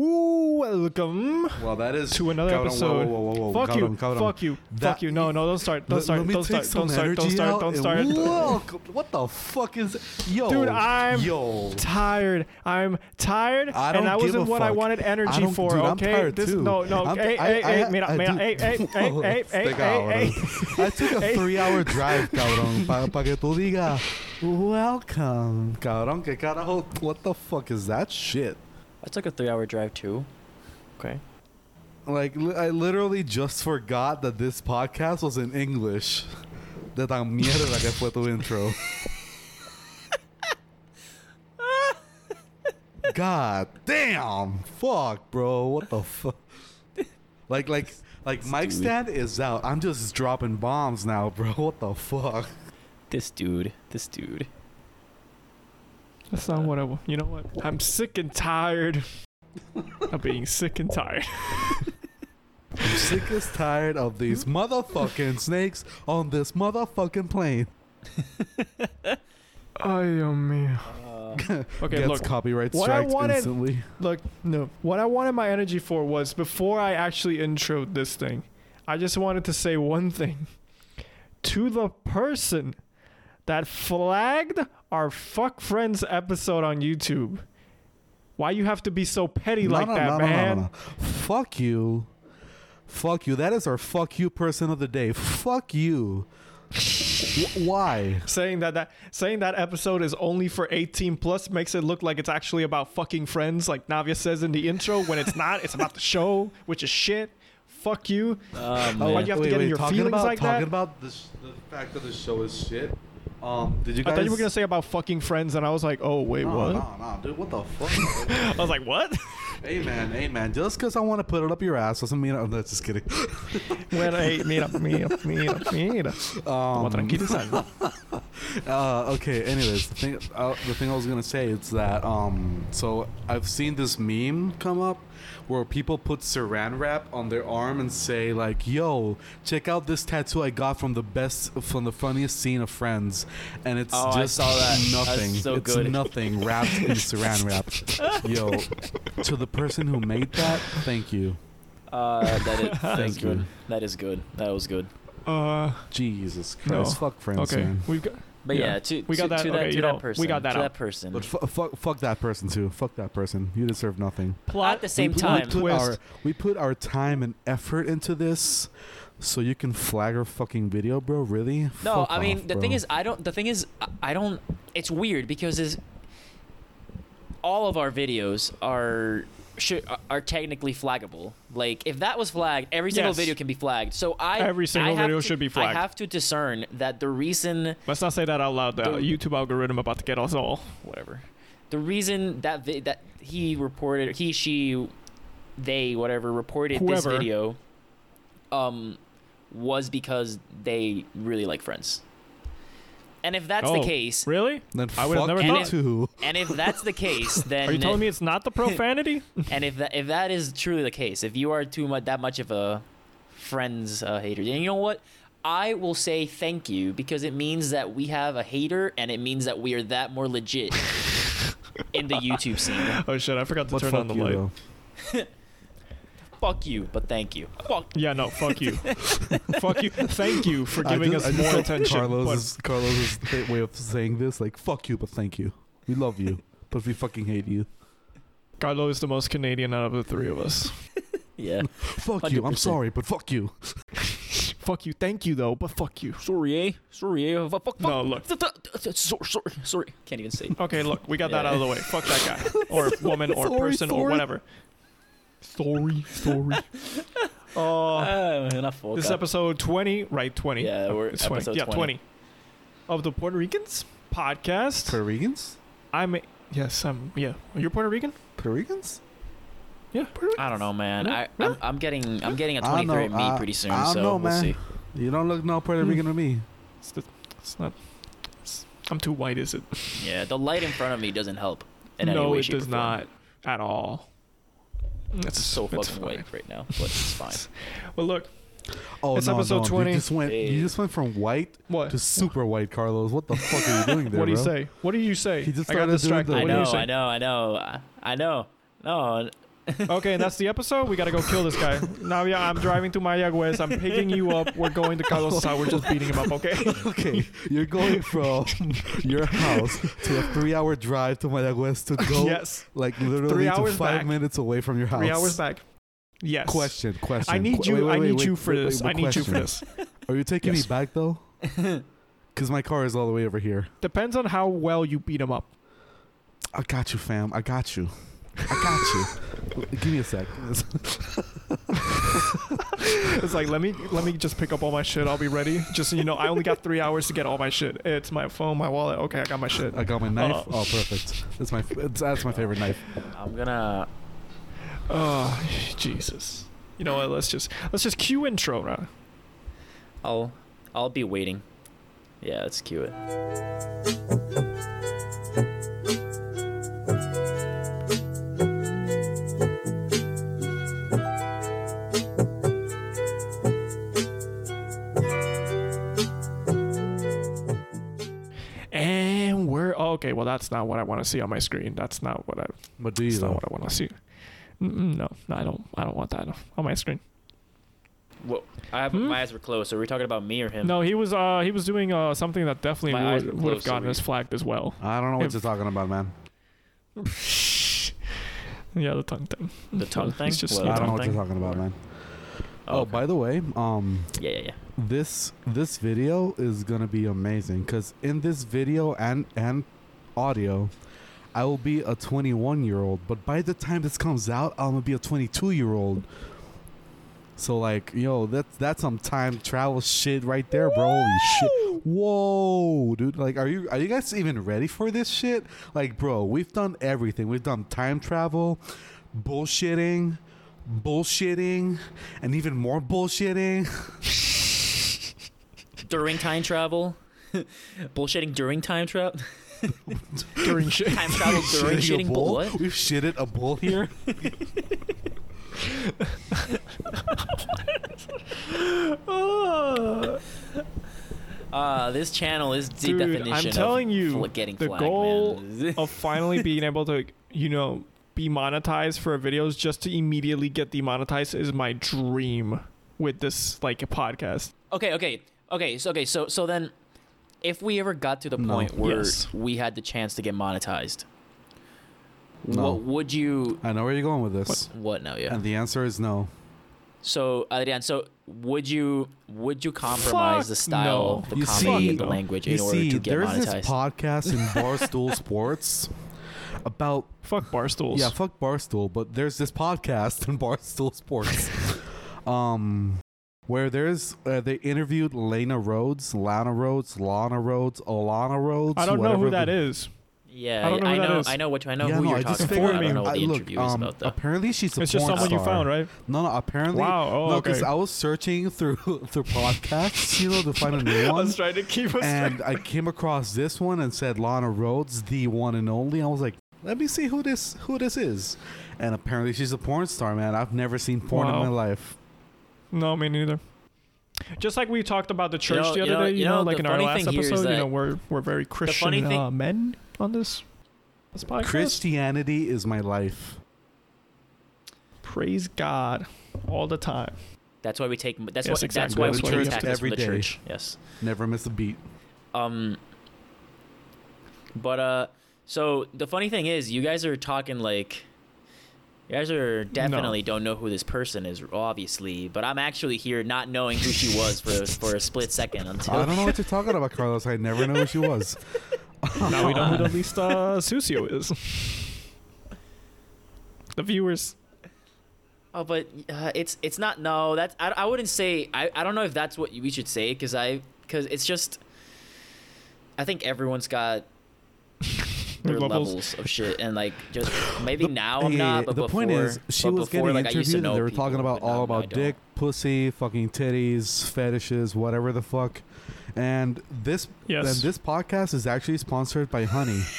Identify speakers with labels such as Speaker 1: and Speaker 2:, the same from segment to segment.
Speaker 1: Welcome
Speaker 2: Well, that is
Speaker 1: to another
Speaker 2: Cabrón,
Speaker 1: episode.
Speaker 2: whoa, whoa, whoa,
Speaker 1: Fuck you.
Speaker 2: cabrón, cabrón.
Speaker 1: Fuck you.
Speaker 2: That-
Speaker 1: Fuck you. No, no, don't start. Don't start. Don't start. Don't start. Don't start. Don't start.
Speaker 2: welcome- What the fuck is yo,
Speaker 1: Dude, I'm
Speaker 2: yo.
Speaker 1: tired. I'm tired,
Speaker 2: I don't
Speaker 1: and that wasn't what I wanted energy
Speaker 2: don't-
Speaker 1: for.
Speaker 2: dude, I'm tired
Speaker 1: this
Speaker 2: too.
Speaker 1: no, no.
Speaker 2: I'm-
Speaker 1: hey, hey, hey, mira, mira, hey, hey, hey, hey, hey, hey, hey.
Speaker 2: I took a three-hour drive, cabrón, para pa que tú digas, welcome, cabrón. Que carajo? What the fuck is that shit?
Speaker 3: I took a three-hour drive too. Okay.
Speaker 2: Like, li- I literally just forgot that this podcast was in English. De tan mierda que fue tu intro. God damn! Fuck, bro. What the fuck? Like, like, like, mic
Speaker 3: Dude.
Speaker 2: stand is out. I'm just dropping bombs now, bro. What the fuck?
Speaker 3: This dude. This dude.
Speaker 1: That's not what I want. You know what? I'm sick and tired of being sick and tired.
Speaker 2: I'm sick as tired of these motherfucking snakes on this motherfucking plane.
Speaker 1: Dios mío.
Speaker 3: Uh,
Speaker 1: Okay,
Speaker 2: Gets
Speaker 1: look.
Speaker 2: copyright
Speaker 1: what I
Speaker 2: strikes
Speaker 1: wanted-
Speaker 2: instantly.
Speaker 1: Look, no. What I wanted my energy for was before I actually introed this thing, I just wanted to say one thing. To the person that flagged our Fuck Friends episode on YouTube. Why you have to be so petty
Speaker 2: No,
Speaker 1: like
Speaker 2: no,
Speaker 1: that,
Speaker 2: no, no, no,
Speaker 1: man?
Speaker 2: no, no. Fuck you. Fuck you. That is our fuck you person of the day. Fuck you. Why?
Speaker 1: Saying that that saying that episode is only for 18 plus makes it look like it's actually about fucking friends, like Navia says in the intro. When it's not, it's about the show, which is shit. Fuck you.
Speaker 3: oh,
Speaker 1: why
Speaker 3: do
Speaker 1: you have to get in your
Speaker 2: talking
Speaker 1: feelings
Speaker 2: about,
Speaker 1: like
Speaker 2: talking
Speaker 1: that?
Speaker 2: about the, sh- the fact that the show is shit. Um, did you
Speaker 1: I thought you were gonna say about fucking friends, and I was like, oh wait,
Speaker 2: no,
Speaker 1: what?
Speaker 2: No, no, dude. What the fuck?
Speaker 1: I was like, what?
Speaker 2: hey man, hey man. Just because I want to put it up your ass doesn't mean I'm just kidding.
Speaker 1: Well, hey, mira, mira, mira, mira.
Speaker 2: Um, uh, okay. Anyways, the thing, uh, the thing I was gonna say is that um, so I've seen this meme come up where people put Saran wrap on their arm and say like, "Yo, check out this tattoo I got from the best, from the funniest scene of Friends," and it's
Speaker 3: Oh, I
Speaker 2: just
Speaker 3: saw that.
Speaker 2: Nothing.
Speaker 3: so
Speaker 2: it's
Speaker 3: good.
Speaker 2: nothing wrapped in Saran wrap. Yo, to the person who made that, thank you.
Speaker 3: Uh, that is, that's
Speaker 2: Thank
Speaker 3: good.
Speaker 2: you.
Speaker 3: That is good. That was good.
Speaker 1: Uh,
Speaker 2: Jesus
Speaker 1: No.
Speaker 2: Christ, fuck Friends,
Speaker 1: okay,
Speaker 2: man.
Speaker 1: we've got.
Speaker 3: But
Speaker 1: Yeah.
Speaker 3: yeah, to,
Speaker 1: We got
Speaker 3: to,
Speaker 1: that-
Speaker 3: to
Speaker 1: okay,
Speaker 3: that, to
Speaker 1: you know,
Speaker 3: that
Speaker 1: we
Speaker 3: person.
Speaker 1: got that
Speaker 3: to
Speaker 1: out.
Speaker 3: that person.
Speaker 2: But fu- fuck, fuck that person too. Fuck that person. You deserve nothing.
Speaker 1: Plot
Speaker 3: At the same
Speaker 2: we put,
Speaker 3: time,
Speaker 2: we put, our, we put our time and effort into this, so you can flag our fucking video, bro. Really?
Speaker 3: No,
Speaker 2: Fuck
Speaker 3: I mean
Speaker 2: off,
Speaker 3: the thing is, I don't. The thing is, I- I don't. It's weird because is all of our videos are should, are technically flaggable. Like if that was flagged, every single
Speaker 1: Yes.
Speaker 3: video can be flagged. So I
Speaker 1: Every single
Speaker 3: I
Speaker 1: video
Speaker 3: to-
Speaker 1: should be flagged.
Speaker 3: I have to discern that the reason
Speaker 1: Let's not say that out loud. The
Speaker 3: Don't-
Speaker 1: YouTube algorithm about to get us all.
Speaker 3: whatever. The reason that vi- that he reported, he, she, they, whatever, reported this video, um, was because they really like Friends. And if that's the
Speaker 1: Oh,
Speaker 3: case,
Speaker 1: Really?
Speaker 2: Then
Speaker 1: I would've
Speaker 2: fuck
Speaker 1: never
Speaker 2: you
Speaker 3: thought-
Speaker 2: too.
Speaker 3: and if that's the case, then
Speaker 1: Are you telling me it's not the profanity?
Speaker 3: and if that if that is truly the case, if you are too much that much of a Friends uh, hater, then you know what? I will say thank you because it means that we have a hater, and it means that we are that more legit in the YouTube scene.
Speaker 1: oh shit! I forgot to
Speaker 2: But
Speaker 1: turn
Speaker 2: fuck
Speaker 1: on the
Speaker 2: you
Speaker 1: light.
Speaker 2: though.
Speaker 3: Fuck you, but thank you. Fuck.
Speaker 1: Yeah, no, fuck you. fuck you. Thank you for giving
Speaker 2: just-
Speaker 1: us
Speaker 2: just
Speaker 1: more
Speaker 2: love
Speaker 1: attention.
Speaker 2: Carlos's Carlos's th- way of saying this, like "fuck you," but thank you. We love you, but we fucking hate you.
Speaker 1: But Carlo is the most Canadian out of the three of us.
Speaker 3: Yeah.
Speaker 2: Fuck you. I'm sorry, but fuck you.
Speaker 1: fuck you. Thank you though, but fuck you.
Speaker 3: Sorry, eh? Sorry, eh? Fuck, fuck,
Speaker 1: No, look.
Speaker 3: Sorry, sorry, sorry. Can't even say.
Speaker 1: Okay, look, we got that out of the way. Fuck that guy or woman or
Speaker 2: Sorry,
Speaker 1: person or whatever. Sorry, sorry. Oh,
Speaker 3: Uh, enough.
Speaker 1: this is episode twenty, right? Twenty.
Speaker 3: Yeah, we're
Speaker 1: It's 20.
Speaker 3: episode
Speaker 1: Yeah,
Speaker 3: 20.
Speaker 1: twenty. Of the Puerto Ricans podcast.
Speaker 2: Puerto Ricans?
Speaker 1: I'm. a- Yes, I'm. Yeah, you're Puerto Rican.
Speaker 2: Puerto Ricans?
Speaker 1: Yeah, Puerto Rican.
Speaker 3: I don't know, man.
Speaker 1: No?
Speaker 3: I, I'm, I'm getting I'm getting a 23
Speaker 2: know,
Speaker 3: me
Speaker 2: I-
Speaker 3: pretty soon,
Speaker 2: I don't
Speaker 3: so
Speaker 2: know,
Speaker 3: we'll
Speaker 2: man.
Speaker 3: see.
Speaker 2: You don't look no Puerto
Speaker 1: Hmm.
Speaker 2: Rican to me.
Speaker 1: It's, the, it's not. It's, I'm too white. Is it?
Speaker 3: Yeah, the light in front of me doesn't help. In any
Speaker 1: no,
Speaker 3: way,
Speaker 1: it
Speaker 3: shape, or
Speaker 1: does not at all.
Speaker 3: Mm, it's
Speaker 1: It's
Speaker 3: so
Speaker 1: it's
Speaker 3: fucking
Speaker 1: fine.
Speaker 3: white right now, but it's fine.
Speaker 1: Well, look,
Speaker 2: Oh
Speaker 1: It's
Speaker 2: no,
Speaker 1: episode
Speaker 2: no.
Speaker 1: 20.
Speaker 2: You just went.
Speaker 3: Hey.
Speaker 2: You just went from white
Speaker 1: what?
Speaker 2: to super white, Carlos. What the fuck are you doing there,
Speaker 1: what do you
Speaker 2: bro?
Speaker 1: say? What do you say?
Speaker 2: He just
Speaker 1: I got
Speaker 2: started doing
Speaker 1: distracted.
Speaker 2: the-
Speaker 3: I
Speaker 1: What do
Speaker 3: know,
Speaker 1: you say?
Speaker 3: I know, I know, I- I know. No,
Speaker 1: Okay, and that's the episode. We gotta go kill this guy. Now, yeah, I'm driving to Mayagüez. I'm picking you up. We're going to Carlos' house. We're just beating him up. Okay.
Speaker 2: okay, you're going from your house to a three-hour drive to Mayagüez to go
Speaker 1: yes.
Speaker 2: like literally
Speaker 1: Three
Speaker 2: to
Speaker 1: hours
Speaker 2: five
Speaker 1: back.
Speaker 2: minutes away from your house.
Speaker 1: Three hours back. Yes.
Speaker 2: Question, question.
Speaker 1: I need
Speaker 2: Qu-
Speaker 1: you.
Speaker 2: wait, wait,
Speaker 1: I
Speaker 2: wait,
Speaker 1: need
Speaker 2: wait,
Speaker 1: you for
Speaker 2: wait,
Speaker 1: this.
Speaker 2: wait,
Speaker 1: I need you for
Speaker 2: question.
Speaker 1: this.
Speaker 2: Are you taking
Speaker 1: Yes.
Speaker 2: me back though? Because my car is all the way over here.
Speaker 1: Depends on how well you beat him up.
Speaker 2: I got you, fam. I got you. I got you. Give me a sec.
Speaker 1: It's like let me let me just pick up all my shit. I'll be ready. Just so you know, I only got three hours to get all my shit. It's my phone, my wallet. Okay, I got my shit.
Speaker 2: I got my knife.
Speaker 1: Uh,
Speaker 2: oh, perfect. That's my it's, that's my favorite knife.
Speaker 3: I'm gonna.
Speaker 1: Oh, Jesus. You know what? Let's just let's just cue intro, right?
Speaker 3: I'll. I'll be waiting. Yeah, let's cue it.
Speaker 1: Okay. Well, that's not what I want to see on my screen. That's not what I.
Speaker 2: But do you
Speaker 1: That's not what I want to see. Mm-mm, no, no, I don't. I don't want that on my screen.
Speaker 3: Whoa, I have
Speaker 1: Hmm?
Speaker 3: my eyes were closed. So are we talking about me or him?
Speaker 1: No, he was. Uh, he was doing uh something that definitely
Speaker 3: My
Speaker 1: would, would have
Speaker 3: closed, so
Speaker 1: gotten us flagged as well.
Speaker 2: I don't know what
Speaker 1: If-
Speaker 2: you're talking about, man.
Speaker 1: yeah, the tongue thing.
Speaker 3: The tongue thing?
Speaker 1: It's just
Speaker 3: What,
Speaker 1: the
Speaker 2: I don't know what
Speaker 1: thing.
Speaker 2: you're talking about, man.
Speaker 3: Oh,
Speaker 2: Oh, by the way, um,
Speaker 3: yeah, yeah, yeah.
Speaker 2: this this video is gonna be amazing because in this video and and audio, I will be a 21 year old. But by the time this comes out, I'm gonna be a 22 year old. So like, yo, that's that's some time travel shit right there, bro. Holy shit! Whoa, dude! Like, are you are you guys even ready for this shit? Like, bro, we've done everything. We've done time travel, bullshitting, bullshitting, and even more bullshitting.
Speaker 3: During time travel, bullshitting during time travel.
Speaker 1: During shit.
Speaker 3: time travel during
Speaker 2: Shitting a
Speaker 3: shitting bull.
Speaker 2: bull? We've shitted a bull here.
Speaker 1: Ah.
Speaker 3: Uh, this channel is the
Speaker 1: Dude,
Speaker 3: definition
Speaker 1: I'm telling
Speaker 3: of
Speaker 1: you,
Speaker 3: fl- getting
Speaker 1: the
Speaker 3: flagged,
Speaker 1: goal of finally being able to, you know, be monetized for videos just to immediately get demonetized is my dream with this like a podcast.
Speaker 3: Okay, okay, okay. So okay, so so then, if we ever got to the
Speaker 2: No.
Speaker 3: point where
Speaker 1: Yes.
Speaker 3: we had the chance to get monetized,
Speaker 2: No.
Speaker 3: what would you?
Speaker 2: I know where you're going with this.
Speaker 3: What now? Yeah.
Speaker 2: And the answer is no.
Speaker 3: So Adrian, so would you would you compromise
Speaker 1: Fuck
Speaker 3: the style,
Speaker 1: no.
Speaker 3: the
Speaker 2: You
Speaker 3: comedy,
Speaker 2: see-
Speaker 3: the language
Speaker 2: You
Speaker 3: in order
Speaker 2: see,
Speaker 3: to get
Speaker 2: there's this podcast in Barstool Sports about
Speaker 1: Fuck barstools.
Speaker 2: yeah, fuck Barstool, but there's this podcast in Barstool Sports, um, where there's uh, they interviewed Lena Rhodes, Lana Rhodes, Lana Rhodes, Olana Rhodes.
Speaker 1: I don't know who that
Speaker 2: the-
Speaker 1: is.
Speaker 3: yeah,
Speaker 1: I don't know
Speaker 3: I
Speaker 1: who that
Speaker 3: know,
Speaker 1: is.
Speaker 3: I know which I know
Speaker 2: yeah,
Speaker 3: who
Speaker 2: no,
Speaker 3: you're
Speaker 2: I
Speaker 3: talking about. I don't know what
Speaker 2: I-
Speaker 3: the
Speaker 2: look,
Speaker 3: interview is
Speaker 2: um,
Speaker 3: about though.
Speaker 2: Apparently, she's a porn star.
Speaker 1: It's just
Speaker 2: porn
Speaker 1: someone you found, right?
Speaker 2: No, no. Apparently,
Speaker 1: Wow. Oh,
Speaker 2: no,
Speaker 1: okay.
Speaker 2: I was searching through through podcasts, you know, to find a new one.
Speaker 1: I was trying to keep us.
Speaker 2: and I came across this one and said Lana Rhodes, the one and only. I was like, let me see who this who this is. And apparently she's a porn star, man. I've never seen porn
Speaker 1: Wow.
Speaker 2: in my life.
Speaker 1: No, me neither. Just like we talked about the church
Speaker 3: know-
Speaker 1: the
Speaker 3: you
Speaker 1: other
Speaker 3: know-
Speaker 1: day, you
Speaker 3: you
Speaker 1: know,
Speaker 3: know,
Speaker 1: like in our last
Speaker 3: thing here is
Speaker 1: episode, you know, we're we're very Christian
Speaker 3: thing-
Speaker 1: uh, men on this this podcast.
Speaker 2: Christianity is my life.
Speaker 1: Praise God all the time.
Speaker 3: That's why we take. That's
Speaker 1: Yes,
Speaker 3: why.
Speaker 1: exactly.
Speaker 3: That's why we
Speaker 2: to
Speaker 3: take
Speaker 2: church
Speaker 3: tactics
Speaker 2: every
Speaker 3: from the
Speaker 2: day.
Speaker 3: church. Yes.
Speaker 2: Never miss a beat.
Speaker 3: Um. But uh, so the funny thing is, you guys are talking like. You guys are definitely don't know who this person is, obviously. But I'm actually here not knowing who she was for for a split second until.
Speaker 2: I don't know what you're talking about, Carlos. I never know who she was.
Speaker 1: now we know who the least uh, Susio is. the viewers.
Speaker 3: Oh, but uh, it's it's not. No, that's I, I wouldn't say. I, I don't know if that's what we should say because I because it's just. I think everyone's got their
Speaker 1: Levels.
Speaker 3: levels. of shit, and like just maybe
Speaker 2: The-
Speaker 3: now I'm
Speaker 2: Hey,
Speaker 3: not. But
Speaker 2: the
Speaker 3: before,
Speaker 2: point is, she
Speaker 3: but
Speaker 2: was
Speaker 3: before,
Speaker 2: getting
Speaker 3: like, I used to
Speaker 2: interviewed, and they were
Speaker 3: people,
Speaker 2: talking about all about dick, pussy, fucking titties, fetishes, whatever the fuck. And this
Speaker 1: Yes.
Speaker 2: and this podcast is actually sponsored by Honey.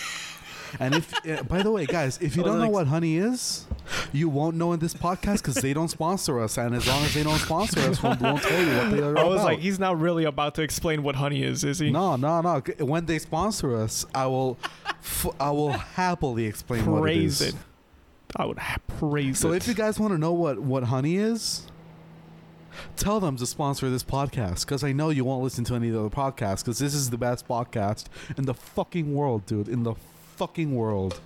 Speaker 2: And if, uh, by the way, guys, if you don't know what Honey is, you won't know in this podcast because they don't sponsor us. And as long as they don't sponsor us, we won't tell you what they are
Speaker 1: I was
Speaker 2: about.
Speaker 1: like, he's not really about to explain what honey is, is he?
Speaker 2: no, no, no. When they sponsor us, I will, f- I will happily explain what it
Speaker 1: Praise
Speaker 2: is.
Speaker 1: it. I would ha- praise
Speaker 2: So
Speaker 1: it.
Speaker 2: if you guys want to know what what honey is, tell them to sponsor this podcast because I know you won't listen to any other podcasts because this is the best podcast in the fucking world, dude. In the fucking world.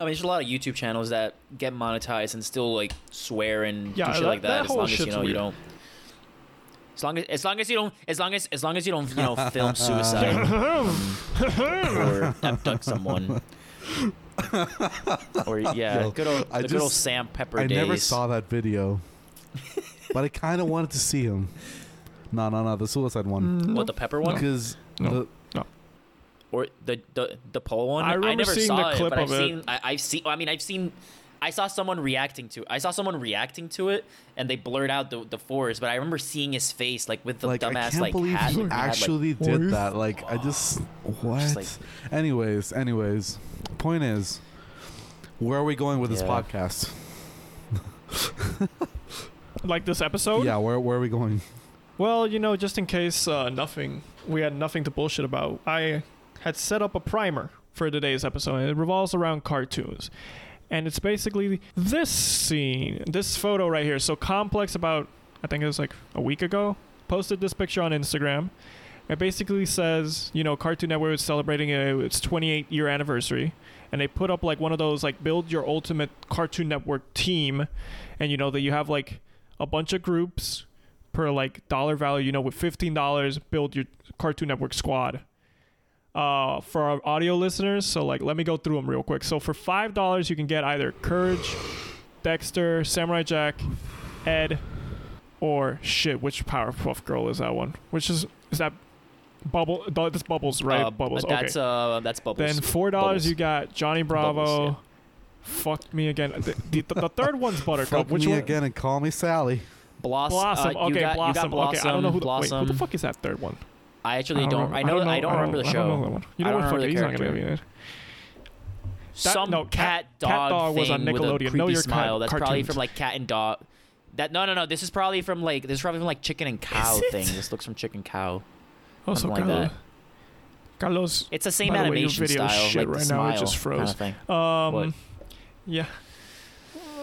Speaker 3: I mean, there's a lot of YouTube channels that get monetized and still like swear and
Speaker 1: Yeah,
Speaker 3: do shit
Speaker 1: that-
Speaker 3: like
Speaker 1: that
Speaker 3: that. As long as you
Speaker 1: shit's
Speaker 3: know you don't. As long as, as long as you don't, as long as, as long as you don't, you know, film suicide or abduct someone, or yeah,
Speaker 2: Yo,
Speaker 3: good old,
Speaker 2: I
Speaker 3: the good old Sam Pepper
Speaker 2: I
Speaker 3: days.
Speaker 2: never saw that video, but I kind of wanted to see him. No, no, no, the suicide one.
Speaker 1: Mm,
Speaker 3: what the pepper one
Speaker 2: Because
Speaker 1: No.
Speaker 2: the
Speaker 3: or the the the pole one.
Speaker 1: I remember
Speaker 3: never
Speaker 1: seeing
Speaker 3: saw
Speaker 1: the
Speaker 3: it,
Speaker 1: clip
Speaker 3: but
Speaker 1: of
Speaker 3: I've
Speaker 1: it.
Speaker 3: seen. I, I've seen. I mean, I've seen. I saw someone reacting to. I saw someone reacting to it, and they blurred out the the forest. But I remember seeing his face, like with the
Speaker 2: like I
Speaker 3: dumbass
Speaker 2: can't
Speaker 3: like
Speaker 2: believe
Speaker 3: hat.
Speaker 2: he
Speaker 3: and had, like-
Speaker 2: actually did
Speaker 1: is-
Speaker 2: that. Like I just what?
Speaker 3: like-
Speaker 2: anyways, anyways, point is, where are we going with this
Speaker 3: Yeah.
Speaker 2: podcast?
Speaker 1: like this episode.
Speaker 2: Yeah, where where are we going?
Speaker 1: Well, you know, just in case uh, nothing, we had nothing to bullshit about. I had set up a primer for today's episode, and it revolves around cartoons. And it's basically this scene, this photo right here. So Complex, about I think it was like a week ago, posted this picture on Instagram. It basically says, you know, Cartoon Network is celebrating its 28 year anniversary, and they put up like one of those like build your ultimate Cartoon Network team, and you know that you have like a bunch of groups per like dollar value. You know, with fifteen dollars, build your Cartoon Network squad. Uh, for our audio listeners, so like let me go through them real quick. So for five dollars, you can get either Courage, Dexter, Samurai Jack, Ed, or shit. Which Powerpuff Girl is that one? Which is is that Bubble? th- That's Bubbles, right?
Speaker 3: Uh,
Speaker 1: Bubbles.
Speaker 3: That's
Speaker 1: okay.
Speaker 3: uh, that's bubbles.
Speaker 1: Then four dollars, you got Johnny Bravo.
Speaker 3: Bubbles,
Speaker 1: Fuck me again. The, the, the third one's Buttercup.
Speaker 2: Fuck
Speaker 1: Which
Speaker 2: me
Speaker 1: one?
Speaker 2: again and call me Sally.
Speaker 3: Bloss-
Speaker 1: Blossom.
Speaker 3: uh,
Speaker 1: okay,
Speaker 3: you got,
Speaker 1: Blossom.
Speaker 3: Blossom.
Speaker 1: Okay, I don't know who the,
Speaker 3: Blossom.
Speaker 1: wait, who the fuck is that third one?
Speaker 3: I actually don't.
Speaker 1: remember-
Speaker 3: I know. I don't, remember the
Speaker 1: I don't know that
Speaker 3: show.
Speaker 1: one. You know what?
Speaker 3: don't
Speaker 1: Fuck it. He's not gonna be in it. That-
Speaker 3: Some
Speaker 1: no,
Speaker 3: cat,
Speaker 1: Cat-
Speaker 3: dog
Speaker 1: Cat Dog was on Nickelodeon.
Speaker 3: creepy
Speaker 1: your
Speaker 3: smile. That's probably from like Cat and Dog. That no no no. This is probably from like this is probably from like Chicken and Cow thing. This looks from Chicken Cow.
Speaker 1: Oh, so
Speaker 3: like
Speaker 1: Carlos,
Speaker 3: that.
Speaker 1: Carlos.
Speaker 3: It's the same
Speaker 1: By the way, your
Speaker 3: animation
Speaker 1: video
Speaker 3: style,
Speaker 1: shit
Speaker 3: like
Speaker 1: right now,
Speaker 3: smile
Speaker 1: it just froze.
Speaker 3: kind of thing.
Speaker 1: Um,
Speaker 3: What?
Speaker 1: yeah.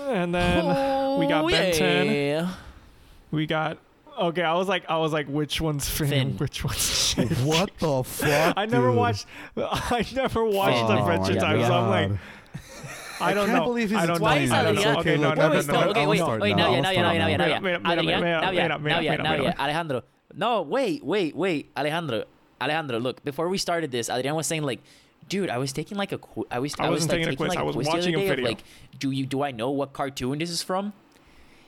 Speaker 1: And then we got
Speaker 3: Oh,
Speaker 1: Ben 10.
Speaker 3: Yeah.
Speaker 1: we got. Okay, I was like, I was like, which one's Finn?
Speaker 3: Finn.
Speaker 1: Which one's shit?
Speaker 2: What the fuck?
Speaker 1: I never
Speaker 2: dude?
Speaker 1: watched. I never watched
Speaker 3: Finn.
Speaker 1: Adventure
Speaker 3: Oh my
Speaker 1: Time, so I'm like,
Speaker 2: God.
Speaker 1: I don't
Speaker 2: can't
Speaker 1: know.
Speaker 2: believe he's
Speaker 1: I don't know.
Speaker 3: Why is
Speaker 1: I
Speaker 3: that
Speaker 1: don't know. Okay, no,
Speaker 2: Okay,
Speaker 1: no,
Speaker 2: look,
Speaker 1: no,
Speaker 2: wait,
Speaker 1: no,
Speaker 2: no,
Speaker 1: no.
Speaker 3: okay,
Speaker 2: I'll
Speaker 3: wait,
Speaker 2: start
Speaker 3: wait, yeah, yeah, yeah, yeah, yeah. Adrian,
Speaker 1: mira,
Speaker 3: now,
Speaker 1: mira,
Speaker 3: yeah,
Speaker 1: mira,
Speaker 3: now, yeah,
Speaker 1: mira,
Speaker 3: now,
Speaker 1: mira.
Speaker 3: yeah. Alejandro. No, wait, wait, wait, Alejandro. Alejandro, look. Before we started this, Adrian was saying like, dude, I was taking like a qu- I was
Speaker 1: I
Speaker 3: I, was
Speaker 1: wasn't
Speaker 3: like,
Speaker 1: taking a
Speaker 3: taking
Speaker 1: quiz,
Speaker 3: like
Speaker 1: I was
Speaker 3: quiz the other
Speaker 1: watching a
Speaker 3: day of,
Speaker 1: video.
Speaker 3: like, do you do I know what cartoon this is from?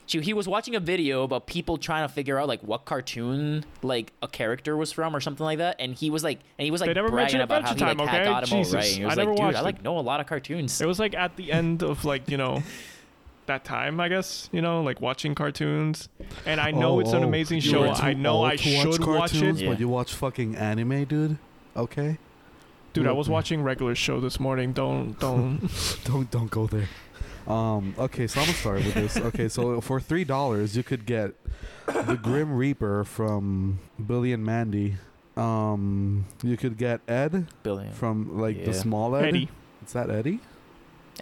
Speaker 3: So he was watching a video about people trying to figure out like what cartoon like a character was from or something like that, and he was like, and he was like
Speaker 1: They never
Speaker 3: bragging
Speaker 1: mentioned
Speaker 3: about how he
Speaker 1: Adventure
Speaker 3: like
Speaker 1: Time,
Speaker 3: had
Speaker 1: okay?
Speaker 3: got him all
Speaker 1: Jesus,
Speaker 3: right. And he was
Speaker 1: I never
Speaker 3: like, dude,
Speaker 1: watched
Speaker 3: I like know a lot of cartoons.
Speaker 1: It was like at the end of like you know that time, I guess you know like watching cartoons, and I know
Speaker 2: Oh,
Speaker 1: it's an
Speaker 2: oh,
Speaker 1: amazing
Speaker 2: you
Speaker 1: show. I know I
Speaker 2: to watch
Speaker 1: should watch it,
Speaker 3: Yeah.
Speaker 2: But you watch fucking anime, dude. Okay.
Speaker 1: dude. I was watching regular show this morning. Don't don't.
Speaker 2: Don't don't go there. Um. Okay, so I'm gonna start with this. Okay, so for three dollars, you could get the Grim Reaper from Billy and Mandy. Um. You could get Ed
Speaker 3: Billion.
Speaker 2: from like the
Speaker 3: Yeah.
Speaker 2: small Ed.
Speaker 1: Eddie.
Speaker 2: Is that Eddie?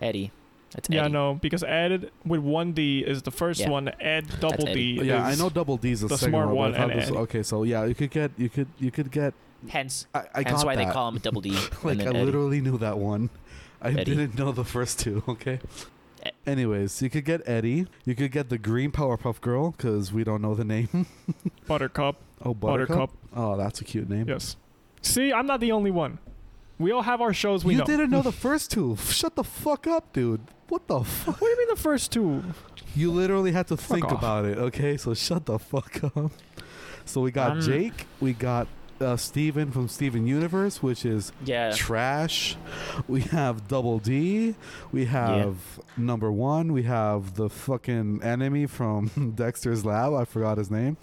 Speaker 3: Eddie. That's
Speaker 1: Yeah,
Speaker 3: Eddie.
Speaker 1: no, because Ed with one D is the first
Speaker 3: Yeah.
Speaker 1: one. Ed double
Speaker 3: Eddie.
Speaker 1: D.
Speaker 2: yeah, I
Speaker 1: is-
Speaker 2: know Double D's the,
Speaker 1: the
Speaker 2: second
Speaker 1: smart
Speaker 2: one. but I
Speaker 1: one
Speaker 2: thought
Speaker 1: and
Speaker 2: this-
Speaker 1: Ed.
Speaker 2: okay, so yeah, you could get you could you could get.
Speaker 3: Hence,
Speaker 2: I, I
Speaker 3: hence
Speaker 2: got
Speaker 3: why
Speaker 2: that.
Speaker 3: they call him Double D.
Speaker 2: like
Speaker 3: and
Speaker 2: I
Speaker 3: Eddie.
Speaker 2: literally knew that one. I
Speaker 3: Eddie.
Speaker 2: didn't know the first two. Okay. Anyways, you could get Eddie. You could get the green Powerpuff Girl because we don't know the name.
Speaker 1: Buttercup.
Speaker 2: oh, Buttercup.
Speaker 1: Buttercup.
Speaker 2: Oh, that's a cute name.
Speaker 1: Yes. See, I'm not the only one. We all have our shows we
Speaker 2: you
Speaker 1: know.
Speaker 2: didn't know the first two. Shut the fuck up, dude. What the fuck?
Speaker 1: What do you mean the first two?
Speaker 2: You literally had to
Speaker 1: Fuck
Speaker 2: think
Speaker 1: off.
Speaker 2: about it. Okay, so shut the fuck up. So we got
Speaker 3: Um,
Speaker 2: Jake. We got uh, Steven from Steven Universe, which is
Speaker 3: Yeah.
Speaker 2: trash. We have Double D. We have number one. We have the fucking enemy from Dexter's Lab. I forgot his name.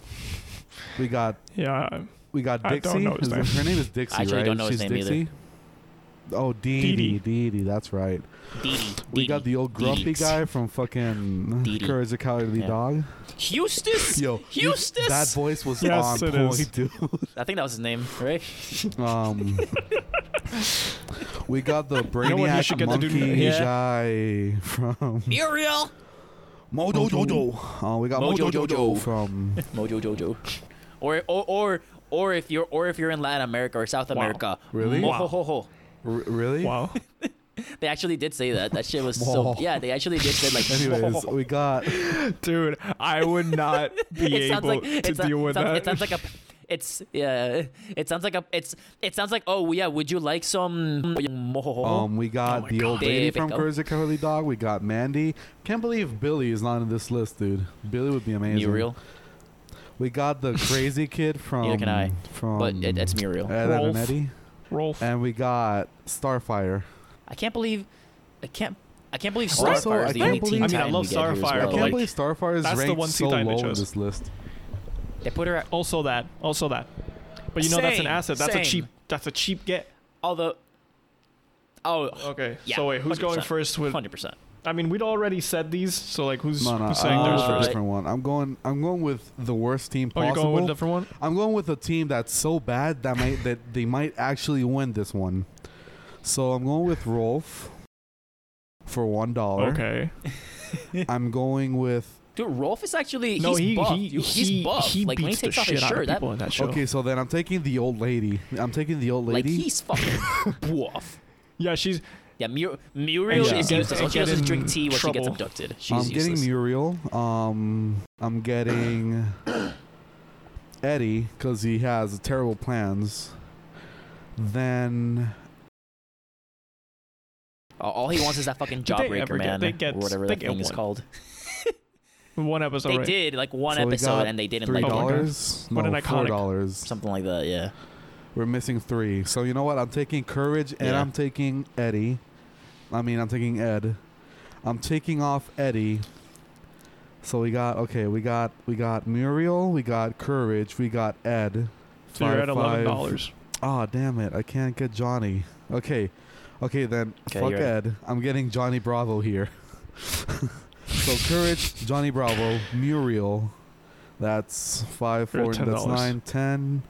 Speaker 2: We got
Speaker 1: Yeah.
Speaker 2: we got
Speaker 1: I don't
Speaker 2: Dixie.
Speaker 1: know his name.
Speaker 2: Her name is Dixie,
Speaker 3: I actually
Speaker 2: right?
Speaker 3: don't know his
Speaker 2: She's
Speaker 3: name either.
Speaker 2: Oh, Dee
Speaker 1: Dee
Speaker 2: Dee,
Speaker 1: Dee.
Speaker 2: Dee Dee, that's right.
Speaker 3: Dee
Speaker 2: We got the old grumpy
Speaker 3: Dee.
Speaker 2: guy from fucking
Speaker 3: Dee Dee.
Speaker 2: Courage the Cowardly
Speaker 3: Yeah.
Speaker 2: Dog.
Speaker 3: Eustace.
Speaker 2: Yo, you-
Speaker 3: Eustace.
Speaker 2: that voice was
Speaker 1: Yes,
Speaker 2: on point,
Speaker 1: is.
Speaker 2: dude.
Speaker 3: I think that was his name, right?
Speaker 2: Um, We got the
Speaker 1: know what he should
Speaker 2: Brainiac
Speaker 1: to do
Speaker 2: Monkey
Speaker 1: next?
Speaker 2: Jai from
Speaker 3: Muriel.
Speaker 2: Mojo Jojo. Uh, we got
Speaker 3: Mojo
Speaker 2: Mojo, Jojo, from
Speaker 3: Mojo Jojo. Or or or or if you're or if you're in Latin America or South
Speaker 1: Wow.
Speaker 3: America.
Speaker 2: Really?
Speaker 3: Mojo Jojo.
Speaker 2: R- really.
Speaker 1: Wow.
Speaker 3: They actually did say that. That shit was so.
Speaker 2: Wow.
Speaker 3: Yeah, they actually did say like.
Speaker 2: Anyways, we got
Speaker 1: Dude, I would not be
Speaker 3: it sounds
Speaker 1: able
Speaker 3: like
Speaker 1: to
Speaker 3: it sounds,
Speaker 1: deal with
Speaker 3: sounds,
Speaker 1: that.
Speaker 3: It sounds like a. It's yeah. It sounds like a. It's it sounds like oh yeah. Would you like some?
Speaker 2: um we got
Speaker 1: Oh my
Speaker 2: the old lady
Speaker 3: There
Speaker 2: from
Speaker 3: we go.
Speaker 2: Courage the Dog. We got Mandy. Can't believe Billy is not in this list, dude. Billy would be amazing.
Speaker 3: Muriel,
Speaker 2: We got the crazy kid from
Speaker 3: Neither can I,
Speaker 2: from
Speaker 3: but it, it's Muriel.
Speaker 2: Ed, Ed and
Speaker 1: Rolf.
Speaker 2: Eddie.
Speaker 1: Rolf.
Speaker 2: And we got Starfire.
Speaker 3: I can't believe. I can't. I can't believe
Speaker 2: Also,
Speaker 3: Starfire
Speaker 2: I
Speaker 3: is the
Speaker 2: can't
Speaker 3: only
Speaker 2: believe-
Speaker 3: teen
Speaker 2: I mean, I
Speaker 1: love
Speaker 3: we get here as
Speaker 1: Starfire,
Speaker 3: well.
Speaker 2: I can't
Speaker 1: like,
Speaker 2: believe Starfire is
Speaker 1: that's the
Speaker 2: ranked
Speaker 1: one
Speaker 2: so
Speaker 1: Teen Titan
Speaker 2: low
Speaker 1: they
Speaker 2: in this list.
Speaker 3: They put her. At,
Speaker 1: Also that. Also that. But you know that's an asset. That's
Speaker 3: same.
Speaker 1: a cheap. That's a cheap get.
Speaker 3: although. Oh,
Speaker 1: Okay.
Speaker 3: Yeah,
Speaker 1: so wait, who's going
Speaker 3: 100%.
Speaker 1: first with?
Speaker 3: hundred percent.
Speaker 1: I mean, we'd already said these. So like, who's,
Speaker 2: No, no,
Speaker 1: who's
Speaker 2: I'm
Speaker 1: saying
Speaker 2: going
Speaker 1: theirs
Speaker 2: with a
Speaker 1: first?
Speaker 2: different one. I'm going. I'm going with the worst team
Speaker 1: Oh, you're going with a different one.
Speaker 2: I'm going with a team that's so bad that might that they might actually win this one. So I'm going with Rolf for one dollar.
Speaker 1: Okay.
Speaker 2: I'm going with.
Speaker 3: Dude, Rolf is actually
Speaker 1: No,
Speaker 3: he's
Speaker 1: he
Speaker 3: buff.
Speaker 1: he
Speaker 3: He's
Speaker 1: he,
Speaker 3: buff.
Speaker 1: he
Speaker 3: like when he
Speaker 1: beats the
Speaker 3: takes off his
Speaker 1: shit out of
Speaker 3: shirt, that
Speaker 1: people in that show.
Speaker 2: Okay, so then I'm taking the old lady. I'm taking the old
Speaker 3: like
Speaker 2: lady.
Speaker 3: he's fucking buff.
Speaker 1: Yeah, she's
Speaker 3: Yeah, Mur- Muriel
Speaker 1: And
Speaker 3: is useless. All she does is drink tea when she gets abducted. She's
Speaker 2: I'm
Speaker 3: useless.
Speaker 2: getting Muriel. Um, I'm getting Eddie because he has terrible plans. Then
Speaker 3: all, all he wants is that fucking
Speaker 1: Did they ever
Speaker 3: jawbreaker man,
Speaker 1: they get-
Speaker 3: or whatever that
Speaker 1: get
Speaker 3: thing is
Speaker 1: one.
Speaker 3: called.
Speaker 1: one episode.
Speaker 3: they
Speaker 1: right?
Speaker 3: did like one
Speaker 2: So
Speaker 3: episode and they didn't
Speaker 2: three
Speaker 3: like
Speaker 1: Oh my
Speaker 3: it.
Speaker 1: God.
Speaker 2: dollars.
Speaker 1: What
Speaker 2: No,
Speaker 1: an
Speaker 2: Four dollars,
Speaker 3: something like that. Yeah.
Speaker 2: We're missing three. So you know what? I'm taking courage and
Speaker 3: Yeah.
Speaker 2: I'm taking Eddie. I mean, I'm taking Ed. I'm taking off Eddie. So we got okay. We got we got Muriel. We got courage. We got Ed.
Speaker 1: So you're at
Speaker 2: Five,
Speaker 1: eleven
Speaker 2: five.
Speaker 1: dollars.
Speaker 2: Ah, damn it! I can't get Johnny. Okay, okay then.
Speaker 3: Okay,
Speaker 2: fuck
Speaker 3: you're right.
Speaker 2: Ed. I'm getting Johnny Bravo here. so courage, Johnny Bravo, Muriel. That's five, four. That's nine, ten.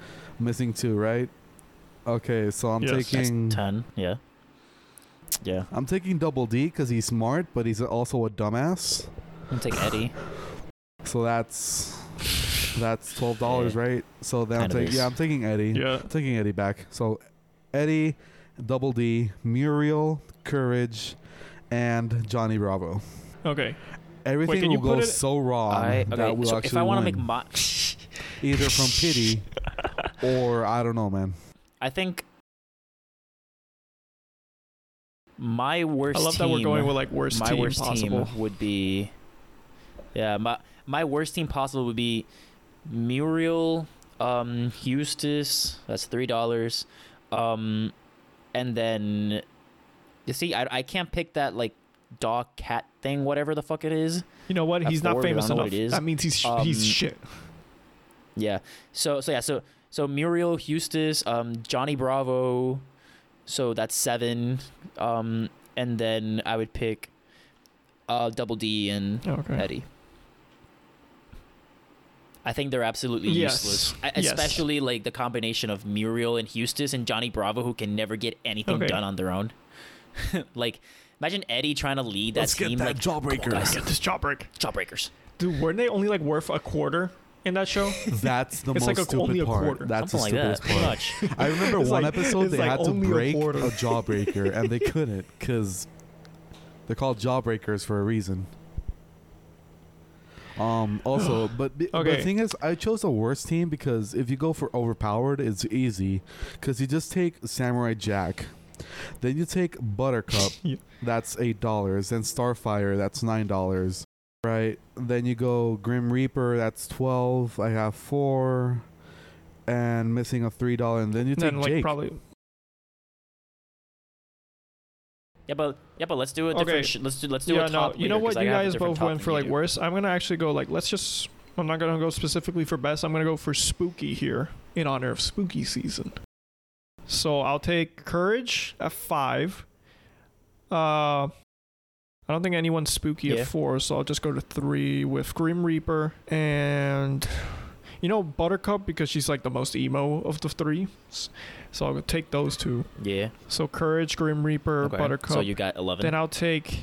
Speaker 2: Missing two, right? Okay, so I'm
Speaker 1: Yes.
Speaker 2: Taking.
Speaker 3: That's ten. Yeah. Yeah.
Speaker 2: I'm taking Double D because he's smart, but he's also a dumbass.
Speaker 3: I'm gonna take Eddie.
Speaker 2: So that's that's twelve dollars,
Speaker 3: Yeah.
Speaker 2: right? So then I'm taking yeah, I'm taking Eddie.
Speaker 1: Yeah.
Speaker 2: I'm taking Eddie back. So Eddie, Double D, Muriel, Courage, and Johnny Bravo.
Speaker 1: Okay.
Speaker 2: Everything
Speaker 1: can
Speaker 2: will
Speaker 1: you
Speaker 2: go so wrong
Speaker 3: I
Speaker 2: that
Speaker 3: okay.
Speaker 2: we'll
Speaker 3: So
Speaker 2: actually
Speaker 3: if I want to make my,
Speaker 2: either from pity or I don't know, man.
Speaker 3: I think my worst.
Speaker 1: I love
Speaker 3: team,
Speaker 1: that we're going with like worst
Speaker 3: my
Speaker 1: team
Speaker 3: worst
Speaker 1: possible.
Speaker 3: team would be yeah my my worst team possible would be muriel um Eustace, that's three dollars um and then you see I, I can't pick that like dog cat thing whatever the fuck it is
Speaker 1: You know what?
Speaker 3: At
Speaker 1: He's not famous enough.
Speaker 3: it is.
Speaker 1: That means he's sh-
Speaker 3: Um,
Speaker 1: he's shit.
Speaker 3: yeah so so yeah so so muriel Eustace, um johnny bravo so that's seven um and then i would pick uh double d and
Speaker 1: Okay.
Speaker 3: Eddie. I think they're absolutely
Speaker 1: Yes.
Speaker 3: useless, I-
Speaker 1: Yes.
Speaker 3: especially like the combination of Muriel and Eustace and Johnny Bravo, who can never get anything
Speaker 1: Okay.
Speaker 3: done on their own. like, imagine Eddie trying to lead that
Speaker 2: Let's get that
Speaker 3: like, "Come
Speaker 2: jawbreaker."
Speaker 3: guys,
Speaker 1: Get this jawbreak.
Speaker 3: jawbreakers.
Speaker 1: Dude, weren't they only like worth a quarter in that show?
Speaker 2: That's the
Speaker 1: It's
Speaker 2: most
Speaker 1: like a- only
Speaker 2: stupid
Speaker 1: a
Speaker 2: part.
Speaker 1: quarter.
Speaker 2: That's the
Speaker 3: Something like
Speaker 2: stupidest
Speaker 3: Pretty
Speaker 2: part.
Speaker 3: much.
Speaker 2: I remember
Speaker 1: It's
Speaker 2: one
Speaker 1: like-
Speaker 2: episode they
Speaker 1: like
Speaker 2: had to
Speaker 1: only a
Speaker 2: break a, jawbreaker and they couldn't because they're called jawbreakers for a reason. Um. Also, but, b- but the
Speaker 1: Okay.
Speaker 2: thing is, I chose the worst team because if you go for overpowered, it's easy because you just take Samurai Jack, then you take Buttercup,
Speaker 1: Yeah.
Speaker 2: that's eight dollars, then Starfire, that's nine dollars, right? Then you go Grim Reaper, that's twelve. I have four, and missing a three dollar, and then you take
Speaker 1: then like
Speaker 2: Jake.
Speaker 1: probably
Speaker 3: Yeah, but yeah, but let's do a
Speaker 1: Okay.
Speaker 3: different. Sh- let's do let's do
Speaker 1: yeah
Speaker 3: a
Speaker 1: no.
Speaker 3: top.
Speaker 1: You know what? You
Speaker 3: I have a
Speaker 1: guys both
Speaker 3: top
Speaker 1: went for like
Speaker 3: do.
Speaker 1: worst. I'm gonna actually go like let's just. I'm not gonna go specifically for best. I'm gonna go for spooky here in honor of spooky season. So I'll take courage at five. Uh, I don't think anyone's spooky
Speaker 3: Yeah.
Speaker 1: at four, so I'll just go to three with Grim Reaper and. you know Buttercup because she's like the most emo of the three. So I'll take those two.
Speaker 3: Yeah.
Speaker 1: So Courage, Grim Reaper,
Speaker 3: Okay.
Speaker 1: Buttercup.
Speaker 3: So you got 11.
Speaker 1: Then I'll take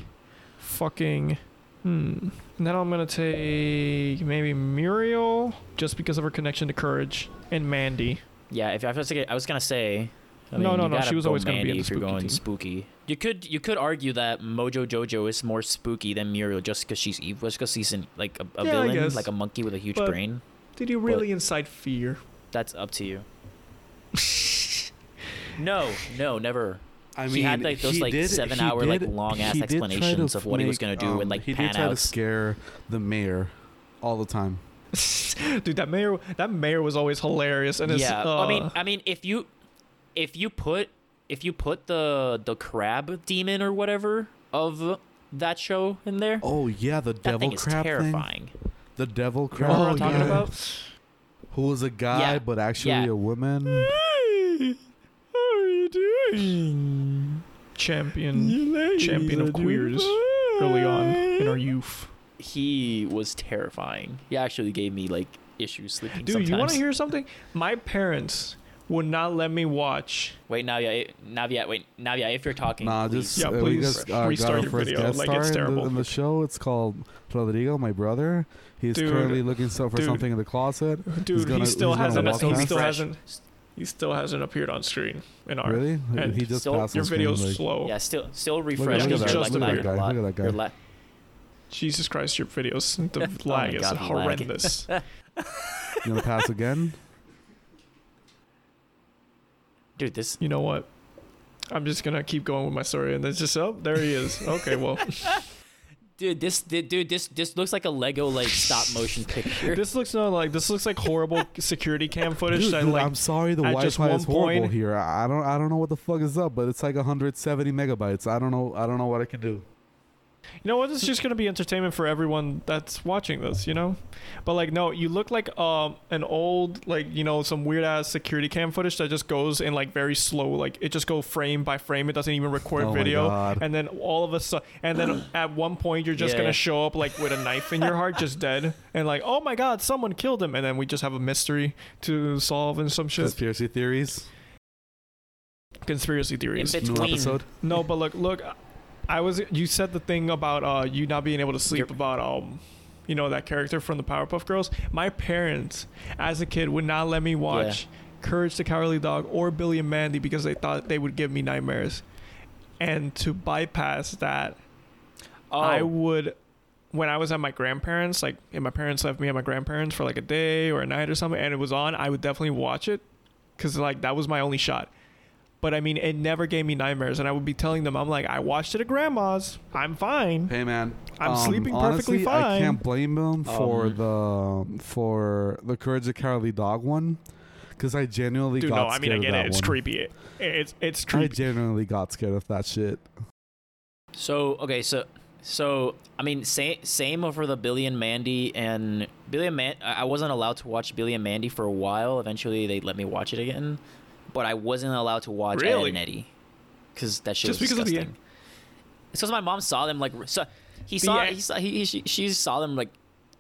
Speaker 1: fucking hmm. And then I'm gonna take maybe Muriel just because of her connection to Courage and Mandy.
Speaker 3: yeah, if I was gonna, I was gonna say. I
Speaker 1: No,
Speaker 3: mean,
Speaker 1: no,
Speaker 3: you
Speaker 1: no, she was always gonna be in the
Speaker 3: if you're going
Speaker 1: team.
Speaker 3: spooky. You could you could argue that Mojo Jojo is more spooky than Muriel just because she's evil, just because she's in, like a, a
Speaker 1: Yeah,
Speaker 3: villain,
Speaker 1: guess.
Speaker 3: like a monkey with a huge
Speaker 1: But-
Speaker 3: brain.
Speaker 1: Did you really incite fear?
Speaker 3: That's up to you. no, no, never.
Speaker 2: I
Speaker 3: He had, like, those, like,
Speaker 2: did-
Speaker 3: seven-hour,
Speaker 2: he
Speaker 3: like, long-ass
Speaker 2: he did try to
Speaker 3: explanations of what he was gonna do and,
Speaker 2: um,
Speaker 3: like,
Speaker 2: he
Speaker 3: pan
Speaker 2: did try
Speaker 3: out.
Speaker 2: to scare the mayor all the time.
Speaker 1: Dude, that mayor that mayor was always hilarious and it's
Speaker 3: yeah,
Speaker 1: uh,
Speaker 3: I mean, I mean, if you if you put if you put the the crab demon or whatever of that show in there,
Speaker 2: Oh yeah, the
Speaker 3: that
Speaker 2: devil
Speaker 3: thing is
Speaker 2: crab thing.
Speaker 3: terrifying.
Speaker 2: The devil
Speaker 3: You
Speaker 2: crab.
Speaker 3: know what
Speaker 1: Oh,
Speaker 3: talking
Speaker 1: yeah.
Speaker 3: about?
Speaker 2: Who was a guy
Speaker 3: Yeah,
Speaker 2: but actually
Speaker 3: yeah.
Speaker 2: a woman?
Speaker 1: Hey, how are you doing? Champion champion of queers early on in our youth.
Speaker 3: He was terrifying. He actually gave me like issues sleeping.
Speaker 1: Dude,
Speaker 3: sometimes.
Speaker 1: you want to hear something? My parents would not let me watch.
Speaker 3: Wait, Navia, Navia, wait, Navia. If you're talking,
Speaker 2: Nah,
Speaker 3: please.
Speaker 2: just
Speaker 1: Yeah,
Speaker 2: uh, we
Speaker 1: please
Speaker 2: just uh,
Speaker 1: restart
Speaker 2: got our
Speaker 1: your video,
Speaker 2: guest
Speaker 1: like,
Speaker 2: star
Speaker 1: it's
Speaker 2: in the,
Speaker 1: terrible.
Speaker 2: in the show. It's called Rodrigo, my brother. He's
Speaker 1: Dude.
Speaker 2: currently looking so for
Speaker 1: Dude.
Speaker 2: something in the closet.
Speaker 1: Dude,
Speaker 2: gonna-
Speaker 1: he still
Speaker 2: he's
Speaker 1: hasn't. He still
Speaker 3: Refresh.
Speaker 1: hasn't. He still hasn't appeared on screen in our.
Speaker 2: Really?
Speaker 1: and
Speaker 2: he just
Speaker 3: still-
Speaker 2: passed
Speaker 1: Your
Speaker 2: on screen,
Speaker 1: video's
Speaker 2: like-
Speaker 1: slow.
Speaker 3: Yeah, still, still
Speaker 2: Look at-
Speaker 3: refresh.
Speaker 1: look at
Speaker 3: because
Speaker 1: that-
Speaker 3: you're
Speaker 1: look at
Speaker 3: a
Speaker 2: guy, look at that guy.
Speaker 3: la-
Speaker 1: Jesus Christ, your videos. The
Speaker 3: Oh
Speaker 1: lag is
Speaker 3: God, the lag.
Speaker 1: horrendous.
Speaker 2: You gonna pass again?
Speaker 3: Dude, this
Speaker 1: you know what? I'm just gonna keep going with my story, and it's just oh, there he is. Okay, well,
Speaker 3: dude, this dude, dude, this this looks like a Lego like stop motion picture.
Speaker 1: this looks not like this looks like horrible security cam footage.
Speaker 2: Dude,
Speaker 1: that
Speaker 2: dude,
Speaker 1: like
Speaker 2: I'm sorry, the
Speaker 1: at just
Speaker 2: Wi-Fi is horrible
Speaker 1: point-
Speaker 2: here. I I don't, I don't know what the fuck is up, but it's like 170 megabytes. I don't know, I don't know what I can do.
Speaker 1: You know what? It's just gonna be entertainment for everyone that's watching this, you know. But like, no, you look like um an old like you know some weird ass security cam footage that just goes in like very slow, like it just go frame by frame. It doesn't even record
Speaker 2: Oh my
Speaker 1: video,
Speaker 2: God.
Speaker 1: and then all of a sudden, and then at one point you're just
Speaker 3: Yeah.
Speaker 1: gonna show up like with a knife in your heart, just dead, and like, oh my god, someone killed him, and then we just have a mystery to solve and some shit.
Speaker 2: Conspiracy theories.
Speaker 1: Conspiracy
Speaker 3: In
Speaker 1: theories.
Speaker 3: between,
Speaker 2: New episode.
Speaker 1: No, but look, look, I was. You said the thing about uh you not being able to sleep
Speaker 3: You're-
Speaker 1: about um, you know that character from the Powerpuff Girls. My parents, as a kid, would not let me watch Courage the Cowardly Dog or Billy and Mandy because they thought they would give me nightmares. And to bypass that,
Speaker 3: oh,
Speaker 1: I would. When I was at my grandparents, like, and my parents left me at my grandparents for like a day or a night or something, and it was on, I would definitely watch it, cause like that was my only shot. But I mean, it never gave me nightmares, and I would be telling them, I'm like, I watched it at grandma's, I'm fine.
Speaker 2: Hey man,
Speaker 1: I'm
Speaker 2: um,
Speaker 1: sleeping
Speaker 2: honestly,
Speaker 1: perfectly
Speaker 2: I can't blame them for
Speaker 3: Um,
Speaker 2: the for the Courage the Cowardly Dog one, because I genuinely
Speaker 1: Dude,
Speaker 2: got
Speaker 1: no, I mean,
Speaker 2: scared
Speaker 1: I
Speaker 2: of
Speaker 1: get
Speaker 2: that
Speaker 1: it. It's
Speaker 2: one.
Speaker 1: creepy. It, it's it's
Speaker 2: I genuinely got scared of that shit.
Speaker 3: So okay, so so I mean, same same over the Billy and Mandy and Billy and Man. I I wasn't allowed to watch Billy and Mandy for a while. Eventually, they let me watch it again, but I wasn't allowed to watch Ed and Eddie because that shit
Speaker 1: Just
Speaker 3: was
Speaker 1: because of the-
Speaker 3: disgusting. It's because my mom saw them like so. He saw
Speaker 1: Ed-
Speaker 3: he saw he, he she, she saw them like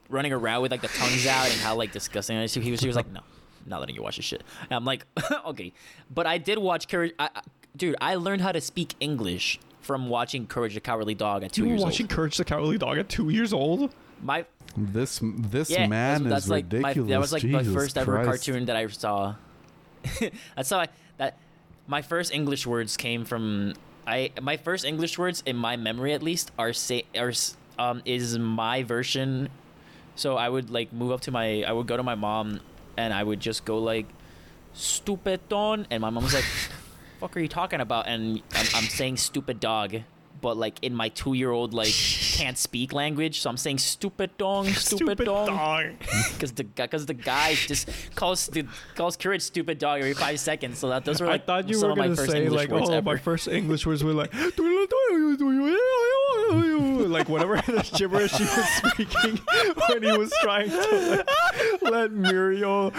Speaker 3: running around with like the tongues out and how like disgusting. it is. He was she was like no. Not letting you watch this shit. And I'm like, okay, but I did watch Courage. I, I, dude, I learned how to speak English from watching Courage the Cowardly Dog at two
Speaker 1: you were
Speaker 3: years
Speaker 1: watching
Speaker 3: old.
Speaker 1: Courage the Cowardly Dog at two years old.
Speaker 3: My
Speaker 2: This this
Speaker 3: yeah,
Speaker 2: man
Speaker 3: that's, that's
Speaker 2: is
Speaker 3: like my,
Speaker 2: ridiculous.
Speaker 3: that was like
Speaker 2: Jesus
Speaker 3: my first ever cartoon that I saw. that's how I that my first English words came from I my first English words in my memory at least are say are um is my version. So I would like move up to my I would go to my mom and I would just go like stupid don and my mom was like fuck are you talking about and I'm, I'm saying stupid dog but like in my two year old like can't speak language so I'm saying stupid dong stupid, dong because the because the guy just calls the calls courage stupid dog every five seconds. So that those were like
Speaker 1: I thought you
Speaker 3: some
Speaker 1: were
Speaker 3: of my first
Speaker 1: say
Speaker 3: English
Speaker 1: like,
Speaker 3: words
Speaker 1: oh,
Speaker 3: ever.
Speaker 1: my first English words were like, like whatever the gibberish he was speaking when he was trying to like, let Muriel,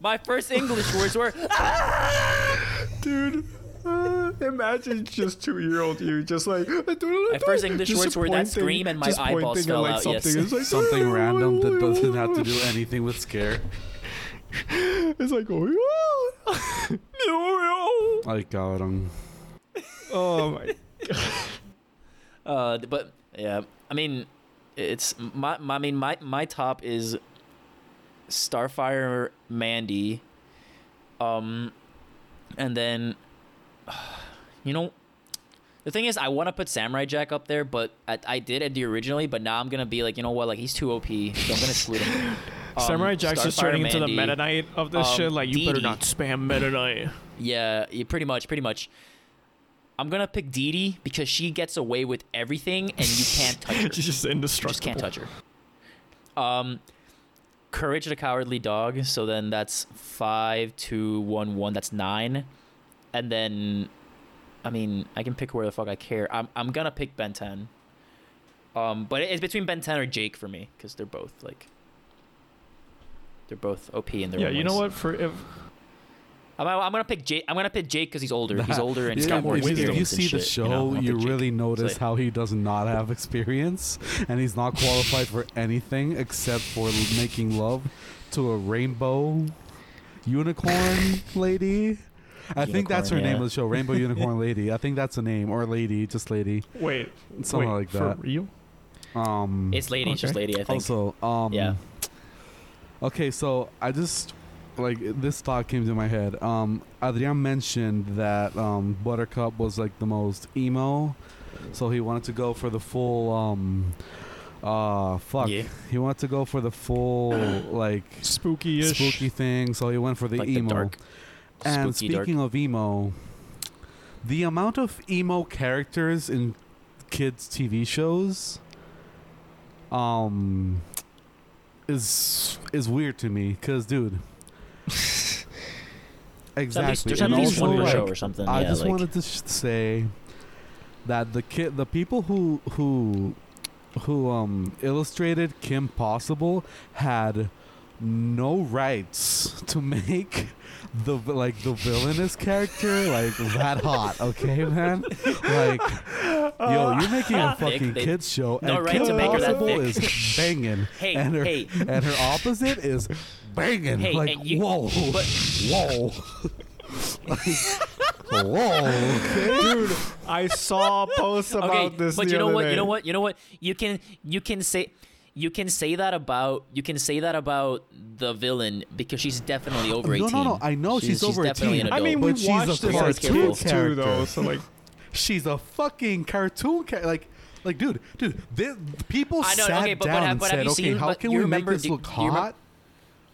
Speaker 3: My first English words were ah!
Speaker 1: dude. Uh, imagine just two-year-old you, just like
Speaker 3: my first English
Speaker 1: just
Speaker 3: words were that scream and my
Speaker 1: just
Speaker 3: eyeballs
Speaker 1: pointing at,
Speaker 3: fell
Speaker 1: like,
Speaker 3: out.
Speaker 1: something.
Speaker 3: Yes.
Speaker 1: Like,
Speaker 2: Something random that doesn't have to do anything with scare.
Speaker 1: it's like oh,
Speaker 2: I got him.
Speaker 1: oh my. God.
Speaker 3: Uh, but yeah, I mean, it's my, my I mean my my top is Starfire Mandy, um, and then you know. The thing is, I want to put Samurai Jack up there, but I, I did Eddie originally. But now I'm gonna be like, you know what? Like he's too OP, so I'm gonna exclude him. Um,
Speaker 1: Samurai Jack's just
Speaker 3: Starfire
Speaker 1: turning into the Meta Knight of this
Speaker 3: um,
Speaker 1: shit. Like you better
Speaker 3: Dee
Speaker 1: not spam Meta Knight.
Speaker 3: Yeah, yeah, pretty much, pretty much. I'm gonna pick Dee Dee because she gets away with everything, and you can't touch her.
Speaker 1: She's just
Speaker 3: You
Speaker 1: indestructible.
Speaker 3: just can't touch her. Um, Courage the Cowardly Dog. So then that's five, two, one, one. That's nine, and then, I mean, I can pick where the fuck I care. I'm I'm gonna pick Ben 10. Um, but it's between Ben 10 or Jake for me because they're both like. They're both OP in their
Speaker 1: Yeah,
Speaker 3: own
Speaker 1: you know
Speaker 3: ways.
Speaker 1: what? For if
Speaker 3: I'm, I'm gonna pick Jake. I'm gonna pick Jake because he's older. He's older and he's
Speaker 2: Yeah,
Speaker 3: got more
Speaker 2: if, you- if you see the
Speaker 3: shit,
Speaker 2: show,
Speaker 3: you, know?
Speaker 2: you,
Speaker 3: I'll Jake.
Speaker 2: really notice
Speaker 3: like-
Speaker 2: how he does not have experience, and he's not qualified for anything except for making love to a rainbow unicorn lady. I think that's her
Speaker 3: Unicorn,
Speaker 2: name of the show, Rainbow Unicorn Lady. I think that's the name, or lady, just lady,
Speaker 1: wait,
Speaker 2: something
Speaker 1: wait,
Speaker 2: like
Speaker 1: for
Speaker 2: that.
Speaker 1: real?
Speaker 2: Um,
Speaker 3: It's lady. It's just lady. I think.
Speaker 2: also, um,
Speaker 3: Yeah.
Speaker 2: Okay, so I just like this thought came to my head. Um, Adrian mentioned that um, Buttercup was like the most emo, so he wanted to go for the full. Um, uh, fuck.
Speaker 3: Yeah.
Speaker 2: He wanted to go for the full like
Speaker 1: Spooky-ish.
Speaker 2: spooky thing, so he went for the
Speaker 3: like
Speaker 2: emo.
Speaker 3: the dark.
Speaker 2: And
Speaker 3: spooky dark.
Speaker 2: speaking of emo, the amount of emo characters in kids' TV shows, um, is is weird to me. Cause, dude,
Speaker 3: There's at least,
Speaker 2: exactly.
Speaker 3: there's at least one per
Speaker 2: like,
Speaker 3: show or something.
Speaker 2: I
Speaker 3: yeah,
Speaker 2: just
Speaker 3: like,
Speaker 2: wanted to sh- say that the kid, the people who who who um illustrated Kim Possible had no rights to make the like the villainous character like that hot. Okay, man. Like, yo, uh, you're making a fucking
Speaker 3: they-
Speaker 2: kids show,
Speaker 3: no
Speaker 2: and
Speaker 3: right
Speaker 2: Kim
Speaker 3: to make her that
Speaker 2: Possible
Speaker 3: thick.
Speaker 2: is banging,
Speaker 3: Hey,
Speaker 2: and her
Speaker 3: hey,
Speaker 2: and her opposite is banging.
Speaker 3: Hey,
Speaker 2: like,
Speaker 3: and you-
Speaker 2: whoa,
Speaker 3: but-
Speaker 2: whoa. Like, whoa. Okay.
Speaker 1: Dude, I saw a post about
Speaker 3: okay,
Speaker 1: this.
Speaker 3: but
Speaker 1: the
Speaker 3: you know
Speaker 1: other
Speaker 3: what?
Speaker 1: day.
Speaker 3: You know what? You know what? You can you can say you can say that about you can say that about the villain because she's definitely over
Speaker 2: No,
Speaker 3: 18.
Speaker 2: no, no. no. I know she's, over
Speaker 3: definitely
Speaker 2: 18.
Speaker 3: an
Speaker 1: I mean, we
Speaker 2: she's a
Speaker 1: watched this as
Speaker 3: cartoon
Speaker 1: kids too, though. So like,
Speaker 2: She's a fucking cartoon character. Like, like, dude, dude. This, people
Speaker 3: I know,
Speaker 2: sat
Speaker 3: okay, but- but
Speaker 2: down
Speaker 3: have-
Speaker 2: and
Speaker 3: but
Speaker 2: said,
Speaker 3: you
Speaker 2: "Okay,
Speaker 3: seen-
Speaker 2: how can we
Speaker 3: remember-
Speaker 2: make this
Speaker 3: do-
Speaker 2: look
Speaker 3: do you
Speaker 2: hot?"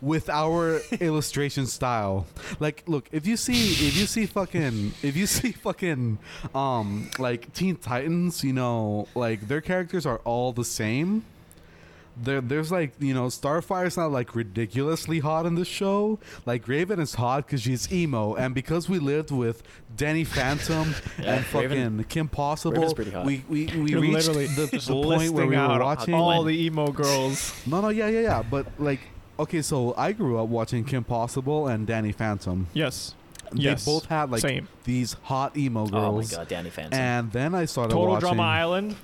Speaker 2: With our illustration style, like, look, if you see, if you see fucking, if you see fucking, um, like Teen Titans, you know, like their characters are all the same. There, there's like you know, Starfire's not like ridiculously hot in the show. Like Raven is hot because she's emo, and because we lived with Danny Phantom
Speaker 3: Yeah,
Speaker 2: and fucking
Speaker 3: Raven-
Speaker 2: Kim Possible,
Speaker 3: pretty hot.
Speaker 2: we we, we
Speaker 1: you're
Speaker 2: reached
Speaker 1: literally
Speaker 2: the, the point where we were watching.
Speaker 1: all the emo girls.
Speaker 2: No, no, yeah, yeah, yeah. But like, okay, so I grew up watching Kim Possible and Danny Phantom.
Speaker 1: Yes,
Speaker 2: They
Speaker 1: Yes,
Speaker 2: both had like
Speaker 1: same.
Speaker 2: these hot emo girls.
Speaker 3: oh my god, Danny Phantom.
Speaker 2: And then I started
Speaker 1: Total
Speaker 2: watching
Speaker 1: Drama Island.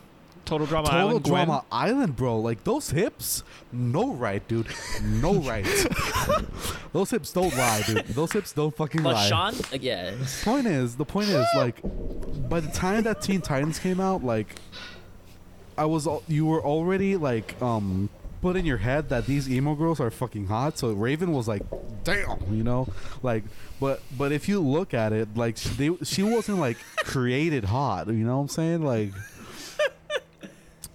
Speaker 1: Total Drama
Speaker 2: Total
Speaker 1: Island.
Speaker 2: Drama Island, bro. Like those hips, no right, dude. No right. those hips don't lie, dude. Those hips don't fucking
Speaker 3: but
Speaker 2: lie.
Speaker 3: Sean, like, yeah,
Speaker 2: point is, the point is, like, by the time that Teen Titans came out, like, I was, you were already like, um, put in your head that these emo girls are fucking hot. So Raven was like, damn, you know, like, but but if you look at it, like, sh- they, she wasn't like created hot. You know what I'm saying? Like,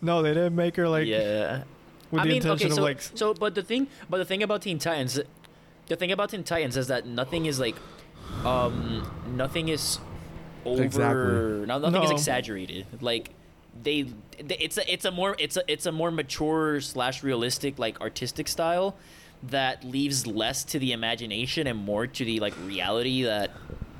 Speaker 1: No, they didn't make her like
Speaker 3: yeah.
Speaker 1: with
Speaker 3: I
Speaker 1: the
Speaker 3: mean,
Speaker 1: intention
Speaker 3: okay, so
Speaker 1: of like.
Speaker 3: so, but the thing, but the thing about Teen Titans, the thing about Teen Titans is that nothing is like, um, nothing is over.
Speaker 2: Exactly.
Speaker 3: No, nothing is exaggerated. Like, they, they, it's a, it's a more, it's a, it's a more mature slash realistic like artistic style that leaves less to the imagination and more to the like reality that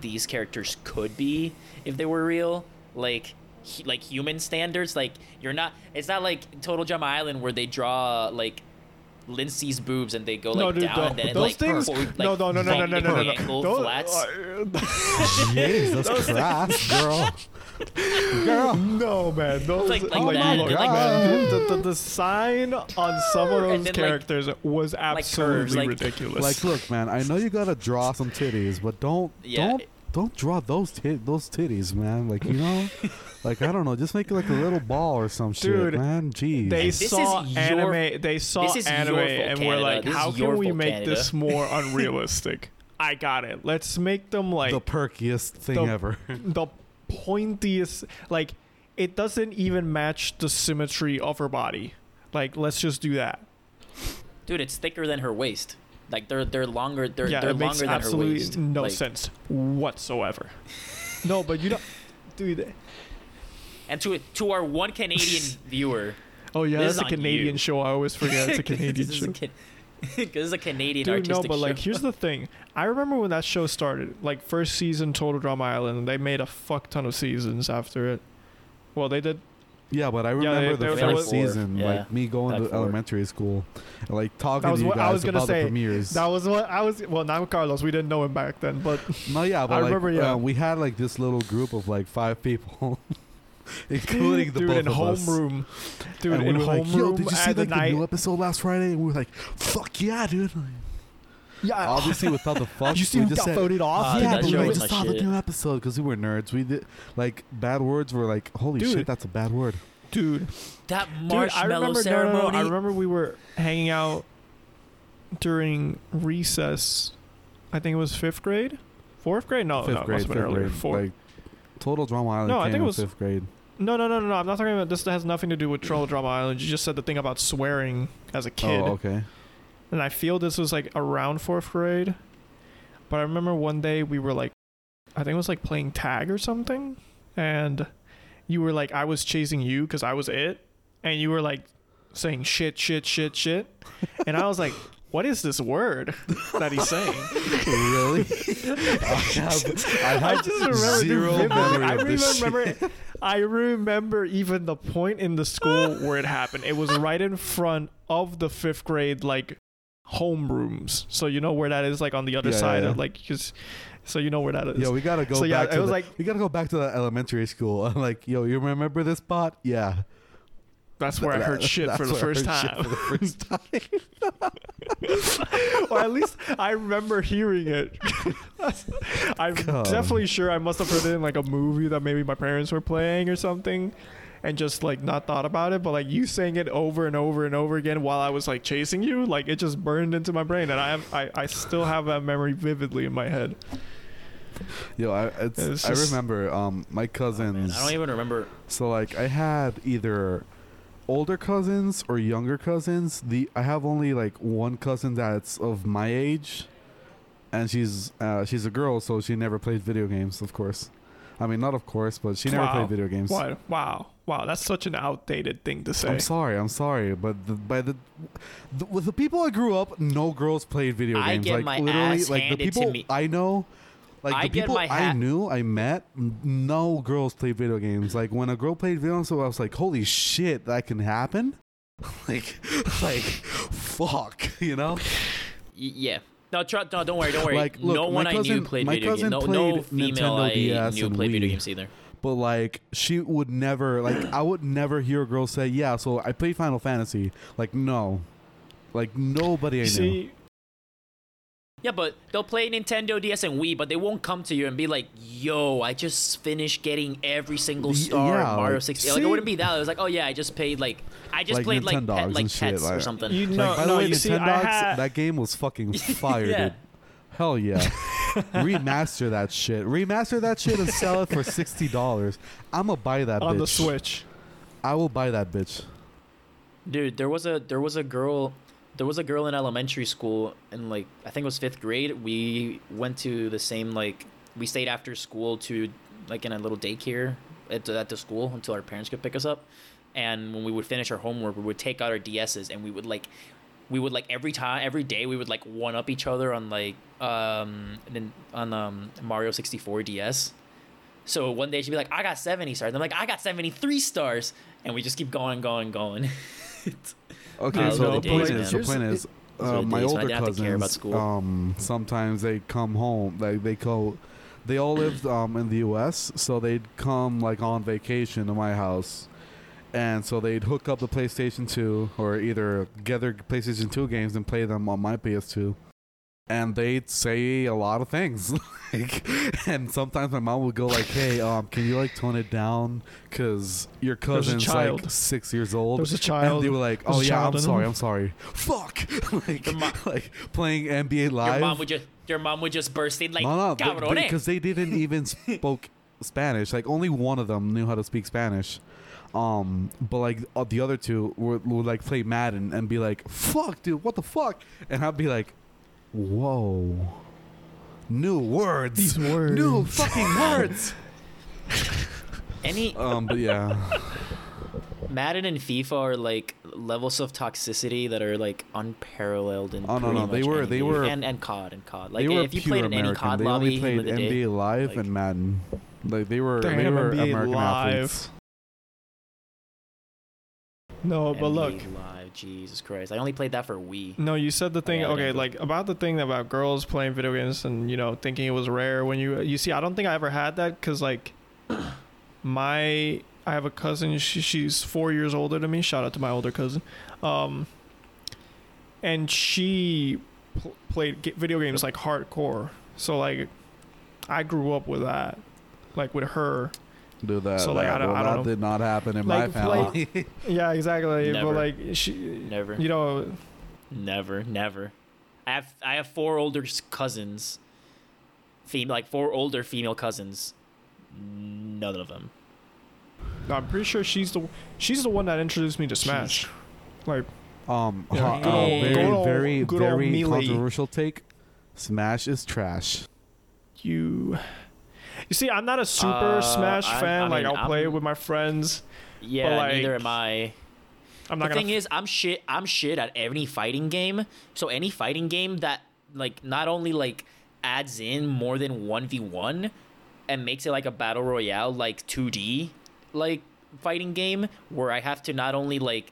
Speaker 3: these characters could be if they were real. Like. Hu- Like human standards, like you're not. It's not like Total Drama Island where they draw like Lindsay's boobs and they go like
Speaker 1: no, dude,
Speaker 3: down
Speaker 1: don't-
Speaker 3: and then
Speaker 1: those
Speaker 3: like,
Speaker 1: things.
Speaker 3: forward, like,
Speaker 1: no, no, no, no, no, no, no, no.
Speaker 3: angle
Speaker 1: Those-
Speaker 3: flats.
Speaker 1: uh,
Speaker 2: jeez, that's crass, girl. Girl.
Speaker 1: No man, those
Speaker 3: Like- like
Speaker 1: like,
Speaker 3: that,
Speaker 1: look,
Speaker 3: and
Speaker 2: like-
Speaker 1: man, the, the, the sign on some of those
Speaker 3: then, like-
Speaker 1: characters was absolutely
Speaker 3: curves, like-
Speaker 1: ridiculous.
Speaker 2: Like, look, man. I know you gotta draw some titties, but don't
Speaker 3: Yeah.
Speaker 2: don't don't draw those tit those titties, man. Like you know, like I don't know, just make it like a little ball or some
Speaker 1: Dude,
Speaker 2: shit, man. Jeez.
Speaker 1: they
Speaker 3: This is
Speaker 1: saw
Speaker 3: your-
Speaker 1: anime. They saw
Speaker 3: this is
Speaker 1: anime
Speaker 3: fault,
Speaker 1: and were
Speaker 3: Canada.
Speaker 1: like,
Speaker 3: This
Speaker 1: "How can we make
Speaker 3: Canada."
Speaker 1: this more unrealistic?" I got it. Let's make them like
Speaker 2: the perkiest thing
Speaker 1: the-
Speaker 2: ever.
Speaker 1: the pointiest. Like, it doesn't even match the symmetry of her body. Like, let's just do that.
Speaker 3: Dude, it's thicker than her waist. Like they're they're longer. They're
Speaker 1: yeah,
Speaker 3: they're
Speaker 1: it makes
Speaker 3: longer than her
Speaker 1: absolutely
Speaker 3: waist.
Speaker 1: no
Speaker 3: Like,
Speaker 1: sense whatsoever. no, but you don't, dude.
Speaker 3: And to to our one Canadian viewer,
Speaker 1: Oh yeah,
Speaker 3: This
Speaker 1: that's a Canadian
Speaker 3: you.
Speaker 1: show. I always forget it's a Canadian show.
Speaker 3: is a, Can- 'cause this is a Canadian
Speaker 1: Dude, no, but like, here's the thing. I remember when that show started, like first season, Total Drama Island. They made a fuck ton of seasons after it. Well, they did.
Speaker 2: Yeah, but I remember
Speaker 1: there-
Speaker 2: the
Speaker 1: there
Speaker 2: first
Speaker 1: was-
Speaker 2: season,
Speaker 3: Yeah.
Speaker 2: like me going
Speaker 3: Like
Speaker 2: to
Speaker 3: four.
Speaker 2: elementary school, and, like talking
Speaker 1: was
Speaker 2: to you
Speaker 1: what
Speaker 2: guys
Speaker 1: I was gonna
Speaker 2: about
Speaker 1: say.
Speaker 2: the premieres.
Speaker 1: That was what I was. Well, not Carlos. We didn't know him back then, but
Speaker 2: no, yeah, but
Speaker 1: I
Speaker 2: like,
Speaker 1: remember, yeah.
Speaker 2: uh, we had like this little group of like five people, including the
Speaker 1: dude
Speaker 2: both
Speaker 1: in
Speaker 2: of us.
Speaker 1: homeroom, dude
Speaker 2: and we
Speaker 1: in
Speaker 2: were like,
Speaker 1: homeroom
Speaker 2: "Yo, did you see
Speaker 1: at the
Speaker 2: like the
Speaker 1: night.
Speaker 2: new episode last Friday?" And we were like, "Fuck yeah, dude!" Like,
Speaker 1: yeah,
Speaker 2: Obviously, without the fuck,
Speaker 1: you see
Speaker 2: we
Speaker 1: who
Speaker 2: just
Speaker 1: got
Speaker 2: said,
Speaker 1: voted off?
Speaker 3: Ah,
Speaker 2: yeah,
Speaker 3: that
Speaker 2: but
Speaker 3: show
Speaker 2: we
Speaker 3: was
Speaker 2: just
Speaker 3: my
Speaker 2: saw the
Speaker 3: shit.
Speaker 2: new episode because we were nerds. We did like bad words were like, "Holy
Speaker 1: Dude.
Speaker 2: shit, that's a bad word."
Speaker 1: dude.
Speaker 3: that
Speaker 1: Dude, I
Speaker 3: marshmallow
Speaker 1: remember. No, no,
Speaker 3: ceremony.
Speaker 1: no, I remember we were hanging out during recess. I think it was fifth grade, fourth grade. No,
Speaker 2: fifth
Speaker 1: no, it
Speaker 2: grade, fifth
Speaker 1: earlier.
Speaker 2: grade,
Speaker 1: Fourth.
Speaker 2: like total drama island.
Speaker 1: No, I think it was-
Speaker 2: fifth grade.
Speaker 1: No, no, no, no, no. I'm not talking about this. That has nothing to do with Total Drama Island. You just said the thing about swearing as a kid,
Speaker 2: Oh, okay.
Speaker 1: And I feel this was like around fourth grade. But I remember one day we were like, I think it was like playing tag or something, and you were like, I was chasing you because I was it, and you were like saying shit, shit, shit, shit, and I was like. What is this word that he's saying?
Speaker 2: really? I have, I have
Speaker 1: I just remember
Speaker 2: zero memory
Speaker 1: I
Speaker 2: of this shit.
Speaker 1: I remember even the point in the school where it happened. It was right in front of the fifth grade like homerooms. So you know where that is, like on the other
Speaker 2: Yeah,
Speaker 1: side
Speaker 2: yeah,
Speaker 1: of like just. So you know where that is.
Speaker 2: Yo, we gotta go
Speaker 1: So, yeah, it
Speaker 2: to
Speaker 1: was
Speaker 2: the,
Speaker 1: like-
Speaker 2: we gotta go back to the elementary school. I'm like, yo, you remember this spot? Yeah.
Speaker 1: That's where I
Speaker 2: That-
Speaker 1: heard shit for the
Speaker 2: where I
Speaker 1: first
Speaker 2: heard shit
Speaker 1: time.
Speaker 2: For the first time.
Speaker 1: or at least I remember hearing it. I'm
Speaker 2: God.
Speaker 1: definitely sure I must have heard it in like a movie that maybe my parents were playing or something and just like not thought about it but like you saying it over and over and over again while I was like chasing you like it just burned into my brain and I have I, I still have that memory vividly in my head.
Speaker 2: Yo, I it's,
Speaker 1: It's
Speaker 2: I remember um my
Speaker 3: Man,
Speaker 2: cousins.
Speaker 3: I don't even remember.
Speaker 2: So like I had either older cousins or younger cousins. The I have only like one cousin that's of my age, and she's uh, she's a girl, so she never played video games. Of course, I mean not of course, but she never
Speaker 1: Wow.
Speaker 2: played video games.
Speaker 1: What? Wow. Wow, that's such an outdated thing to say.
Speaker 2: I'm sorry, I'm sorry, but the, by the, the with the people I grew up, no girls played video
Speaker 3: I
Speaker 2: games.
Speaker 3: get
Speaker 2: like
Speaker 3: my
Speaker 2: literally,
Speaker 3: ass
Speaker 2: like the people. I know, like
Speaker 3: I
Speaker 2: the
Speaker 3: get
Speaker 2: people
Speaker 3: my
Speaker 2: I knew, I met, no girls played video games. Like when a girl played video games, so I was like, holy shit, that can happen. like, like, fuck, you know.
Speaker 3: Y- yeah. No, tr- no, don't worry, don't worry.
Speaker 2: Like, look,
Speaker 3: no
Speaker 2: my
Speaker 3: one I knew played
Speaker 2: my
Speaker 3: video games.
Speaker 2: cousin
Speaker 3: No, no female
Speaker 2: Nintendo
Speaker 3: I
Speaker 2: DS
Speaker 3: knew
Speaker 2: and
Speaker 3: played video games either.
Speaker 2: But like, she would never like. I would never hear a girl say, "Yeah, so I played Final Fantasy." Like, no, like nobody I
Speaker 1: You
Speaker 2: knew.
Speaker 1: see,
Speaker 3: Yeah, but they'll play Nintendo DS and Wii, but they won't come to you and be like, "Yo, I just finished getting every single star
Speaker 2: yeah,
Speaker 3: in Mario
Speaker 2: like,
Speaker 3: 60." Like it wouldn't be that. It was like, "Oh yeah, I just played like I just
Speaker 2: Like
Speaker 3: played like
Speaker 2: Nintendogs
Speaker 3: pet,
Speaker 2: and
Speaker 3: like
Speaker 2: shit,
Speaker 3: pets or something."
Speaker 1: you
Speaker 2: Like,
Speaker 1: know,
Speaker 2: by
Speaker 1: no,
Speaker 2: the way,
Speaker 1: you see,
Speaker 2: Nintendogs, that game was fucking fire,
Speaker 3: Yeah.
Speaker 2: dude. Hell yeah. Remaster that shit. Remaster that shit and sell it for sixty dollars. I'ma buy that bitch.
Speaker 1: on
Speaker 2: bitch.
Speaker 1: the Switch.
Speaker 2: I will buy that bitch.
Speaker 3: Dude, there was a there was a girl there was a girl in elementary school and like I think it was fifth grade. We went to the same like we stayed after school to like in a little daycare at the, at the school until our parents could pick us up. And when we would finish our homework, we would take out our DSs and we would like we would like every time every day we would like one up each other on like um on um Mario 64 DS. So one day she'd be like, I got 70 stars. I'm like, I got 73 stars. And we just keep going, going, going.
Speaker 2: Okay,
Speaker 3: Those
Speaker 2: so the
Speaker 3: the
Speaker 2: point
Speaker 3: days,
Speaker 2: is,
Speaker 3: man.
Speaker 2: the point is, uh,
Speaker 3: the
Speaker 2: my
Speaker 3: days
Speaker 2: older
Speaker 3: didn't have to care about
Speaker 2: cousins,
Speaker 3: school.
Speaker 2: um, sometimes they come home, like they go, they all lived um, in the U.S., so they'd come like on vacation to my house, and so they'd hook up the PlayStation 2 or either get their PlayStation 2 games and play them on my PS2. And they'd say a lot of things, like, and sometimes my mom would go like, "Hey, um, can you like tone it down? Cause your cousin's
Speaker 1: child.
Speaker 2: like six years old."
Speaker 1: There's a
Speaker 2: And
Speaker 1: child.
Speaker 2: they were like, "Oh yeah, I'm sorry,
Speaker 1: them.
Speaker 2: I'm sorry." Fuck, like,
Speaker 3: Your mo-
Speaker 2: like playing NBA live
Speaker 3: Your
Speaker 2: live.
Speaker 3: mom would just your mom would just burst in like,
Speaker 2: no, no,
Speaker 3: cabrón, eh."
Speaker 2: because they didn't even spoke Spanish. Like only one of them knew how to speak Spanish. Um, but like uh, the other two would, would like play Madden and be like, "Fuck, dude, what the fuck?" And I'd be like, "Whoa, new words,
Speaker 1: These words.
Speaker 2: new fucking words."
Speaker 3: Any
Speaker 2: um, but yeah,
Speaker 3: Madden and FIFA are like levels of toxicity that are like unparalleled in
Speaker 2: Oh, no, no, they were-
Speaker 3: any
Speaker 2: they were-
Speaker 3: and and COD and COD. Like
Speaker 2: they were
Speaker 3: if you
Speaker 2: pure
Speaker 3: played in any
Speaker 2: American.
Speaker 3: COD
Speaker 2: they
Speaker 3: lobby
Speaker 2: only played
Speaker 3: in the day,
Speaker 2: NBA Live
Speaker 3: like-
Speaker 2: and Madden. Like they were, they were
Speaker 1: NBA
Speaker 2: American
Speaker 1: Live.
Speaker 2: athletes.
Speaker 1: No, but
Speaker 3: NBA
Speaker 1: look.
Speaker 3: Live, Jesus Christ, I only played that for Wii.
Speaker 1: No, you said the thing.
Speaker 3: Yeah,
Speaker 1: okay, like about the thing about girls playing video games and you know thinking it was rare. When you you see, I don't think I ever had that because like my I have a cousin. She, she's four years older than me. Shout out to my older cousin. Um, and she pl- played ga- video games like hardcore. So like, I grew up with that, like with her.
Speaker 2: Do that.
Speaker 1: So, like,
Speaker 2: that,
Speaker 1: I don't-
Speaker 2: well,
Speaker 1: I don't
Speaker 2: that
Speaker 1: know.
Speaker 2: did not happen in
Speaker 1: Like,
Speaker 2: my
Speaker 1: play-
Speaker 2: family.
Speaker 1: Yeah, exactly.
Speaker 3: Never.
Speaker 1: But like she,
Speaker 3: Never,
Speaker 1: you know,
Speaker 3: never, never. I have I have four older s- cousins, fem- like four older female cousins. None of them.
Speaker 1: I'm pretty sure she's the she's the one that introduced me to Smash. Like,
Speaker 2: Um,
Speaker 1: Yeah,
Speaker 2: uh,
Speaker 3: good old-
Speaker 2: very,
Speaker 3: good
Speaker 1: old-
Speaker 2: very,
Speaker 1: good old
Speaker 2: very
Speaker 1: Melee.
Speaker 2: controversial take. Smash is trash.
Speaker 1: you you see i'm not a super
Speaker 3: Uh,
Speaker 1: smash
Speaker 3: I-
Speaker 1: fan
Speaker 3: I
Speaker 1: like
Speaker 3: mean,
Speaker 1: i'll play it with my friends
Speaker 3: Yeah,
Speaker 1: like,
Speaker 3: neither am I.
Speaker 1: i'm
Speaker 3: the
Speaker 1: not
Speaker 3: thing
Speaker 1: gonna
Speaker 3: is, I'm shit. I'm shit at any fighting game. So any fighting game that like not only like adds in more than one v one, and makes it like a battle royale, like two D, like fighting game where I have to not only like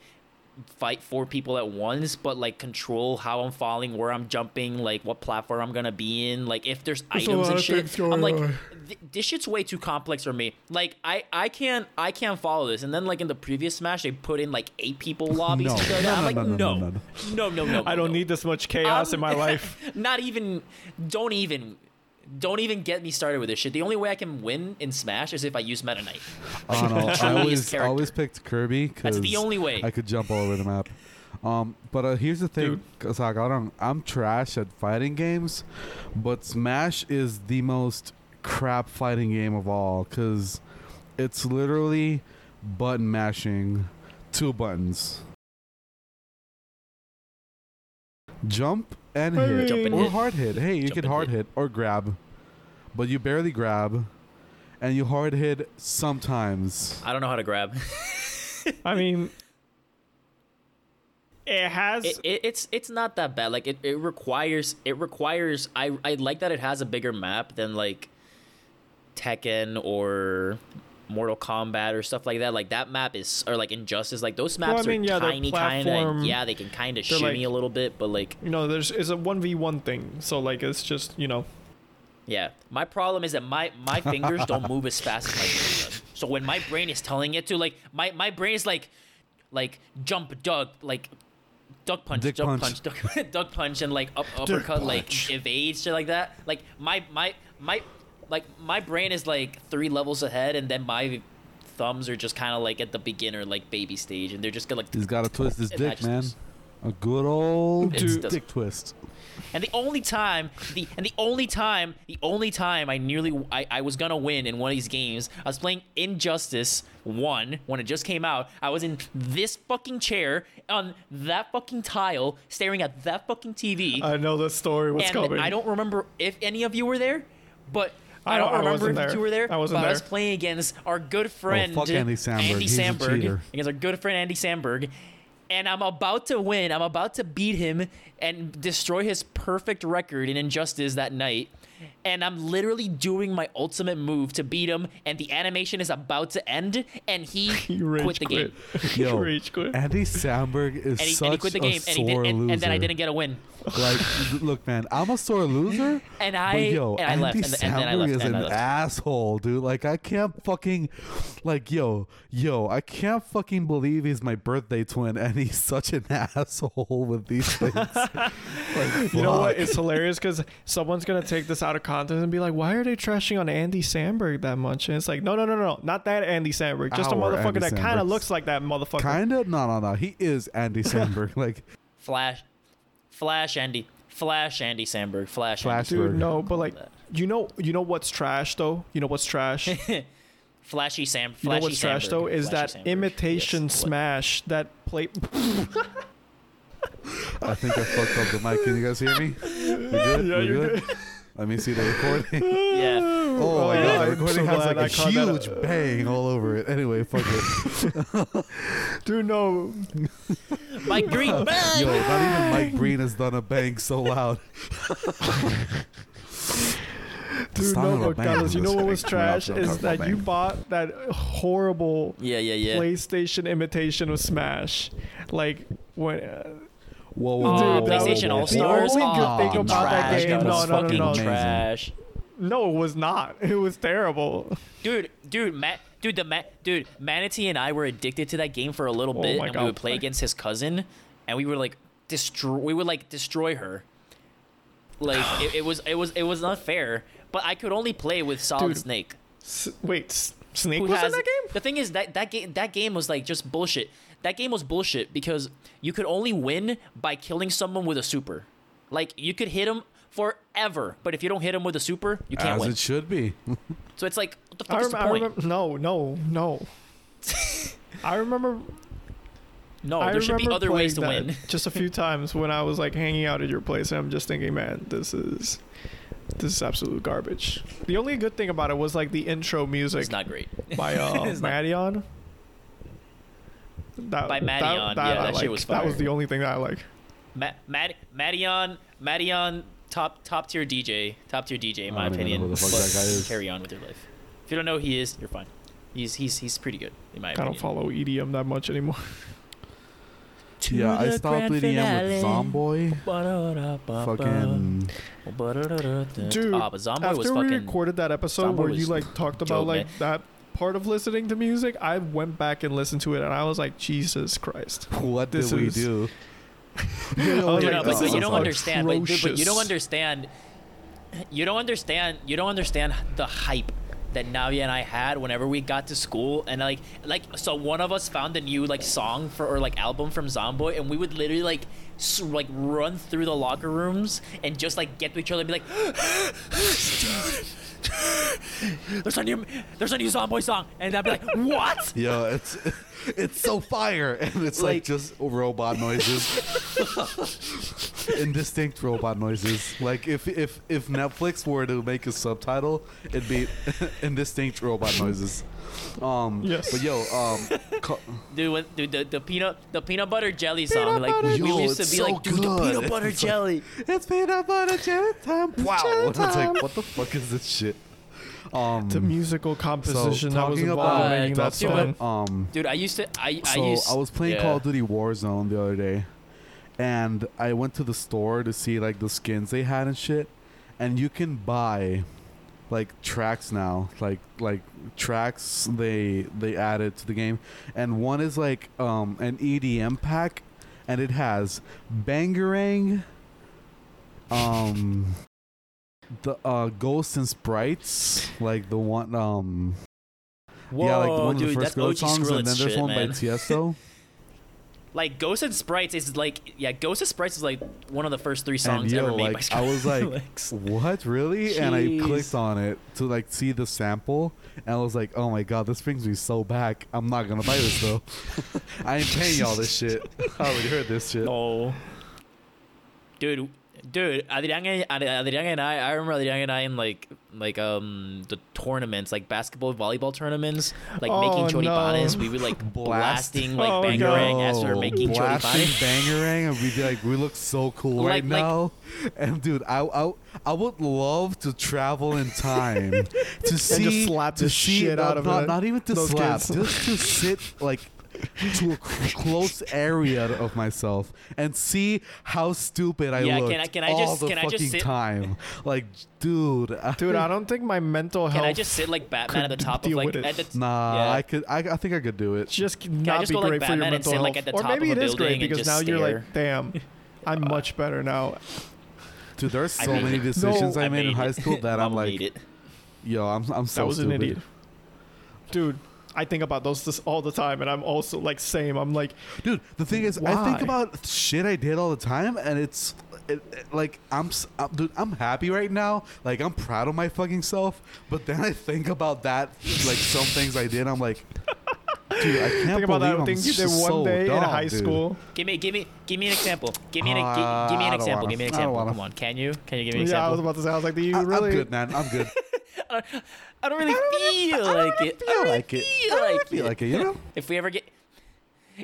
Speaker 3: fight four people at once, but like control how I'm falling, where I'm jumping, like what platform I'm gonna be in, like if there's
Speaker 1: There's
Speaker 3: items and shit. I'm like,
Speaker 1: on.
Speaker 3: Th- this shit's way too complex for me. Like I, I can't, I can't follow this. And then like in the previous Smash, they put in like eight people lobbies.
Speaker 2: No,
Speaker 3: and
Speaker 2: no.
Speaker 3: I'm
Speaker 2: no,
Speaker 3: like,
Speaker 2: no,
Speaker 3: no,
Speaker 2: no,
Speaker 3: no,
Speaker 2: no,
Speaker 3: no, no,
Speaker 1: i don't
Speaker 3: no.
Speaker 1: need this much chaos in my life
Speaker 3: Not even, don't even. Don't even get me started with this shit. The only way I can win in Smash is if I use Meta Knight.
Speaker 2: I don't. I always,
Speaker 3: character.
Speaker 2: always picked Kirby because
Speaker 3: the only way.
Speaker 2: I could jump all over the map. Um, but uh, here's the thing, cause like, I don't, I'm trash at fighting games, but Smash is the most crap fighting game of all, cause it's literally button mashing, two buttons, jump and hit,
Speaker 3: Jump and
Speaker 2: or
Speaker 3: hit.
Speaker 2: hard hit. Hey, you
Speaker 3: Jump
Speaker 2: can hard
Speaker 3: hit.
Speaker 2: hit or grab, but you barely grab, and you hard hit sometimes.
Speaker 3: I don't know how to grab.
Speaker 1: i mean it has
Speaker 3: it, it, it's it's not that bad. Like it, it requires it requires I I like that it has a bigger map than like Tekken or Mortal Kombat or stuff like that. Like that map is or like Injustice. Like those
Speaker 1: Well, I
Speaker 3: maps
Speaker 1: mean,
Speaker 3: are
Speaker 1: yeah,
Speaker 3: tiny, kind of. Yeah, they can kind of shimmy
Speaker 1: like-
Speaker 3: a little bit, but like
Speaker 1: you know there's it's a 1v1 thing so like it's just you know
Speaker 3: yeah. My problem is that my my fingers don't move as fast as my brain does. So when my brain is telling it to, like my my brain is like like jump, duck, like duck punch,
Speaker 2: Dick
Speaker 3: duck
Speaker 2: punch.
Speaker 3: punch, duck, duck punch, and like up, uppercut, like evade, shit like that. Like my my my like my brain is like three levels ahead, and then my thumbs are just kind of like at the beginner like baby stage, and they're just gonna like.
Speaker 2: He's got to twist his
Speaker 3: It
Speaker 2: dick, man. A good old
Speaker 3: It's
Speaker 2: dick twist.
Speaker 3: And the only time, the and the only time, the only time I nearly I, I was gonna win in one of these games, I was playing Injustice One when it just came out. I was in this fucking chair on that fucking tile, staring at that fucking TV,
Speaker 1: i know the story what's
Speaker 3: and
Speaker 1: coming
Speaker 3: I don't remember if any of you were there, but. I
Speaker 1: I
Speaker 3: don't
Speaker 1: don't- I
Speaker 3: remember
Speaker 1: wasn't
Speaker 3: if
Speaker 1: there.
Speaker 3: you were there.
Speaker 1: I wasn't
Speaker 3: but I was playing against our good oh, friend
Speaker 2: fuck Andy Samberg.
Speaker 3: Andy
Speaker 2: He's a
Speaker 3: Samberg.
Speaker 2: cheater.
Speaker 3: Against our good friend Andy Samberg. And I'm about to win. I'm about to beat him and destroy his perfect record in Injustice that night. and I'm literally doing my ultimate move to beat him, and the animation is about to end, and he
Speaker 1: You rage
Speaker 3: quit the game.
Speaker 1: quit.
Speaker 2: Yo,
Speaker 1: rage quit.
Speaker 2: Andy Samberg is
Speaker 3: And he,
Speaker 2: such
Speaker 3: and he quit the
Speaker 2: a
Speaker 3: game, and, he did,
Speaker 2: sore
Speaker 3: and,
Speaker 2: loser.
Speaker 3: and then I didn't get a win.
Speaker 2: Like, look, man, I'm a sore loser.
Speaker 3: And
Speaker 2: But
Speaker 3: I
Speaker 2: yo,
Speaker 3: and I
Speaker 2: Andy
Speaker 3: left, and, and then I
Speaker 2: Samberg
Speaker 3: left,
Speaker 2: is
Speaker 3: and
Speaker 2: an asshole, dude. Like, I can't fucking, like, yo, yo, I can't fucking believe he's my birthday twin, and he's such an asshole with these things. like,
Speaker 1: You know what? It's hilarious because someone's gonna take this out of context and be like, "Why are they trashing on Andy Samberg that much?" And it's like, no, no, no, no, not that Andy Samberg, just a motherfucker
Speaker 2: Andy
Speaker 1: that kind of looks like that motherfucker.
Speaker 2: Kinda? No, no, no. He is Andy Samberg. like,
Speaker 3: Flash, Flash Andy, Flash Andy Samberg, Flash.
Speaker 2: Flash-
Speaker 3: Andy.
Speaker 1: Dude, no, but like, you know, you know what's trash though. You know what's trash. you
Speaker 3: Flashy Sam.
Speaker 1: know
Speaker 3: Flashy
Speaker 1: what's trash though is
Speaker 3: Flashy
Speaker 1: that
Speaker 3: Samberg.
Speaker 1: imitation
Speaker 3: Yes, what?
Speaker 1: smash that play.
Speaker 2: I think I fucked up the mic. Can you guys hear me? We good?
Speaker 1: Yeah,
Speaker 2: we
Speaker 1: you're
Speaker 2: good? Let me see the recording.
Speaker 3: Yeah.
Speaker 2: Oh, my god, the recording
Speaker 1: so
Speaker 2: has like a
Speaker 1: caught that.
Speaker 2: huge bang all over it. Anyway, fuck it.
Speaker 1: Dude, no.
Speaker 3: Mike Green. bang!
Speaker 2: Yo, not even Mike Green has done a bang so loud.
Speaker 1: Dude, no,
Speaker 2: of a
Speaker 1: but. Carlos, you know what was trash is
Speaker 2: talk about
Speaker 1: that you bought that horrible
Speaker 3: Yeah, yeah, yeah.
Speaker 1: PlayStation imitation of Smash. Like when uh,
Speaker 2: Whoa,
Speaker 3: Oh,
Speaker 2: whoa,
Speaker 1: Dude,
Speaker 3: PlayStation
Speaker 1: was-
Speaker 3: All
Speaker 1: the
Speaker 3: Stars.
Speaker 1: only good
Speaker 3: oh,
Speaker 1: thing about that
Speaker 3: trash.
Speaker 1: game-
Speaker 3: That was
Speaker 1: no, no, no,
Speaker 3: fucking
Speaker 1: no.
Speaker 3: trash.
Speaker 1: no, it was not. It was terrible.
Speaker 3: Dude, dude, Matt, dude, the Matt, dude, Manatee and I were addicted to that game for a little
Speaker 1: Oh
Speaker 3: bit, and
Speaker 1: God.
Speaker 3: we would play against his cousin, and we would like destroy, we would like destroy her. Like it, it was, it was, it was not fair. But I could only play with Solid
Speaker 1: Dude,
Speaker 3: Snake.
Speaker 1: S- wait, S- Snake was
Speaker 3: has
Speaker 1: in that game?
Speaker 3: the thing is that that game that game was like just bullshit. That game was bullshit because you could only win by killing someone with a super. Like you could hit him forever, but if you don't hit him with a super, you can't win.
Speaker 2: As
Speaker 3: win.
Speaker 2: it should be.
Speaker 3: So it's like what the
Speaker 1: I,
Speaker 3: fuck is
Speaker 1: rem-
Speaker 3: the
Speaker 1: I
Speaker 3: point?
Speaker 1: remember. No, no, no. I remember.
Speaker 3: no,
Speaker 1: I
Speaker 3: there should be other ways to win.
Speaker 1: Just a few times when I was like hanging out at your place, and I'm just thinking, man, this is this is absolute garbage. The only good thing about it was like the intro music
Speaker 3: It's not great.
Speaker 1: by uh,
Speaker 3: It's not-
Speaker 1: That,
Speaker 3: By
Speaker 1: that-
Speaker 3: Madeon,
Speaker 1: that,
Speaker 3: yeah,
Speaker 1: I
Speaker 3: that shit
Speaker 1: like.
Speaker 3: was
Speaker 1: That was the only thing that I like.
Speaker 3: Ma- Mad- Madeon, Madeon, top top tier DJ, top tier DJ in my
Speaker 2: I don't even know
Speaker 3: opinion.
Speaker 2: who the fuck
Speaker 3: but
Speaker 2: that guy is.
Speaker 3: Carry on with your life. If you don't know who he is, you're fine. He's he's he's pretty good in my
Speaker 1: I
Speaker 3: opinion.
Speaker 1: don't follow EDM that much anymore.
Speaker 3: To
Speaker 2: yeah, I
Speaker 3: the
Speaker 2: stopped
Speaker 3: grand
Speaker 2: EDM with
Speaker 3: finale.
Speaker 2: Zomboy.
Speaker 3: Ba-da-da-ba-ba.
Speaker 2: Fucking.
Speaker 1: Dude,
Speaker 3: Dude, ah, but Zomboy was
Speaker 1: After we
Speaker 3: fucking.
Speaker 1: recorded that episode
Speaker 3: Zomboy
Speaker 1: where you
Speaker 3: was
Speaker 1: like talked about
Speaker 3: dope,
Speaker 1: like
Speaker 3: man.
Speaker 1: that part of listening to music, I went back and listened to it, and I was like, Jesus Christ.
Speaker 2: What did we
Speaker 1: is-
Speaker 2: do?
Speaker 1: I was
Speaker 3: No,
Speaker 1: like,
Speaker 3: no, but, but you don't understand. But, dude, but you don't understand. You don't understand. You don't understand the hype that Navia and I had whenever we got to school, and like, like, so one of us found a new like song for or like album from Zomboy, and we would literally like, like run through the locker rooms and just like get to each other and be like, there's a new, there's a new Zomboy song, and I'd be like, what?
Speaker 2: Yo, it's it's so fire, and it's like,
Speaker 3: Like-
Speaker 2: just robot noises, indistinct robot noises. Like if if if Netflix were to make a subtitle, it'd be indistinct robot noises. Um,
Speaker 1: Yes.
Speaker 2: But yo, um, co-
Speaker 3: Dude, when, dude, the, the peanut, the peanut butter jelly song, like
Speaker 2: butter
Speaker 3: we, we used to be
Speaker 2: so
Speaker 3: like, dude, the peanut butter
Speaker 2: It's like-
Speaker 3: jelly.
Speaker 2: it's peanut butter jelly time. Wow,
Speaker 1: jelly
Speaker 2: it's like what the fuck is this shit? Um,
Speaker 1: the musical composition that was
Speaker 2: talking
Speaker 1: involved
Speaker 3: about
Speaker 1: in making that
Speaker 3: that, dude,
Speaker 2: um,
Speaker 3: Dude, I used to. I
Speaker 2: so
Speaker 3: I used.
Speaker 2: I was playing
Speaker 3: yeah.
Speaker 2: Call of Duty Warzone the other day, and I went to the store to see like the skins they had and shit, and you can buy like tracks now, like like tracks they they added to the game, and one is like um an EDM pack, and it has Bangarang, um. The uh, Ghosts and Sprites, like the one, um,
Speaker 3: Whoa,
Speaker 2: yeah, like the one of
Speaker 3: dude,
Speaker 2: the first Ghost songs, and then there's
Speaker 3: shit,
Speaker 2: one
Speaker 3: man.
Speaker 2: by Tiesto.
Speaker 3: Like Ghosts and Sprites is like yeah, Ghosts and Sprites is like one of the first three songs
Speaker 2: yo,
Speaker 3: ever made
Speaker 2: like
Speaker 3: by
Speaker 2: I was like,
Speaker 3: Skrillex.
Speaker 2: what really? And I
Speaker 3: Jeez.
Speaker 2: clicked on it to like see the sample, and I was like, oh my god, this brings me so back. I'm not gonna buy this though. I ain't paying y'all this shit. I already heard this shit.
Speaker 3: no, dude, Dude, Adrian and, Adrian and I, I remember Adrian and I in like like um the tournaments, like basketball, volleyball tournaments, like
Speaker 1: Oh,
Speaker 3: making choripanes.
Speaker 1: no.
Speaker 3: We were like
Speaker 2: Blast.
Speaker 3: blasting like
Speaker 1: Oh,
Speaker 3: bangarang as we were making
Speaker 2: blasting
Speaker 3: choripanes.
Speaker 2: bangarang, and we did, like we look so cool
Speaker 3: Like-
Speaker 2: right
Speaker 3: like-
Speaker 2: now. And dude, I, I I would love to travel in time to see
Speaker 1: slap
Speaker 2: to
Speaker 1: the
Speaker 2: see
Speaker 1: shit
Speaker 2: not,
Speaker 1: out of
Speaker 2: not,
Speaker 1: it-
Speaker 2: not even to
Speaker 1: those
Speaker 2: slap,
Speaker 1: kids.
Speaker 2: just to sit like to a c- close area of myself and see how stupid I
Speaker 3: Yeah, can I- can I
Speaker 2: all
Speaker 3: just-
Speaker 2: the
Speaker 3: can I just
Speaker 2: fucking
Speaker 3: sit-
Speaker 2: time. Like, dude,
Speaker 1: Dude, I don't think my mental health.
Speaker 3: Can I just sit like Batman at the top of
Speaker 1: deal
Speaker 3: like
Speaker 1: with it.
Speaker 3: at the t-
Speaker 2: Nah,
Speaker 3: yeah.
Speaker 2: I could. I, I think I could do it.
Speaker 1: just
Speaker 3: I
Speaker 1: not
Speaker 3: just
Speaker 1: be
Speaker 3: go like
Speaker 1: great for your
Speaker 3: Batman and
Speaker 1: mental
Speaker 3: sit,
Speaker 1: health.
Speaker 3: like, at the
Speaker 1: or
Speaker 3: top
Speaker 1: maybe
Speaker 3: of
Speaker 1: it
Speaker 3: a
Speaker 1: is great because
Speaker 3: just
Speaker 1: now you're like, damn, I'm uh, much better now.
Speaker 2: Dude, there's
Speaker 3: I
Speaker 2: so
Speaker 3: made
Speaker 2: many
Speaker 3: it.
Speaker 2: decisions
Speaker 1: No,
Speaker 2: I,
Speaker 3: I
Speaker 2: made in high school that I'm like, yo, I'm I'm so
Speaker 1: that was
Speaker 2: stupid.
Speaker 1: an idiot. Dude, I think about those this all the time, and I'm also like same. I'm like,
Speaker 2: Dude, the thing is, I think about shit I did all the time, and it's it, it- like I'm, s- I'm- dude, I'm happy right now. Like I'm proud of my fucking self. But then I think about that, like some things I did. I'm like, dude, I can't
Speaker 1: think
Speaker 2: believe
Speaker 1: about that
Speaker 2: I'm
Speaker 1: things you did
Speaker 2: just
Speaker 1: one
Speaker 2: so
Speaker 1: day in high
Speaker 2: dude.
Speaker 1: school.
Speaker 3: Give me, give me, give me an example. Give me an,
Speaker 2: Uh,
Speaker 3: gi- give me an example.
Speaker 2: wanna.
Speaker 3: Give me an example. Come on, can you? Can you give me an
Speaker 1: Yeah, I was about to say, I was like, do you
Speaker 2: I,
Speaker 1: really?
Speaker 2: I'm good, man. I'm good.
Speaker 3: I don't really feel like it. I don't really
Speaker 2: like it.
Speaker 3: feel
Speaker 2: I
Speaker 3: like
Speaker 2: feel
Speaker 3: it.
Speaker 2: like it, you know.
Speaker 3: If we ever get,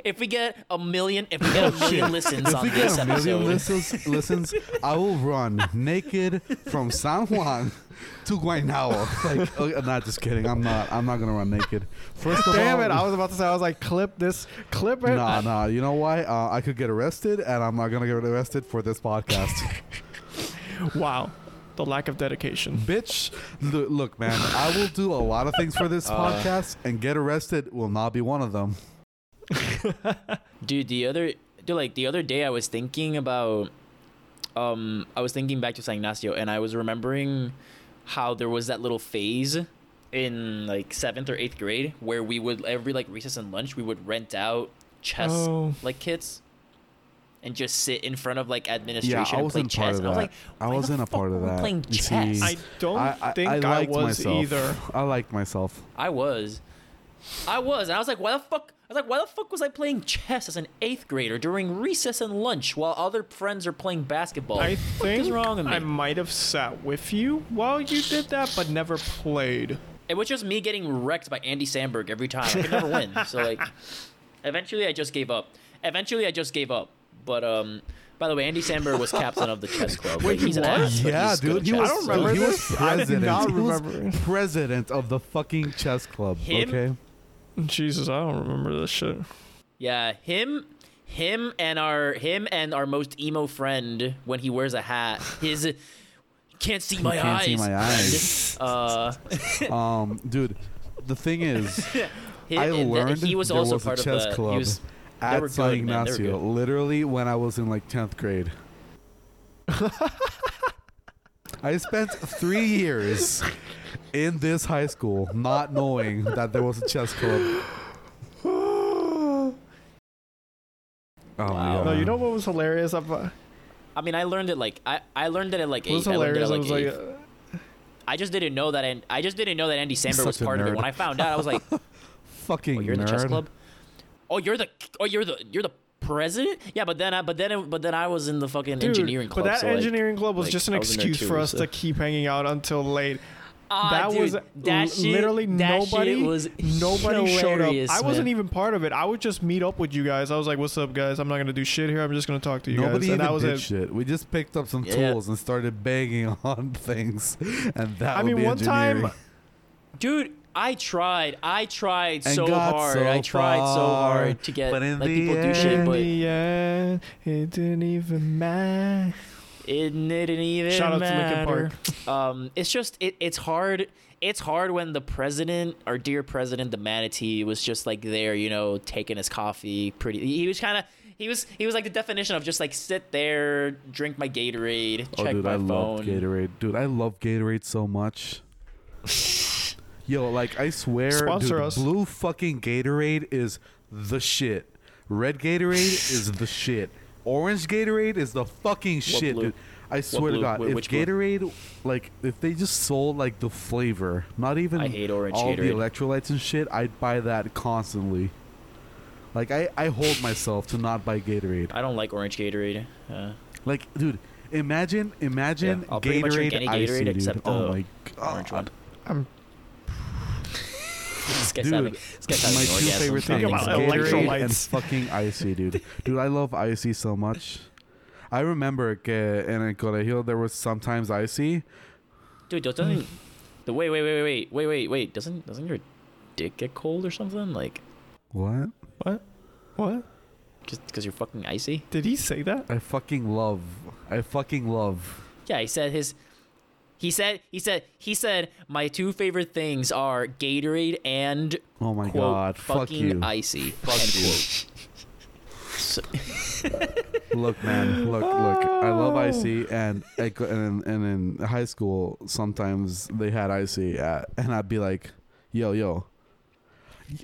Speaker 3: if we get a million, if we get a million listens
Speaker 2: If
Speaker 3: on
Speaker 2: we
Speaker 3: this
Speaker 2: get a million
Speaker 3: episode,
Speaker 2: listens, listens, I will run naked from San Juan to Guaynabo. Like, oh, not just kidding. I'm not. I'm not gonna run naked. First of
Speaker 1: Damn
Speaker 2: all,
Speaker 1: it! I was about to say, I was like, clip this, clip it.
Speaker 2: Nah, nah. You know why? Uh, I could get arrested, and I'm not gonna get arrested for this podcast.
Speaker 1: Wow, the lack of dedication.
Speaker 2: Bitch, look, look, man. I will do a lot of things for this
Speaker 3: Uh.
Speaker 2: podcast, and get arrested will not be one of them.
Speaker 3: dude, the other, dude, like the other day, I was thinking about, um, I was thinking back to San Ignacio, and I was remembering how there was that little phase in like seventh or eighth grade where we would every like recess and lunch we would rent out chess
Speaker 1: Oh.
Speaker 3: like kits and just sit in front of like administration
Speaker 2: I
Speaker 3: and play
Speaker 2: wasn't part
Speaker 3: chess.
Speaker 2: of
Speaker 3: I was like,
Speaker 2: I wasn't a part of
Speaker 3: were we
Speaker 2: that.
Speaker 3: Playing chess.
Speaker 2: see,
Speaker 1: I don't
Speaker 2: I, I,
Speaker 1: think
Speaker 2: I
Speaker 1: I,
Speaker 2: liked
Speaker 1: was
Speaker 2: myself.
Speaker 1: either.
Speaker 2: I liked myself.
Speaker 3: I was. I was. And I was like, why the fuck? I was like, why the fuck was I playing chess as an eighth grader during recess and lunch while other friends are playing basketball?
Speaker 1: I think
Speaker 3: is wrong with me?
Speaker 1: I might have sat with you while you did that, but never played.
Speaker 3: It was just me getting wrecked by Andy Sandberg every time. I could never win. So like, eventually I just gave up. Eventually I just gave up. But um, by the way, Andy Sandberg was captain of the chess club.
Speaker 1: Wait,
Speaker 3: he's
Speaker 1: he
Speaker 3: an
Speaker 1: was?
Speaker 3: ass,
Speaker 2: Yeah,
Speaker 3: he's
Speaker 2: dude. He was,
Speaker 1: I don't remember
Speaker 2: he was
Speaker 1: this. I do
Speaker 2: president.
Speaker 1: not
Speaker 2: he was
Speaker 1: remember.
Speaker 2: president of the fucking chess club.
Speaker 3: Him?
Speaker 2: Okay.
Speaker 1: Jesus, I don't remember this shit.
Speaker 3: Yeah, him, him, and our him and our most emo friend when he wears a hat. His can't see my
Speaker 2: Can't
Speaker 3: eyes.
Speaker 2: see my
Speaker 3: friend. Uh,
Speaker 2: Um, dude, the thing is,
Speaker 3: he,
Speaker 2: I learned
Speaker 3: he was
Speaker 2: there
Speaker 3: also
Speaker 2: was
Speaker 3: part
Speaker 2: a chess
Speaker 3: of the.
Speaker 2: club
Speaker 3: He was, they
Speaker 2: at
Speaker 3: were
Speaker 2: San
Speaker 3: good, man. They were
Speaker 2: Ignacio. Literally, when I was in like tenth grade. I spent three years in this high school not knowing that there was a chess club. Oh
Speaker 3: Wow.
Speaker 1: No, you know what was hilarious? I've, uh,
Speaker 3: I mean, I learned it like I, I learned it at like
Speaker 1: what was
Speaker 3: eight. I learned it at like
Speaker 1: it was
Speaker 3: eight.
Speaker 1: like, uh,
Speaker 3: I just didn't know that. An- I just didn't know that Andy Sandberg was part of it. When I found out, I was like,
Speaker 2: fucking
Speaker 3: "Oh, you're in the chess club? Oh, you're the. Oh, you're the. You're the president? Yeah, but then, I, but then, it- but then I was in the fucking
Speaker 1: dude,
Speaker 3: engineering club.
Speaker 1: but that
Speaker 3: so, like-
Speaker 1: engineering club was
Speaker 3: like,
Speaker 1: just an
Speaker 3: was
Speaker 1: excuse
Speaker 3: too,
Speaker 1: for us
Speaker 3: so-
Speaker 1: to keep hanging out until late.
Speaker 3: Ah,
Speaker 1: that
Speaker 3: dude,
Speaker 1: was
Speaker 3: that
Speaker 1: l-
Speaker 3: shit,
Speaker 1: literally
Speaker 3: that shit
Speaker 1: nobody.
Speaker 3: was
Speaker 1: nobody showed up.
Speaker 3: hilarious,
Speaker 1: I wasn't
Speaker 3: man.
Speaker 1: even part of it. I would just meet up with you guys. I was like, "What's up, guys? I'm not gonna do shit here. I'm just gonna talk to you
Speaker 2: Nobody
Speaker 1: guys." And that was
Speaker 2: did
Speaker 1: it.
Speaker 2: shit. We just picked up some
Speaker 3: Yeah.
Speaker 2: tools and started banging on things, and that
Speaker 1: I
Speaker 2: would
Speaker 1: mean,
Speaker 2: be
Speaker 1: one time,
Speaker 3: dude. I tried. I tried
Speaker 2: And
Speaker 3: so hard.
Speaker 2: so
Speaker 3: I tried so hard to get
Speaker 2: but in
Speaker 3: like
Speaker 2: the
Speaker 3: people do
Speaker 2: end-
Speaker 3: shit,
Speaker 1: in
Speaker 3: but
Speaker 1: the end, it didn't even matter.
Speaker 3: it didn't even
Speaker 1: Shout out to
Speaker 3: matter.
Speaker 1: Linkin
Speaker 3: Um, it's just it, it's hard. It's hard when the president, our dear president, the manatee, was just like there, you know, taking his coffee. Pretty. He was kind of. He was. He was like the definition of just like sit there, drink my Gatorade,
Speaker 2: Oh,
Speaker 3: check
Speaker 2: dude,
Speaker 3: my
Speaker 2: I
Speaker 3: phone.
Speaker 2: love Gatorade. Dude, I love Gatorade so much. Yo, like I swear,
Speaker 1: Sponsor
Speaker 2: dude,
Speaker 1: us.
Speaker 2: blue fucking Gatorade is the shit. Red Gatorade is the shit. Orange Gatorade is the fucking shit,
Speaker 3: blue?
Speaker 2: dude. I swear to
Speaker 3: blue?
Speaker 2: God,
Speaker 3: Wh-
Speaker 2: if
Speaker 3: which blue?
Speaker 2: Gatorade, like, if they just sold like the flavor, not even
Speaker 3: I hate orange
Speaker 2: all the
Speaker 3: Gatorade.
Speaker 2: electrolytes and shit, I'd buy that constantly. Like I, I hold myself to not buy Gatorade.
Speaker 3: I don't like orange Gatorade. Uh,
Speaker 2: Like, dude, Imagine, imagine
Speaker 3: Yeah, I'll pretty much drink
Speaker 2: Gatorade,
Speaker 3: any
Speaker 2: icy, dude.
Speaker 3: except
Speaker 2: oh
Speaker 3: the
Speaker 2: my
Speaker 3: Orange one.
Speaker 1: I'm
Speaker 3: This guy's
Speaker 2: Dude,
Speaker 3: having, this guy's
Speaker 2: My
Speaker 3: having an
Speaker 2: two
Speaker 3: orgasm.
Speaker 2: favorite things:
Speaker 1: about
Speaker 2: Gatorade and fucking icy, dude. Dude, I love icy so much. I remember que en el colegio there was sometimes icy.
Speaker 3: Dude, doesn't mm. the wait, wait, wait, wait, wait, wait, wait, doesn't doesn't your dick get cold or something? Like
Speaker 2: what?
Speaker 1: What? what?
Speaker 3: just because you're fucking icy?
Speaker 1: Did he say that?
Speaker 2: I fucking love. I fucking love.
Speaker 3: Yeah, he said his. He said he said he said my two favorite things are Gatorade and
Speaker 2: Oh my
Speaker 3: quote
Speaker 2: god! Fuck
Speaker 3: fucking
Speaker 2: you.
Speaker 3: icy.
Speaker 2: Fuck you. Look, man. Look, look. I love
Speaker 1: Oh.
Speaker 2: icy, and and in, and in high school sometimes they had icy, at, and I'd be like, "Yo, yo."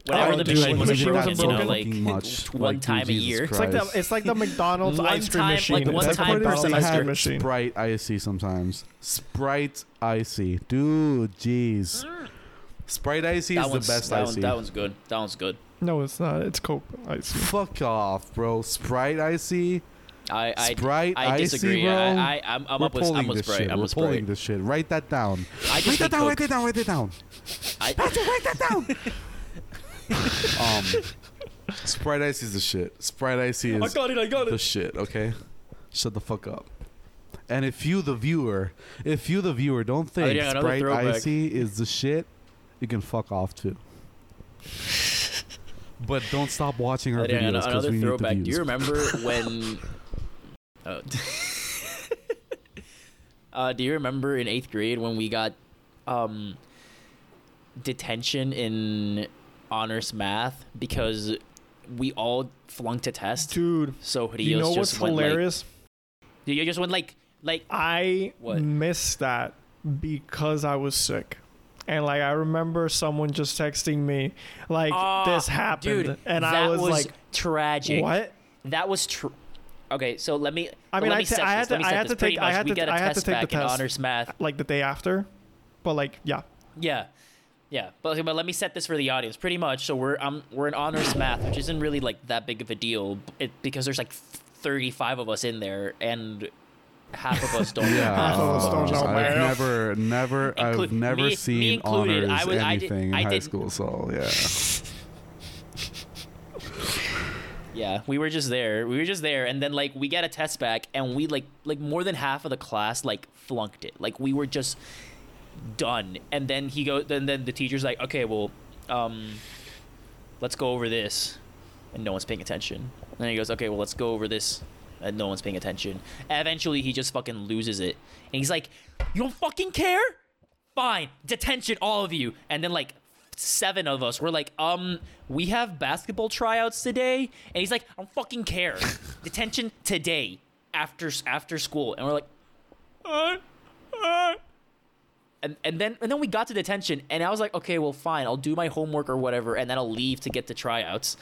Speaker 3: Whenever
Speaker 2: I
Speaker 3: the
Speaker 2: do
Speaker 3: machine
Speaker 2: it
Speaker 3: was
Speaker 2: when
Speaker 1: broken, you know,
Speaker 3: like,
Speaker 2: much.
Speaker 3: one
Speaker 2: Like, dude,
Speaker 3: time a year.
Speaker 1: It's like the it's like the McDonald's
Speaker 3: One
Speaker 1: ice cream
Speaker 3: time-
Speaker 1: machine.
Speaker 3: like one
Speaker 1: It's
Speaker 3: time
Speaker 1: the
Speaker 3: per
Speaker 1: McDonald's ice
Speaker 3: semester.
Speaker 1: cream machine.
Speaker 2: Sprite icy sometimes. Sprite icy, dude. Jeez. Sprite icy
Speaker 3: that
Speaker 2: is the best
Speaker 3: that,
Speaker 2: icy.
Speaker 3: one, that one's good. That one's good.
Speaker 1: No, it's not. It's Coke ice.
Speaker 2: Fuck off, bro. Sprite icy.
Speaker 3: I I,
Speaker 2: Sprite
Speaker 3: I
Speaker 2: icy,
Speaker 3: disagree.
Speaker 2: bro.
Speaker 3: I, I I'm, I'm
Speaker 2: We're
Speaker 3: up with
Speaker 2: pulling
Speaker 3: I'm with
Speaker 2: this
Speaker 3: Sprite.
Speaker 2: shit.
Speaker 3: I'm
Speaker 2: We're
Speaker 3: with
Speaker 2: pulling
Speaker 3: Sprite.
Speaker 2: this shit. Write that down.
Speaker 3: I
Speaker 2: Write
Speaker 3: just
Speaker 2: that down. Write that down. Write it down.
Speaker 3: I,
Speaker 2: Write that down. um, Sprite icy is the shit. Sprite icy is
Speaker 3: got it. I got
Speaker 2: the shit. Okay, shut the fuck up. And if you, the viewer, if you, the viewer, don't think
Speaker 3: Oh, yeah, another
Speaker 2: Sprite
Speaker 3: throwback.
Speaker 2: icy is the shit, you can fuck off too. but don't stop watching our
Speaker 3: But yeah,
Speaker 2: videos because
Speaker 3: another
Speaker 2: we need the
Speaker 3: throwback.
Speaker 2: views.
Speaker 3: Do you remember when? Oh. uh, do you remember in eighth grade when we got um, detention in honors math because we all flunked a test?
Speaker 1: Dude,
Speaker 3: So Rios
Speaker 1: you know
Speaker 3: just
Speaker 1: what's
Speaker 3: went
Speaker 1: hilarious?
Speaker 3: like, you just went like like
Speaker 1: I
Speaker 3: What?
Speaker 1: missed that because I was sick. And like I remember someone just texting me like
Speaker 3: Ah,
Speaker 1: this happened
Speaker 3: dude,
Speaker 1: and I was, like
Speaker 3: tragic.
Speaker 1: what?
Speaker 3: That was true. Okay, so let me.
Speaker 1: I mean,
Speaker 3: let
Speaker 1: I
Speaker 3: me set
Speaker 1: I had to- I had to take- I had
Speaker 3: we
Speaker 1: to- I had to take the test.
Speaker 3: honors math.
Speaker 1: Like the day after. But like yeah.
Speaker 3: Yeah, yeah. But but let me set this for the audience. Pretty much. So we're um we're in honors math, which isn't really like that big of a deal, it, because there's like 35 of us in there, and half of us don't.
Speaker 2: Yeah,
Speaker 1: Half of us don't know
Speaker 2: I've
Speaker 1: math.
Speaker 2: never, never,
Speaker 3: Inclu-
Speaker 2: I've never
Speaker 3: me- me
Speaker 2: seen
Speaker 3: included.
Speaker 2: honors
Speaker 3: I was- I did-
Speaker 2: anything
Speaker 3: I
Speaker 2: in high
Speaker 3: did-
Speaker 2: school. So yeah,
Speaker 3: Yeah, we were just there. We were just there, and then like we get a test back, and we like like more than half of the class like flunked it. Like we were just done. And then he goes. Then then the teacher's like, okay, well, um, let's go over this, and no one's paying attention. And then he goes, okay, well, let's go over this, and no one's paying attention. And eventually, he just fucking loses it, and he's like, you don't fucking care? Fine, detention, all of you. And then like seven of us were like, um, we have basketball tryouts today, and he's like, I don't fucking care. Detention today after after school, and we're like, uh, uh. And, and then and then we got to detention, and I was like, okay, well, fine, I'll do my homework or whatever, and then I'll leave to get to tryouts.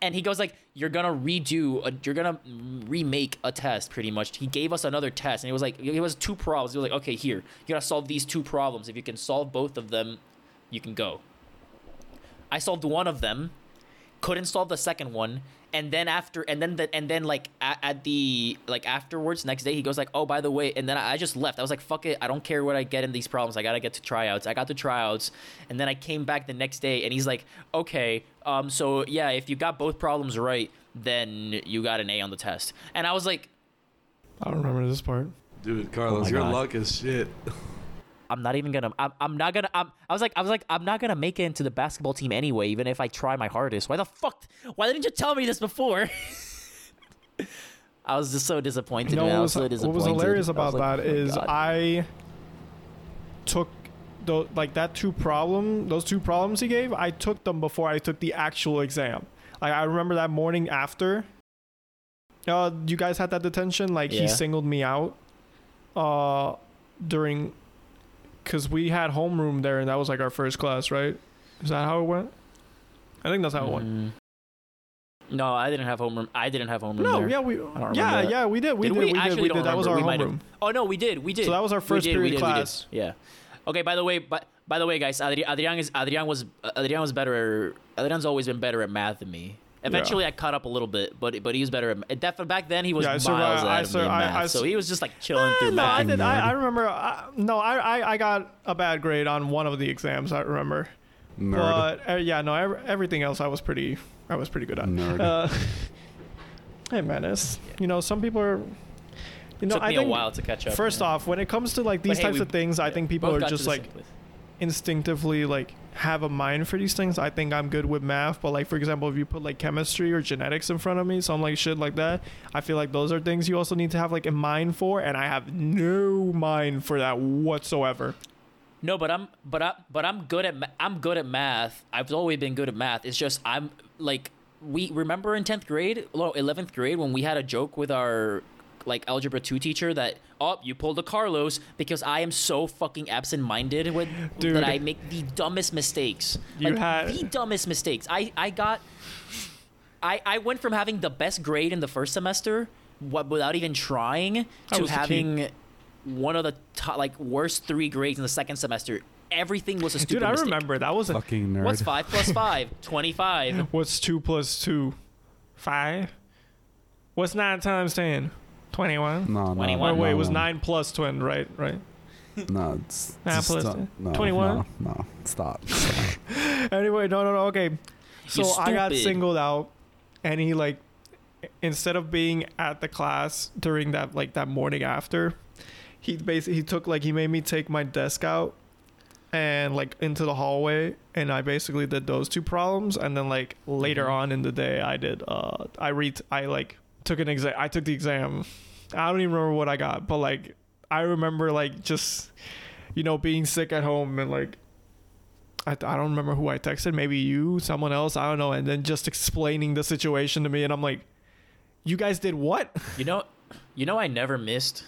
Speaker 3: And he goes like, you're gonna redo, a, you're gonna remake a test, pretty much. He gave us another test, and it was like, it was two problems. He was like, okay, here, you gotta solve these two problems. If you can solve both of them, you can go. I solved one of them, couldn't solve the second one, and then after, and then the, and then like at, at the like afterwards, next day he goes like, oh by the way, and then I, I just left. I was like, fuck it, I don't care what I get in these problems. I gotta get to tryouts. I got to tryouts, and then I came back the next day, and he's like, okay, um, so yeah, if you got both problems right, then you got an A on the test. And I was like,
Speaker 1: I don't remember this part.
Speaker 2: dude, Carlos,
Speaker 3: my
Speaker 2: your
Speaker 3: God.
Speaker 2: luck is shit.
Speaker 3: I'm not even gonna. I'm, I'm not gonna. I'm, I was like, I was like, I'm not gonna make it into the basketball team anyway, even if I try my hardest. Why the fuck? Why didn't you tell me this before? I was just so disappointed. Man.
Speaker 1: What
Speaker 3: was so disappointed.
Speaker 1: what was hilarious about
Speaker 3: like,
Speaker 1: that
Speaker 3: oh
Speaker 1: is
Speaker 3: God.
Speaker 1: I took the like that two problem those two problems he gave I took them before I took the actual exam. Like I remember that morning after. Uh, you guys had that detention. Like
Speaker 3: Yeah.
Speaker 1: he singled me out. Uh, during, cause we had homeroom there, and that was like our first class, right? Is that how it went? I think that's how it went.
Speaker 3: Mm. No, I didn't have homeroom. I didn't have homeroom.
Speaker 1: No,
Speaker 3: there.
Speaker 1: yeah, we, yeah,
Speaker 3: that.
Speaker 1: yeah, we did, we
Speaker 3: Did
Speaker 1: did,
Speaker 3: we?
Speaker 1: we, did, we did. That was our
Speaker 3: remember. We might have-
Speaker 1: homeroom.
Speaker 3: Oh no, we did. We did.
Speaker 1: So that was our first
Speaker 3: did,
Speaker 1: period class.
Speaker 3: Yeah. Okay. By the way, but by the way, guys, Adrian is Adrian was Adrian was better. Adrian's always been better at math than me, Eventually, I caught up a little bit, but but he was better. At, definitely back then, he was
Speaker 1: Yeah, I
Speaker 3: miles
Speaker 1: I
Speaker 3: ahead of me
Speaker 1: sur- I-
Speaker 3: math.
Speaker 1: I
Speaker 3: so he was just like chilling
Speaker 1: Eh,
Speaker 3: through
Speaker 1: no, I did. I. I remember. I, no, I, I I got a bad grade on one of the exams. I remember.
Speaker 2: Nerd.
Speaker 1: But uh, yeah, no, ev- everything else I was pretty. I was pretty good at.
Speaker 2: Nerd.
Speaker 1: Uh, hey man, it's you know some people are. You know,
Speaker 3: Took
Speaker 1: I
Speaker 3: me
Speaker 1: think
Speaker 3: a while to catch up.
Speaker 1: first
Speaker 3: yeah.
Speaker 1: off, when it comes to like
Speaker 3: But
Speaker 1: these
Speaker 3: hey,
Speaker 1: types
Speaker 3: we-
Speaker 1: of things, I think people are just like instinctively like have a mind for these things. I think I'm good with math, but like for example, if you put like chemistry or genetics in front of me, some like shit like that, I feel like those are things you also need to have like a mind for, and I have no mind for that whatsoever.
Speaker 3: No, but I'm but I but I'm good at I'm good at math. I've always been good at math. It's just I'm like we remember in 10th grade, no, 11th grade when we had a joke with our like algebra 2 teacher that oh, you pulled a Carlos because I am so fucking absent-minded with
Speaker 1: Dude.
Speaker 3: that I make the dumbest mistakes.
Speaker 1: You
Speaker 3: like
Speaker 1: had-
Speaker 3: the dumbest mistakes. I I got I I went from having the best grade in the first semester what, without even trying to
Speaker 1: was the key.
Speaker 3: having one of the top, like worst three grades in the second semester. Everything was a stupid
Speaker 1: Dude, I
Speaker 3: mistake.
Speaker 1: remember that was a
Speaker 2: Fucking nerd.
Speaker 3: What's five plus five? Twenty-five.
Speaker 1: What's two plus two? Five. What's nine times ten? Twenty-one.
Speaker 2: No, no.
Speaker 3: 21.
Speaker 1: Wait, wait, it was nine plus twin, right? Right.
Speaker 2: No, it's
Speaker 1: Nine
Speaker 2: just
Speaker 1: plus
Speaker 2: stop.
Speaker 1: ten.
Speaker 2: No,
Speaker 1: 21?
Speaker 2: No, no, stop. stop.
Speaker 1: Anyway, no, no, no. Okay. So
Speaker 3: You
Speaker 1: I got
Speaker 3: stupid.
Speaker 1: singled out, and he like, instead of being at the class during that like that morning after, he basically he took like he made me take my desk out, and like into the hallway, and I basically did those two problems, and then like later
Speaker 3: Mhm.
Speaker 1: on in the day I did uh I read I like took an exam I took the exam, I don't even remember what I got, but like I remember like just you know being sick at home and like I, I don't remember who I texted, maybe you, someone else, I don't know, and then just explaining the situation to me, and I'm like, you guys did what?
Speaker 3: You know, you know, I never missed.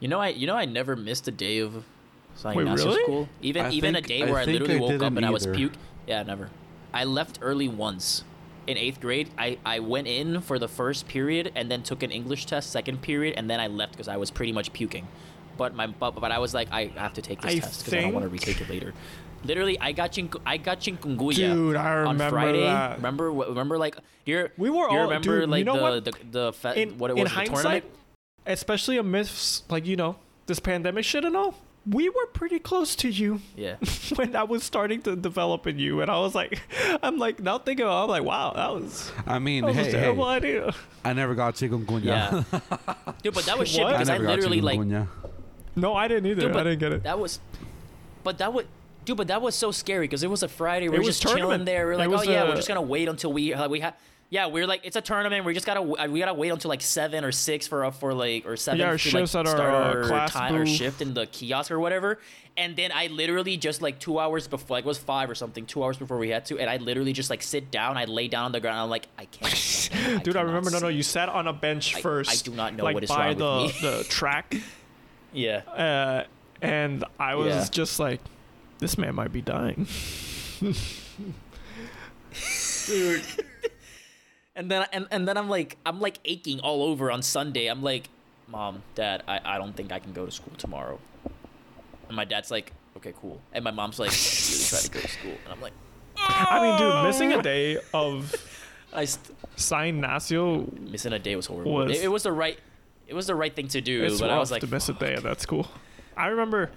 Speaker 3: You know, I you know I never missed a day of San
Speaker 1: Wait,
Speaker 3: Ignacio
Speaker 1: really?
Speaker 3: school. Even
Speaker 2: I
Speaker 3: even
Speaker 2: think-
Speaker 3: a day where I,
Speaker 2: think
Speaker 3: literally
Speaker 2: I
Speaker 3: woke up
Speaker 2: didn't
Speaker 3: and I was
Speaker 2: either.
Speaker 3: puke. Yeah, never. I left early once. In eighth grade, I, I went in for the first period and then took an English test second period and then I left because I was pretty much puking. But my but, but I was like I have to take this
Speaker 1: I
Speaker 3: test because I don't want to retake it later. Literally, I got chink- I got chikungunya
Speaker 1: Dude, I
Speaker 3: on Friday.
Speaker 1: that.
Speaker 3: Remember remember like you're
Speaker 1: We were
Speaker 3: you
Speaker 1: all-
Speaker 3: remember
Speaker 1: dude,
Speaker 3: like
Speaker 1: you know
Speaker 3: the,
Speaker 1: what?
Speaker 3: the the fe-
Speaker 1: In,
Speaker 3: what it
Speaker 1: in
Speaker 3: the
Speaker 1: hindsight,
Speaker 3: tournament.
Speaker 1: especially amidst like you know this pandemic shit and all, we were pretty close to you
Speaker 3: Yeah.
Speaker 1: when I was starting to develop in you, and I was like, I'm like now thinking, about, it, I'm like, wow, that was
Speaker 2: I mean,
Speaker 1: that was
Speaker 2: hey,
Speaker 1: a terrible
Speaker 2: hey,
Speaker 1: idea.
Speaker 2: I never got chikungunya.
Speaker 3: Yeah. Dude, but that was shit
Speaker 1: What?
Speaker 3: because
Speaker 2: I
Speaker 3: I,
Speaker 2: got
Speaker 3: literally like.
Speaker 1: No, I didn't either.
Speaker 3: Dude,
Speaker 1: I didn't get it.
Speaker 3: that was but that would dude, but that was so scary because it was a Friday. We
Speaker 1: It
Speaker 3: were
Speaker 1: was
Speaker 3: just chilling there. We
Speaker 1: It
Speaker 3: are like, oh
Speaker 1: was
Speaker 3: yeah, we're just gonna wait until we uh, we have. Yeah, we're like, it's a tournament. We just gotta we gotta wait until like seven or six for for like or seven
Speaker 1: Yeah, our
Speaker 3: to like
Speaker 1: shifts at our,
Speaker 3: start
Speaker 1: uh,
Speaker 3: our
Speaker 1: class
Speaker 3: time our
Speaker 1: booth.
Speaker 3: shift in the kiosk or whatever. And then I literally just like two hours before, like it was five or something, two hours before we had to, and I literally just like sit down. I lay down on the ground. I'm like, I can't. stand.
Speaker 1: Dude, I,
Speaker 3: cannot
Speaker 1: remember. No, no, you sat on a bench
Speaker 3: I- I do not know
Speaker 1: like
Speaker 3: what is
Speaker 1: by
Speaker 3: wrong
Speaker 1: the
Speaker 3: with me.
Speaker 1: the track,
Speaker 3: Yeah.
Speaker 1: uh, and I was
Speaker 3: Yeah.
Speaker 1: just like, this man might be dying. Dude,
Speaker 3: And then and, and then I'm like I'm like aching all over on Sunday. I'm like, Mom, Dad, I, I don't think I can go to school tomorrow. And my dad's like, Okay, cool. And my mom's like, really try to go to school. And I'm like,
Speaker 1: I mean, dude, missing a oh. day of
Speaker 3: I st-
Speaker 1: San Ignacio,
Speaker 3: missing a day was horrible.
Speaker 1: Was-
Speaker 3: it, it was the right it was the right thing to do.
Speaker 1: it's
Speaker 3: but I was like,
Speaker 1: to miss a day of that school. I remember.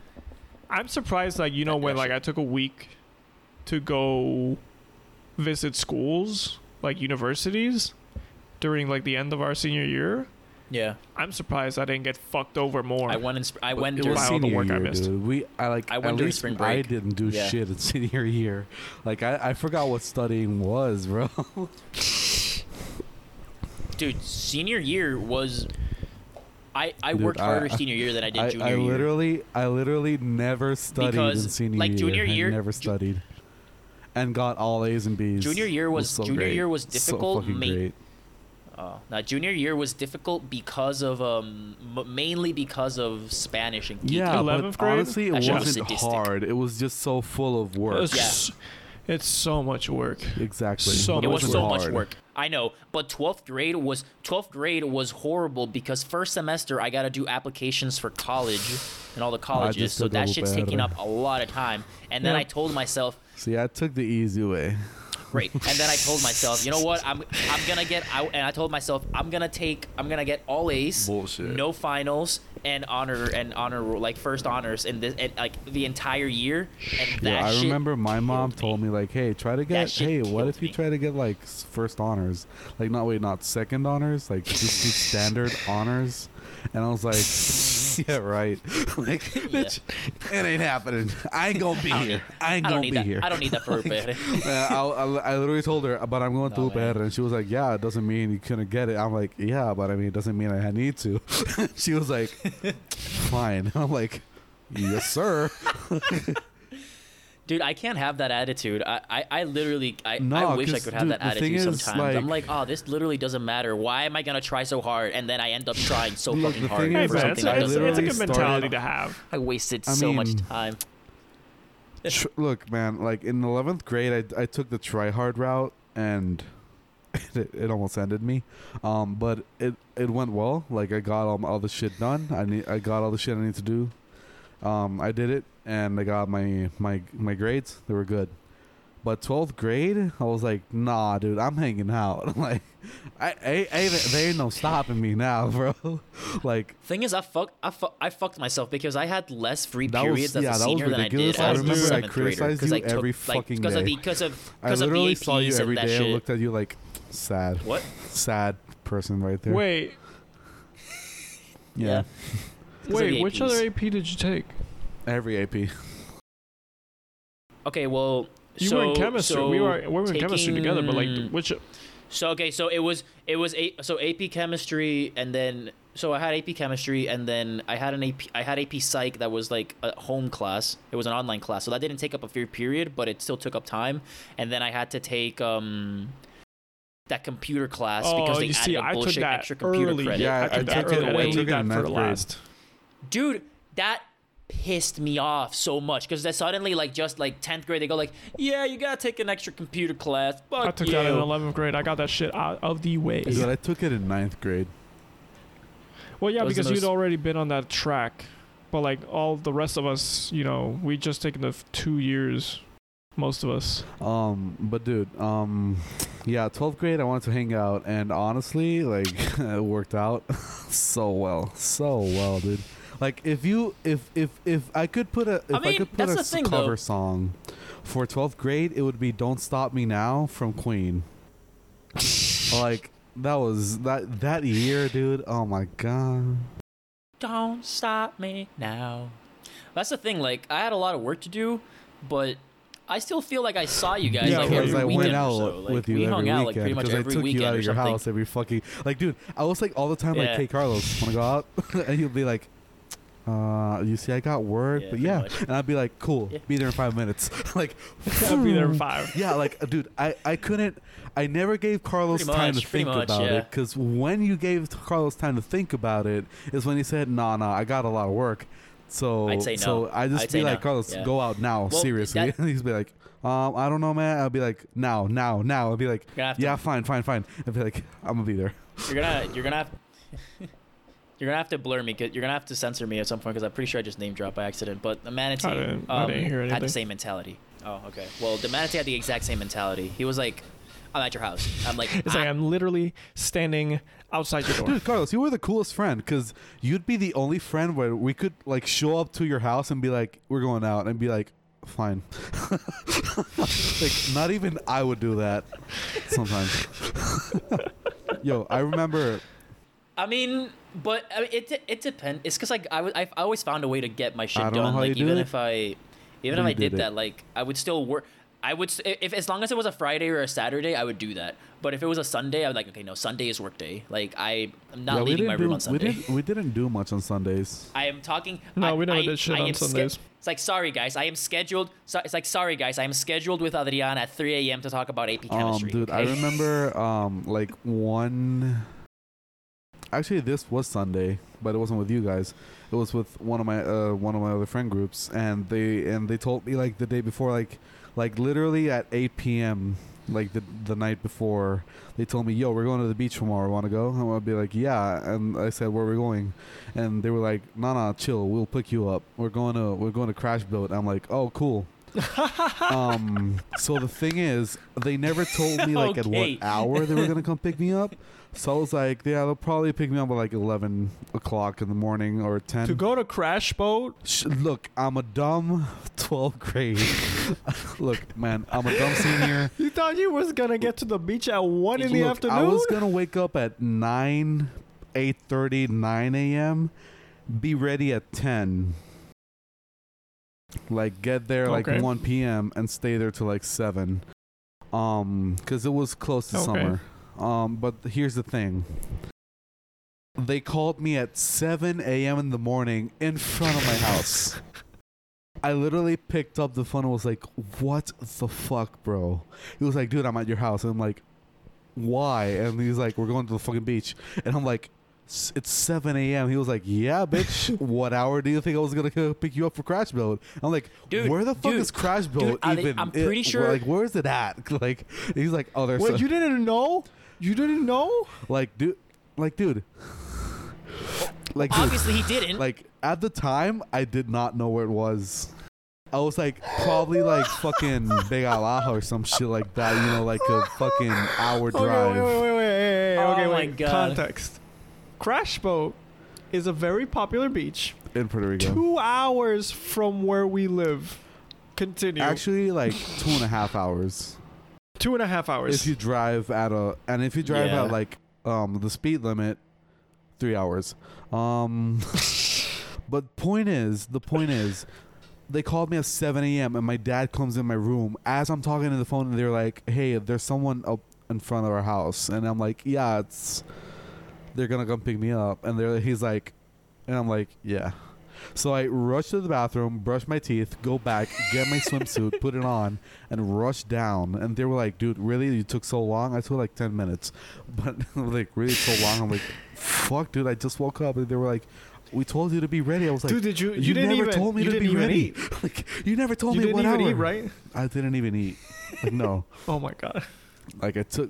Speaker 1: I'm surprised, like you know, when like I took a week to go visit schools, like universities, during like the end of our senior year.
Speaker 3: Yeah.
Speaker 1: I'm surprised I didn't get fucked over more.
Speaker 3: I went in sp- I went
Speaker 2: it
Speaker 3: during
Speaker 2: was
Speaker 1: by all the
Speaker 2: senior
Speaker 1: work I
Speaker 2: year,
Speaker 1: missed.
Speaker 2: dude. We, I like.
Speaker 3: I
Speaker 2: at
Speaker 3: went during
Speaker 2: least
Speaker 3: spring
Speaker 2: I didn't do
Speaker 3: Yeah.
Speaker 2: shit in senior year. Like I, I forgot what studying was, bro.
Speaker 3: dude, senior year was I, I
Speaker 2: Dude,
Speaker 3: worked harder
Speaker 2: I-
Speaker 3: senior year than I did
Speaker 2: I,
Speaker 3: junior
Speaker 2: I
Speaker 3: year.
Speaker 2: literally, I literally never studied
Speaker 3: Because,
Speaker 2: in senior
Speaker 3: like,
Speaker 2: year.
Speaker 3: junior
Speaker 2: I
Speaker 3: year-
Speaker 2: never
Speaker 3: ju-
Speaker 2: studied, and got all A's and B's.
Speaker 3: Junior year
Speaker 2: It
Speaker 3: was-
Speaker 2: so
Speaker 3: junior
Speaker 2: great.
Speaker 3: year was
Speaker 2: So
Speaker 3: difficult,
Speaker 2: fucking
Speaker 3: ma-
Speaker 2: great.
Speaker 3: Uh, now junior year was difficult because of um m- mainly because of Spanish and geek.
Speaker 2: Yeah,
Speaker 1: 11th
Speaker 2: but
Speaker 1: grade?
Speaker 2: honestly, it
Speaker 3: That was
Speaker 2: wasn't
Speaker 3: sadistic.
Speaker 2: hard. It was just so full of work.
Speaker 1: It It's, it's so much work.
Speaker 2: Exactly.
Speaker 1: So
Speaker 3: it
Speaker 1: much
Speaker 3: was
Speaker 2: wasn't
Speaker 3: so much work. I know, but 12th grade was 12th grade was horrible because first semester I got to do applications for college and all the colleges, so that
Speaker 2: double
Speaker 3: shit's taking up a lot of time. And then
Speaker 1: Yeah.
Speaker 3: I told myself,
Speaker 2: See, I took the easy way.
Speaker 3: great. And then I told myself, you know what? I'm I'm gonna get out, and I told myself I'm gonna take I'm gonna get all A's,
Speaker 2: Bullshit.
Speaker 3: no finals, and honor and honor like first honors in this and like the entire year. And that
Speaker 2: Yeah, I remember my mom told me like, "Hey, try to get. Hey, what if you
Speaker 3: me.
Speaker 2: try to get like first honors? Like, not wait, not second honors. Like just do standard honors." And I was like, "Yeah, right. like, bitch, it ain't happening. I ain't gonna be
Speaker 3: I
Speaker 2: here. I ain't
Speaker 3: I
Speaker 2: gonna be
Speaker 3: that.
Speaker 2: here."
Speaker 3: I don't need that for a
Speaker 2: Uh, I, I, I literally told her, but I'm going to
Speaker 3: No, man.
Speaker 2: UPR, and she was like, "Yeah, it doesn't mean you couldn't get it." I'm like, "Yeah, but I mean, it doesn't mean I need to." she was like, "Fine." I'm like, "Yes, sir."
Speaker 3: Dude, I can't have that attitude. I, I, I literally, I,
Speaker 2: No,
Speaker 3: I wish I
Speaker 2: 'cause,
Speaker 3: could have
Speaker 2: dude,
Speaker 3: that attitude
Speaker 2: is,
Speaker 3: sometimes. I'm
Speaker 2: like-
Speaker 3: like, oh, this literally doesn't matter. Why am I gonna try so hard and then I end up trying so
Speaker 2: Look,
Speaker 3: fucking
Speaker 2: the
Speaker 3: hard
Speaker 2: thing
Speaker 1: Hey
Speaker 2: is,
Speaker 3: for
Speaker 1: man,
Speaker 2: like,
Speaker 1: it's
Speaker 3: something
Speaker 1: a,
Speaker 3: that doesn't
Speaker 1: it's a good
Speaker 3: matter.
Speaker 1: mentality
Speaker 2: started-
Speaker 1: to have.
Speaker 3: I wasted
Speaker 2: I
Speaker 3: so much time.
Speaker 2: Tr- look, man, like in 11th grade, I, I took the try hard route and it, it almost ended me. Um, but it, it went well. Like I got all, my- all the shit done. I need I got all the shit I need to do. Um, I did it and I got my my my grades. They were good. But 12th grade, I was like, nah, dude, I'm hanging out. like, I, I, I there ain't no stopping me now, bro. like,
Speaker 3: Thing is, I fuck, I, fu- I fucked myself because I had less free
Speaker 2: That was-
Speaker 3: periods as
Speaker 2: yeah,
Speaker 3: a
Speaker 2: that was
Speaker 3: senior than I did
Speaker 1: I
Speaker 3: as a
Speaker 1: remember I
Speaker 3: seventh grader.
Speaker 2: criticized
Speaker 3: 'cause
Speaker 2: you
Speaker 3: I took,
Speaker 2: every
Speaker 3: like,
Speaker 2: fucking
Speaker 3: because of
Speaker 2: day.
Speaker 3: the because of
Speaker 2: I
Speaker 3: because of the
Speaker 2: literally
Speaker 3: APs
Speaker 2: saw you
Speaker 3: and
Speaker 2: every
Speaker 3: that
Speaker 2: day. I looked at you like, sad.
Speaker 3: What?
Speaker 2: sad person right there.
Speaker 1: Wait,
Speaker 2: yeah.
Speaker 3: Yeah. 'Cause of
Speaker 1: wait, which
Speaker 3: APs.
Speaker 1: other AP did you take?
Speaker 2: Every AP.
Speaker 3: Okay, well,
Speaker 1: You
Speaker 3: so,
Speaker 1: were in chemistry.
Speaker 3: So
Speaker 1: we were we were in chemistry together, but like
Speaker 3: taking-
Speaker 1: which
Speaker 3: So okay, so it was it was a so AP chemistry and then so I had AP chemistry and then I had an AP I had AP psych that was like a home class. It was an online class, so that didn't take up a fair period, but it still took up time. And then I had to take um that computer class
Speaker 1: oh,
Speaker 3: because they added
Speaker 1: see,
Speaker 3: a
Speaker 1: I took
Speaker 3: bullshit
Speaker 1: that
Speaker 3: extra computer
Speaker 1: early.
Speaker 3: credit.
Speaker 2: Yeah,
Speaker 1: I
Speaker 2: I
Speaker 1: took that
Speaker 2: took it-
Speaker 1: early.
Speaker 2: I
Speaker 1: I
Speaker 2: took it
Speaker 1: that
Speaker 2: in
Speaker 1: for
Speaker 2: ninth
Speaker 1: the
Speaker 2: grade.
Speaker 1: last.
Speaker 3: Dude, that pissed me off so much because then suddenly like just like 10th grade they go like yeah you gotta take an extra computer class Fuck
Speaker 1: I took
Speaker 3: you.
Speaker 1: that in 11th grade. I got that shit out of the way.
Speaker 2: Dude, I took it in ninth grade.
Speaker 1: Well, yeah,
Speaker 3: That
Speaker 1: because you'd
Speaker 3: most-
Speaker 1: already been on that track, but like all the rest of us, you know, we just taken the two years. Most of us.
Speaker 2: Um, but dude, um, yeah, 12th grade, I wanted to hang out, and honestly, like, it worked out so well, so well, dude. Like, if you, if, if, if I could put a, if I,
Speaker 3: mean,
Speaker 2: could put a
Speaker 3: thing,
Speaker 2: cover
Speaker 3: though.
Speaker 2: song for 12th grade, it would be "Don't Stop Me Now" from Queen. like, that was that that year, dude. Oh my god.
Speaker 3: Don't stop me now. That's the thing. Like, I had a lot of work to do, but I still feel like I saw you guys
Speaker 1: Yeah,
Speaker 3: like every
Speaker 2: I
Speaker 3: weekend
Speaker 2: went out
Speaker 3: so. Like,
Speaker 2: with you
Speaker 3: we
Speaker 2: every
Speaker 3: hung out like
Speaker 2: weekend
Speaker 3: pretty much
Speaker 2: because I took
Speaker 3: weekend
Speaker 2: you out of your
Speaker 3: something.
Speaker 2: house every fucking like, dude. I was like all the time like,
Speaker 3: Yeah.
Speaker 2: "Hey, Carlos, wanna go out?" and you'd be like, "Uh, you see, I got work,
Speaker 3: Yeah,
Speaker 2: but
Speaker 3: pretty
Speaker 2: yeah,"
Speaker 3: much.
Speaker 2: and I'd be like, "Cool,
Speaker 3: Yeah.
Speaker 2: be there in five minutes." like,
Speaker 1: I'll be there in five.
Speaker 2: yeah, like, dude, I I couldn't. I never gave Carlos
Speaker 3: Pretty
Speaker 2: time
Speaker 3: much,
Speaker 2: to
Speaker 3: pretty
Speaker 2: think
Speaker 3: much,
Speaker 2: about
Speaker 3: yeah.
Speaker 2: it because when you gave Carlos time to think about it is when he said, "Nah, nah, I got a lot of work." So,
Speaker 3: I'd say no. so.
Speaker 2: I just
Speaker 3: I'd
Speaker 2: be
Speaker 3: say
Speaker 2: like,
Speaker 3: no,
Speaker 2: Carlos,
Speaker 3: yeah.
Speaker 2: go out now,
Speaker 3: Well,
Speaker 2: seriously.
Speaker 3: that-
Speaker 2: And he's be like, um, I don't know, man. I'll be like, now, now, now. I'll be like,
Speaker 3: You're gonna have to,
Speaker 2: yeah, fine, fine, fine. I'll be like, I'm gonna be there.
Speaker 3: you're gonna you're gonna have you're gonna have to blur me. 'cause- You're gonna have to censor me at some point because I'm pretty sure I just name dropped by accident. But the manatee
Speaker 1: I didn't- I
Speaker 3: um,
Speaker 1: didn't hear
Speaker 3: had the same mentality. Oh, okay. Well, the manatee had the exact same mentality. He was like, "I'm at your house." I'm like,
Speaker 1: It's like. I'm literally standing outside your door.
Speaker 2: Dude, Carlos, you were the coolest friend because you'd be the only friend where we could like show up to your house and be like, we're going out, and be like, fine. like, not even I would do that sometimes. Yo, I remember.
Speaker 3: I mean, but I mean, it it depends. It's because like I was- I've always found a way to get my shit
Speaker 2: I don't know
Speaker 3: done. Like
Speaker 2: you do
Speaker 3: even if I, even if I did,
Speaker 2: did
Speaker 3: that, like I would still work. I would if as long as it was a Friday or a Saturday, I would do that. But if it was a Sunday, I would like okay, no, Sunday is work day. Like I, I'm not
Speaker 2: yeah,
Speaker 3: leaving my room
Speaker 2: do
Speaker 3: on
Speaker 2: we
Speaker 3: Sunday.
Speaker 2: didn't we didn't do much on Sundays.
Speaker 3: I am talking.
Speaker 1: No,
Speaker 3: I,
Speaker 1: we never
Speaker 3: I,
Speaker 1: did shit
Speaker 3: I
Speaker 1: on
Speaker 3: am sch-
Speaker 1: Sundays.
Speaker 3: it's like sorry guys, I am scheduled. So, it's like sorry guys, I am scheduled with Adriana at 3 a.m. to talk about AP
Speaker 2: Um,
Speaker 3: chemistry.
Speaker 2: dude, I remember um like one. Actually, this was Sunday, but it wasn't with you guys. It was with one of my uh one of my other friend groups, and they and they told me like the day before, like like literally at 8 p.m. like the the night before, they told me, "Yo, we're going to the beach tomorrow. Want to go?" And I'd be like, "Yeah." And I said, "Where are we going?" And they were like, "Nah, nah, chill. We'll pick you up. We're going to we're going to Crash Boat." I'm like, "Oh, cool." um, so the thing is, they never told me like
Speaker 3: Okay.
Speaker 2: at what hour they were gonna come pick me up. So I was like, yeah, they'll probably pick me up at like eleven o'clock in the morning or ten.
Speaker 1: To go to Crash Boat,
Speaker 2: Sh- look, I'm a dumb 12th grade. look, man, I'm a dumb senior.
Speaker 1: you thought you was gonna get to the beach at one in the
Speaker 2: Look,
Speaker 1: afternoon?
Speaker 2: I was gonna wake up at nine, eight thirty, nine a.m. Be ready at ten. Like get there like one p.m. and stay there till like seven. Um, because it was close to
Speaker 1: Okay.
Speaker 2: summer. Um, but here's the thing. They called me at 7 a.m. in the morning in front of my house. I literally picked up the phone and was like, What the fuck, bro? He was like, Dude, I'm at your house. And I'm like, Why? And he's like, We're going to the fucking beach. And I'm like, "S- It's 7 a.m. He was like, Yeah, bitch. what hour do you think I was going to pick you up for Crash Boat? I'm like,
Speaker 3: Dude,
Speaker 2: Where the fuck
Speaker 3: dude,
Speaker 2: is Crash
Speaker 3: dude,
Speaker 2: Build
Speaker 3: I-
Speaker 2: even?
Speaker 3: I'm
Speaker 2: It-
Speaker 3: pretty sure-
Speaker 2: Like, where is it at? Like, he's like, Oh, there's a-
Speaker 1: you didn't know? You didn't know?
Speaker 2: like, dude, like, dude. Like, dude,
Speaker 3: Obviously, he didn't.
Speaker 2: like at the time i did not know where it was i was like probably like fucking Vega Baja or some shit like that you know like a fucking hour drive.
Speaker 1: Okay,
Speaker 2: drive
Speaker 1: wait, wait, wait, wait, hey, hey,
Speaker 3: Oh
Speaker 1: okay,
Speaker 3: my
Speaker 1: wait.
Speaker 3: God.
Speaker 1: Context. Crash Boat is a very popular beach.
Speaker 2: in puerto rico
Speaker 1: Two hours from where we live. Continue.
Speaker 2: actually like two and a half hours
Speaker 1: two and a half hours.
Speaker 2: if you drive at a and if you drive
Speaker 3: Yeah.
Speaker 2: at like um the speed limit three hours um but point is the point is they called me at 7 a.m and my dad comes in my room as i'm talking to the phone and they're like hey there's someone up in front of our house and i'm like yeah it's they're gonna come pick me up and they're he's like and i'm like yeah so I rush to the bathroom, brush my teeth, go back, get my swimsuit, put it on, and rush down. And they were like, "Dude, really? You took so long?" I took like ten minutes, but like really so long. I'm like, "Fuck, dude! I just woke up." And they were like, "We told you to be ready." I was like,
Speaker 1: Dude, did you? You,
Speaker 2: "You,
Speaker 1: didn't
Speaker 2: never
Speaker 1: even.
Speaker 2: told me to be ready. like, you never told
Speaker 1: You
Speaker 2: me
Speaker 1: didn't
Speaker 2: what
Speaker 1: even
Speaker 2: hour."
Speaker 1: eat, right?
Speaker 2: I didn't even eat. Like, no,
Speaker 1: Oh my god.
Speaker 2: like I took.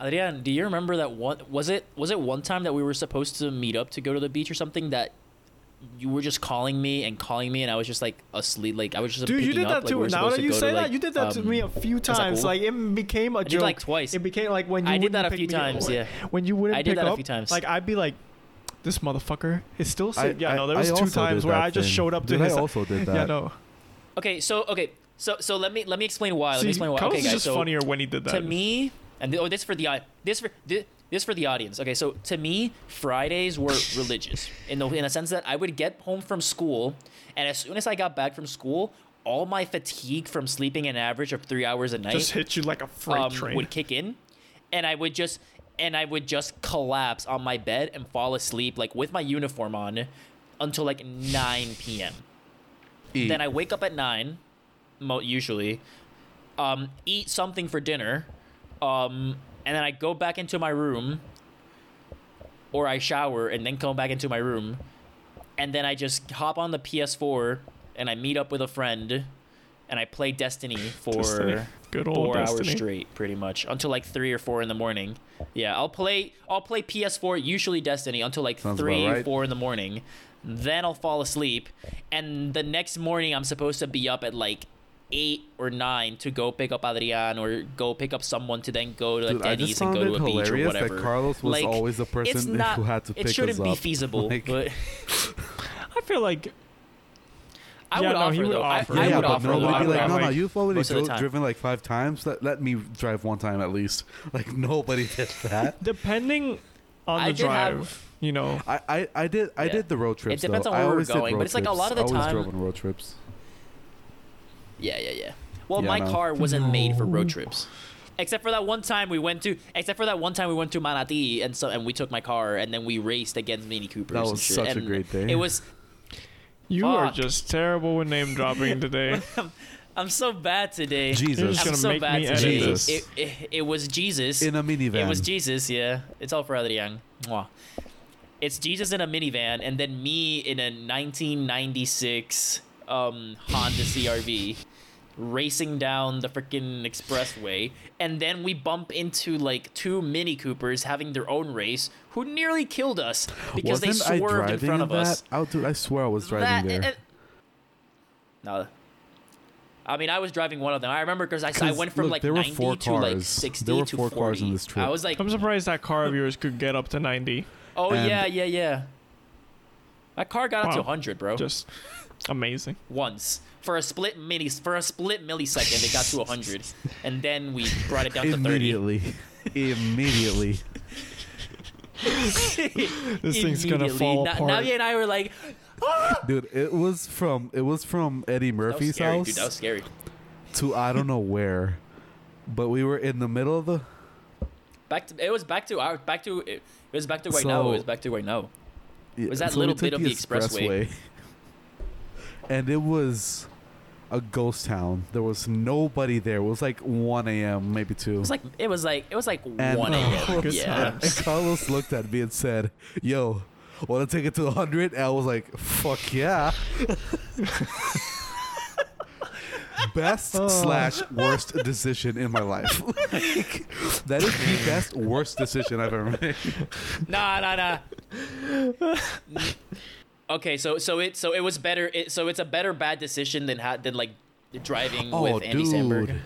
Speaker 3: Adrian, do you remember that one? Was it was it one time that we were supposed to meet up to go to the beach or something that you were just calling me and calling me and I was just like asleep, like I was just
Speaker 1: Dude, you
Speaker 3: picking
Speaker 1: did
Speaker 3: up,
Speaker 1: that
Speaker 3: like,
Speaker 1: too.
Speaker 3: were
Speaker 1: Now that
Speaker 3: to
Speaker 1: you say
Speaker 3: to,
Speaker 1: that,
Speaker 3: like,
Speaker 1: you did that to
Speaker 3: um,
Speaker 1: me a few times.
Speaker 3: cool?
Speaker 1: Like it became a
Speaker 3: I
Speaker 1: joke.
Speaker 3: did like twice.
Speaker 1: It became like when you
Speaker 3: I did
Speaker 1: wouldn't
Speaker 3: that a few
Speaker 1: me up-
Speaker 3: times, yeah.
Speaker 1: When you wouldn't
Speaker 3: I did
Speaker 1: pick
Speaker 3: that a few times.
Speaker 1: like I'd be like, "This motherfucker is still
Speaker 2: I,
Speaker 1: sick." Yeah,
Speaker 2: I-
Speaker 1: no, there
Speaker 2: I
Speaker 1: was two times where
Speaker 2: that
Speaker 1: I just
Speaker 2: thing.
Speaker 1: showed up to
Speaker 2: Dude,
Speaker 1: his.
Speaker 2: I also did that.
Speaker 1: Yeah, no.
Speaker 3: Okay, so okay, so so let me let me explain why. let me explain why.
Speaker 1: Carlos
Speaker 3: Okay,
Speaker 1: is
Speaker 3: guys.
Speaker 1: just
Speaker 3: So
Speaker 1: funnier when he did that.
Speaker 3: to me, and oh, this for the au- this for this, for the audience. Okay, so to me, Fridays were religious in the in a sense that I would get home from school, and as soon as I got back from school, all my fatigue from sleeping an average of three hours a night
Speaker 1: just hit you like a freight
Speaker 3: um,
Speaker 1: train.
Speaker 3: would kick in, and I would just and I would just collapse on my bed and fall asleep like with my uniform on until like 9 p.m.
Speaker 2: Eat.
Speaker 3: Then I wake up at nine, mo- usually, um, eat something for dinner, um, and then I go back into my room, or I shower and then come back into my room, and then I just hop on the PS4 and I meet up with a friend, and I play Destiny for
Speaker 1: Destiny. Good old
Speaker 3: four
Speaker 1: Destiny.
Speaker 3: hours straight, pretty much until like three or four in the morning. Yeah, I'll play. I'll play PS4, usually Destiny, until like
Speaker 2: Sounds
Speaker 3: three
Speaker 2: right.
Speaker 3: four in the morning. Then I'll fall asleep, and the next morning I'm supposed to be up at like eight or nine to go pick up Adrian or go pick up someone to then go to
Speaker 2: Dude, I
Speaker 3: Denny's
Speaker 2: just
Speaker 3: and go to a beach or
Speaker 2: hilarious
Speaker 3: whatever.
Speaker 2: that Carlos was
Speaker 3: Like,
Speaker 2: always the person
Speaker 3: not,
Speaker 2: who had to pick us up.
Speaker 3: It shouldn't be feasible,
Speaker 2: Like-
Speaker 3: but
Speaker 1: I feel like
Speaker 3: I
Speaker 1: Yeah,
Speaker 3: would
Speaker 1: no,
Speaker 3: offer
Speaker 1: he would
Speaker 3: though. I,
Speaker 1: offer.
Speaker 3: I
Speaker 2: yeah,
Speaker 3: would
Speaker 2: but
Speaker 3: offer
Speaker 2: no,
Speaker 3: though.
Speaker 2: be like, no,
Speaker 3: offer.
Speaker 2: no, you've already
Speaker 3: most of the
Speaker 2: dro-
Speaker 3: time.
Speaker 2: driven like five times. Let, let me drive one time at least. Like nobody did that.
Speaker 1: depending on
Speaker 3: I
Speaker 1: the
Speaker 3: did have-
Speaker 1: you know,
Speaker 2: I, I, I did I
Speaker 3: Yeah.
Speaker 2: did the road trips.
Speaker 3: It depends
Speaker 2: though.
Speaker 3: on
Speaker 2: I
Speaker 3: where we're going, but it's like a lot of the time.
Speaker 2: I always drove on road trips.
Speaker 3: Yeah, yeah, yeah. Well,
Speaker 2: Yeah,
Speaker 3: my
Speaker 2: no.
Speaker 3: car wasn't made for road trips. Except for that one time we went to, except for that one time we went to Manatee, and so and we took my car, and then we raced against Mini Coopers.
Speaker 2: That was
Speaker 3: shit.
Speaker 2: such a great day.
Speaker 3: It was.
Speaker 1: you are just terrible with name dropping today.
Speaker 3: I'm so bad today.
Speaker 2: Jesus
Speaker 3: I'm
Speaker 1: gonna
Speaker 3: so
Speaker 1: make
Speaker 3: bad
Speaker 1: me
Speaker 3: today.
Speaker 2: Jesus.
Speaker 3: It, it, it was Jesus.
Speaker 2: in a minivan.
Speaker 3: It was Jesus, yeah. It's all for Adrian. Mwah. It's Jesus in a minivan, and then me in a 1996 um, Honda CRV racing down the freaking expressway. And then we bump into like two Mini Coopers having their own race who nearly killed us because
Speaker 2: Wasn't
Speaker 3: they swerved in front of
Speaker 2: that?
Speaker 3: us.
Speaker 2: Oh, dude, I swear I was driving
Speaker 3: That-
Speaker 2: there.
Speaker 3: no. I mean, I was driving one of them. I remember because I, I
Speaker 2: 'Cause,
Speaker 3: went from
Speaker 2: look,
Speaker 3: like
Speaker 2: there were
Speaker 3: 90
Speaker 2: four
Speaker 3: to like
Speaker 2: cars.
Speaker 3: 60
Speaker 2: There were
Speaker 3: to
Speaker 2: four
Speaker 3: 40.
Speaker 2: cars in this trip.
Speaker 3: I was like,
Speaker 1: I'm surprised that car of yours could get up to 90.
Speaker 3: oh
Speaker 2: And-
Speaker 3: yeah, yeah, yeah. That car got up to 100, bro.
Speaker 1: Just amazing.
Speaker 3: Once for a split milli for a split millisecond, it got to 100, and then we brought it down to 30.
Speaker 2: Immediately. Immediately.
Speaker 1: This thing's gonna fall
Speaker 3: Na-
Speaker 1: apart.
Speaker 3: Navi and I were like, ah!
Speaker 2: Dude, it was from it was from Eddie
Speaker 3: that was
Speaker 2: Murphy's
Speaker 3: scary,
Speaker 2: house
Speaker 3: dude. That was scary.
Speaker 2: to I don't know where. But we were in the middle of the
Speaker 3: Back to it was back to our back to it was back to right now. It was back to right now.
Speaker 2: Yeah,
Speaker 3: Was that
Speaker 2: so
Speaker 3: little
Speaker 2: took
Speaker 3: bit of the expressway.
Speaker 2: And it was a ghost town. There was nobody there. It was like 1 a.m., maybe 2.
Speaker 3: It was like it was like it was like
Speaker 2: And-
Speaker 3: 1 a.m. Yeah.
Speaker 2: and Carlos looked at me and said, Yo, want to take it to 100? And I was like, Fuck yeah. Best
Speaker 1: Oh.
Speaker 2: slash worst decision in my life. Like, that is the best worst decision I've ever made.
Speaker 3: Nah, nah, nah. Okay, so so it so it was better. It, so it's a better bad decision than ha- than like driving
Speaker 2: Oh,
Speaker 3: with Andy Samberg.
Speaker 2: dude.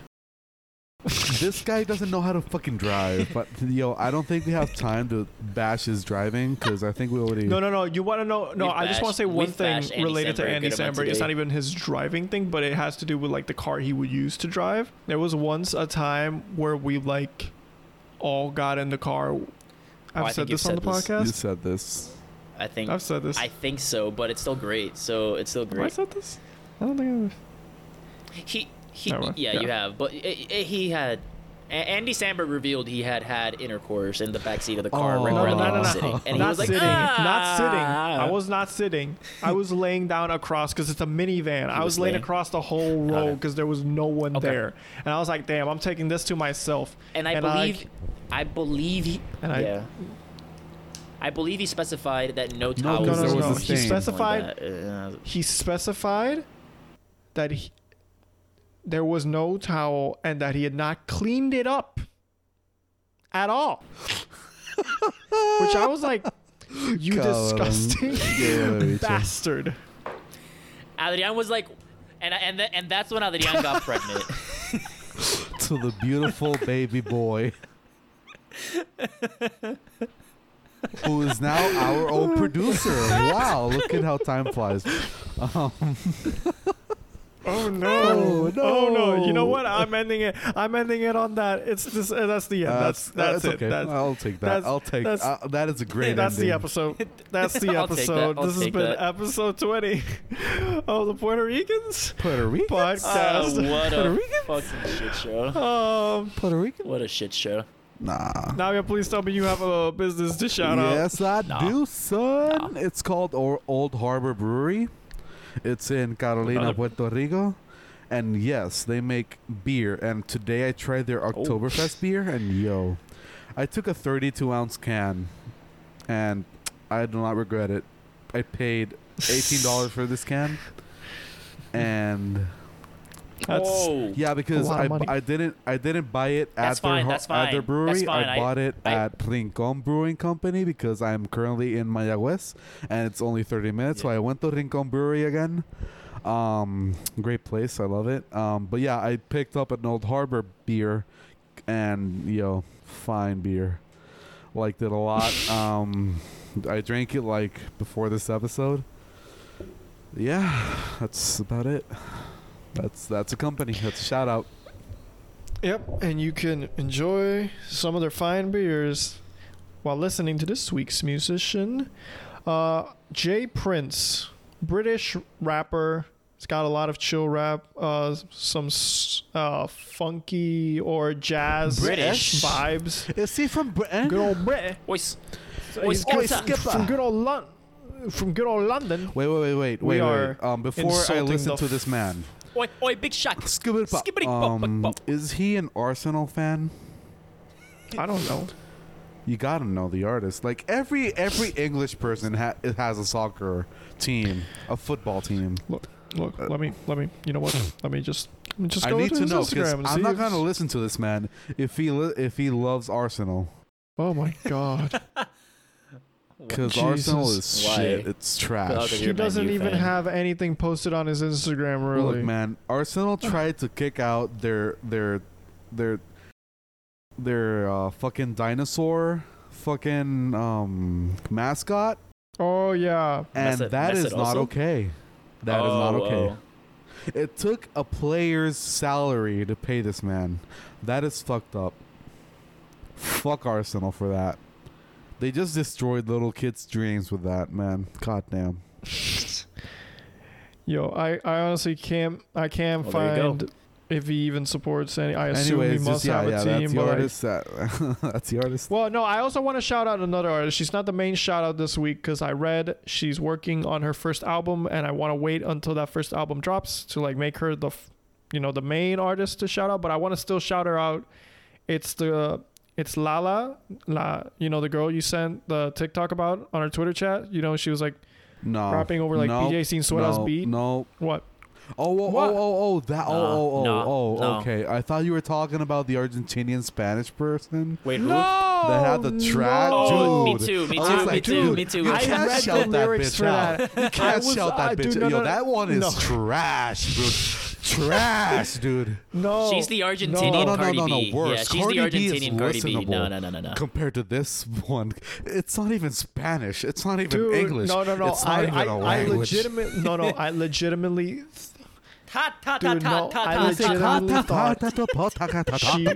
Speaker 2: this guy doesn't know how to fucking drive. But yo, I don't think we have time to bash his driving because I think we already.
Speaker 1: No, no, no. You want to know? No,
Speaker 3: We've
Speaker 1: I just want to say one thing
Speaker 3: Andy
Speaker 1: related to
Speaker 3: Samberg a
Speaker 1: Andy
Speaker 3: good
Speaker 1: Samberg. It's not even his driving thing, but it has to do with like the car he would use to drive. There was once a time where we like all got in the car. Oh, I've
Speaker 3: Oh,
Speaker 1: said
Speaker 3: think you've
Speaker 1: this on the
Speaker 3: said this.
Speaker 2: You said this.
Speaker 3: I think
Speaker 1: I've said this.
Speaker 3: I think so, but it's still great. So it's still
Speaker 1: Have I
Speaker 3: great.
Speaker 1: said this? I don't think
Speaker 3: I've. He
Speaker 1: he
Speaker 3: yeah,
Speaker 1: Yeah.
Speaker 3: you have, but it, it, he had. Andy Samberg revealed he had had intercourse in the backseat of the car
Speaker 2: Oh.
Speaker 3: right
Speaker 2: No,
Speaker 3: where
Speaker 2: no, no, no.
Speaker 3: sitting, and he was like,
Speaker 1: sitting, not sitting. I
Speaker 3: "Ah."
Speaker 1: was not sitting. I was laying down across because it's a minivan. I was,
Speaker 3: was
Speaker 1: laying
Speaker 3: laying?
Speaker 1: across the whole row because there was no one
Speaker 3: Okay.
Speaker 1: there, and I was like, "Damn, I'm taking this to myself."
Speaker 3: and I
Speaker 1: and
Speaker 3: believe,
Speaker 1: like-
Speaker 3: I believe he,
Speaker 1: And I-
Speaker 3: yeah. I believe he specified that no
Speaker 2: No,
Speaker 3: towels.
Speaker 2: because
Speaker 1: no, no,
Speaker 2: was
Speaker 1: no.
Speaker 2: a
Speaker 1: He
Speaker 2: stain.
Speaker 1: specified-
Speaker 3: Uh,
Speaker 1: he specified that he, there was no towel and that he had not cleaned it up at all. Which I was like, you
Speaker 2: Cabrón.
Speaker 1: disgusting
Speaker 2: Yeah,
Speaker 1: bastard.
Speaker 3: Adrian was like, and and th- and that's when Adrian got pregnant.
Speaker 2: to the beautiful baby boy. Who is now our old producer? Wow, look at how time flies. Um,
Speaker 1: Oh no!
Speaker 2: Oh,
Speaker 1: Oh no! You know what? I'm ending it. I'm ending it on that. It's this. Uh, that's the end. that's that's, it.
Speaker 2: okay.
Speaker 1: That's,
Speaker 2: I'll take that.
Speaker 1: that's-
Speaker 2: I'll take.
Speaker 1: that's-
Speaker 2: Uh, that is a great. Ending.
Speaker 1: That's the episode. That's the
Speaker 3: I'll that.
Speaker 1: episode. This has been
Speaker 3: that.
Speaker 1: episode 20 of the Puerto Ricans
Speaker 2: Puerto Rican.
Speaker 3: Oh,
Speaker 1: podcast.
Speaker 3: what
Speaker 2: Puerto
Speaker 3: a
Speaker 2: Rican?
Speaker 3: fucking shit show!
Speaker 1: um,
Speaker 2: Puerto Rican.
Speaker 3: What a shit show!
Speaker 2: Nah.
Speaker 1: Navia, please tell me you have a business to shout out.
Speaker 2: yes, I
Speaker 3: Nah.
Speaker 2: do, son. It's called or- Old Harbor Brewery. It's in Carolina,
Speaker 3: Another-
Speaker 2: Puerto Rico. And yes, they make beer. And today I tried their
Speaker 3: Oh.
Speaker 2: Beer. And yo, I took a 32 ounce can. And I do not regret it. I paid $18 for this can. And
Speaker 1: That's
Speaker 3: Whoa!
Speaker 2: yeah, because I. I didn't I didn't buy it
Speaker 3: That's
Speaker 2: at their
Speaker 3: fine,
Speaker 2: ho-
Speaker 3: that's
Speaker 2: at their brewery. I
Speaker 3: I-
Speaker 2: bought it
Speaker 3: I-
Speaker 2: at Rincon Brewing Company because I'm currently in Mayagüez and it's only 30 minutes. So I went to Rincon Brewery again. Um, great place. I love it. Um, but yeah, I picked up an Old Harbor beer, and you know, fine beer. Liked it a lot. um, I drank it like before this episode. Yeah, that's about it. That's that's a company. That's a shout out.
Speaker 1: Yep, and you can enjoy some of their fine beers while listening to this week's musician, uh, Jay Prince, British rapper. It's got a lot of chill rap, uh, some uh, funky or jazz
Speaker 3: British?
Speaker 1: vibes.
Speaker 2: Is he from Britain?
Speaker 1: Good old Brit.
Speaker 3: Ois,
Speaker 1: He's
Speaker 3: Oi,
Speaker 1: good-
Speaker 3: skipper.
Speaker 1: from good old Lon- from good old London.
Speaker 2: Wait, wait, wait, wait,
Speaker 1: We
Speaker 2: wait,
Speaker 1: are
Speaker 2: wait. Um, before I
Speaker 1: insulting
Speaker 2: listen
Speaker 1: the
Speaker 2: to this
Speaker 1: f-
Speaker 2: man,
Speaker 3: oi, oi, big shot.
Speaker 2: Skibbity pop.
Speaker 3: Skibbity pop, pop,
Speaker 2: Um,
Speaker 3: pop.
Speaker 2: is he an Arsenal fan?
Speaker 1: I don't know.
Speaker 2: You gotta know the artist. Like every every English person ha- has a soccer team, a football team.
Speaker 1: Look, look. let me, let me. You know what? Let me just, let me just
Speaker 2: I
Speaker 1: go
Speaker 2: need
Speaker 1: to
Speaker 2: to
Speaker 1: his
Speaker 2: know because
Speaker 1: Instagram and
Speaker 2: I'm not gonna listen to this man if he li- if he loves Arsenal.
Speaker 1: Oh my god.
Speaker 2: Because Arsenal is
Speaker 3: Why?
Speaker 2: shit. It's trash.
Speaker 3: Because
Speaker 1: He
Speaker 3: Man
Speaker 1: doesn't
Speaker 3: U
Speaker 1: even
Speaker 3: fan.
Speaker 1: have anything posted on his Instagram. Really,
Speaker 2: Look, man, Arsenal tried to kick out their their their their uh, fucking dinosaur fucking um mascot,
Speaker 1: Oh yeah.
Speaker 2: and
Speaker 3: Mesut-
Speaker 2: that is
Speaker 3: Mesut
Speaker 2: not
Speaker 3: Ozil?
Speaker 2: okay. That is not
Speaker 3: Oh,
Speaker 2: okay.
Speaker 3: oh.
Speaker 2: It took a player's salary to pay this man. That is fucked up. Fuck Arsenal for that. They just destroyed little kids' dreams with that, man. God damn.
Speaker 1: Yo, I, I honestly can't I can't
Speaker 3: Well, there you go.
Speaker 1: find if he even supports any. I assume
Speaker 2: Anyways,
Speaker 1: he must
Speaker 2: just, yeah,
Speaker 1: have a
Speaker 2: yeah,
Speaker 1: team.
Speaker 2: that's the
Speaker 1: but like-
Speaker 2: artist. That, that's the artist.
Speaker 1: well, no, I also want to shout out another artist. She's not the main shout out this week because I read she's working on her first album, and I want to wait until that first album drops to like make her the, you know, the main artist to shout out. But I want to still shout her out. It's the it's Lala, La, you know, the girl you sent the TikTok about on her Twitter chat. You know, she was like
Speaker 2: No.
Speaker 1: rapping over like
Speaker 2: no,
Speaker 1: BJ Sin Suela's
Speaker 2: no,
Speaker 1: beat.
Speaker 2: No.
Speaker 1: What?
Speaker 2: Oh, oh, oh,
Speaker 1: What?
Speaker 2: oh, oh, oh, that.
Speaker 3: No,
Speaker 2: oh, oh, oh,
Speaker 3: no,
Speaker 2: oh,
Speaker 3: no.
Speaker 2: okay. I thought you were talking about the Argentinian Spanish person.
Speaker 3: Wait, who?
Speaker 1: No,
Speaker 2: That had the track,
Speaker 3: Oh, me too, me too, me
Speaker 2: like,
Speaker 3: too,
Speaker 2: dude,
Speaker 3: me too.
Speaker 2: You
Speaker 1: I
Speaker 2: can't
Speaker 1: read
Speaker 2: shout that bitch out.
Speaker 1: that.
Speaker 2: You can't
Speaker 1: was-
Speaker 2: shout that
Speaker 1: I-
Speaker 2: bitch.
Speaker 1: dude, no,
Speaker 2: Yo, that one is trash, dude. Trash, dude.
Speaker 1: No,
Speaker 3: She's the Argentinian
Speaker 2: No, no, no,
Speaker 3: Cardi
Speaker 2: no, no,
Speaker 3: B.
Speaker 2: worse.
Speaker 3: Yeah, she's
Speaker 2: Cardi
Speaker 3: the
Speaker 2: B is
Speaker 3: Argentinian Cardi B. No, no, no, no, no.
Speaker 2: Compared to this one, it's not even Spanish. It's not even
Speaker 1: Dude,
Speaker 2: English.
Speaker 1: No, no, no.
Speaker 2: It's not
Speaker 1: I,
Speaker 2: even
Speaker 1: I,
Speaker 2: a
Speaker 1: I
Speaker 2: language.
Speaker 1: legitimate. No, no. I legitimately.
Speaker 3: Ta ta ta
Speaker 1: Dude,
Speaker 3: ta
Speaker 1: no,
Speaker 3: ta
Speaker 1: I
Speaker 3: ta
Speaker 1: legit-
Speaker 3: ta.
Speaker 1: legitimately thought she-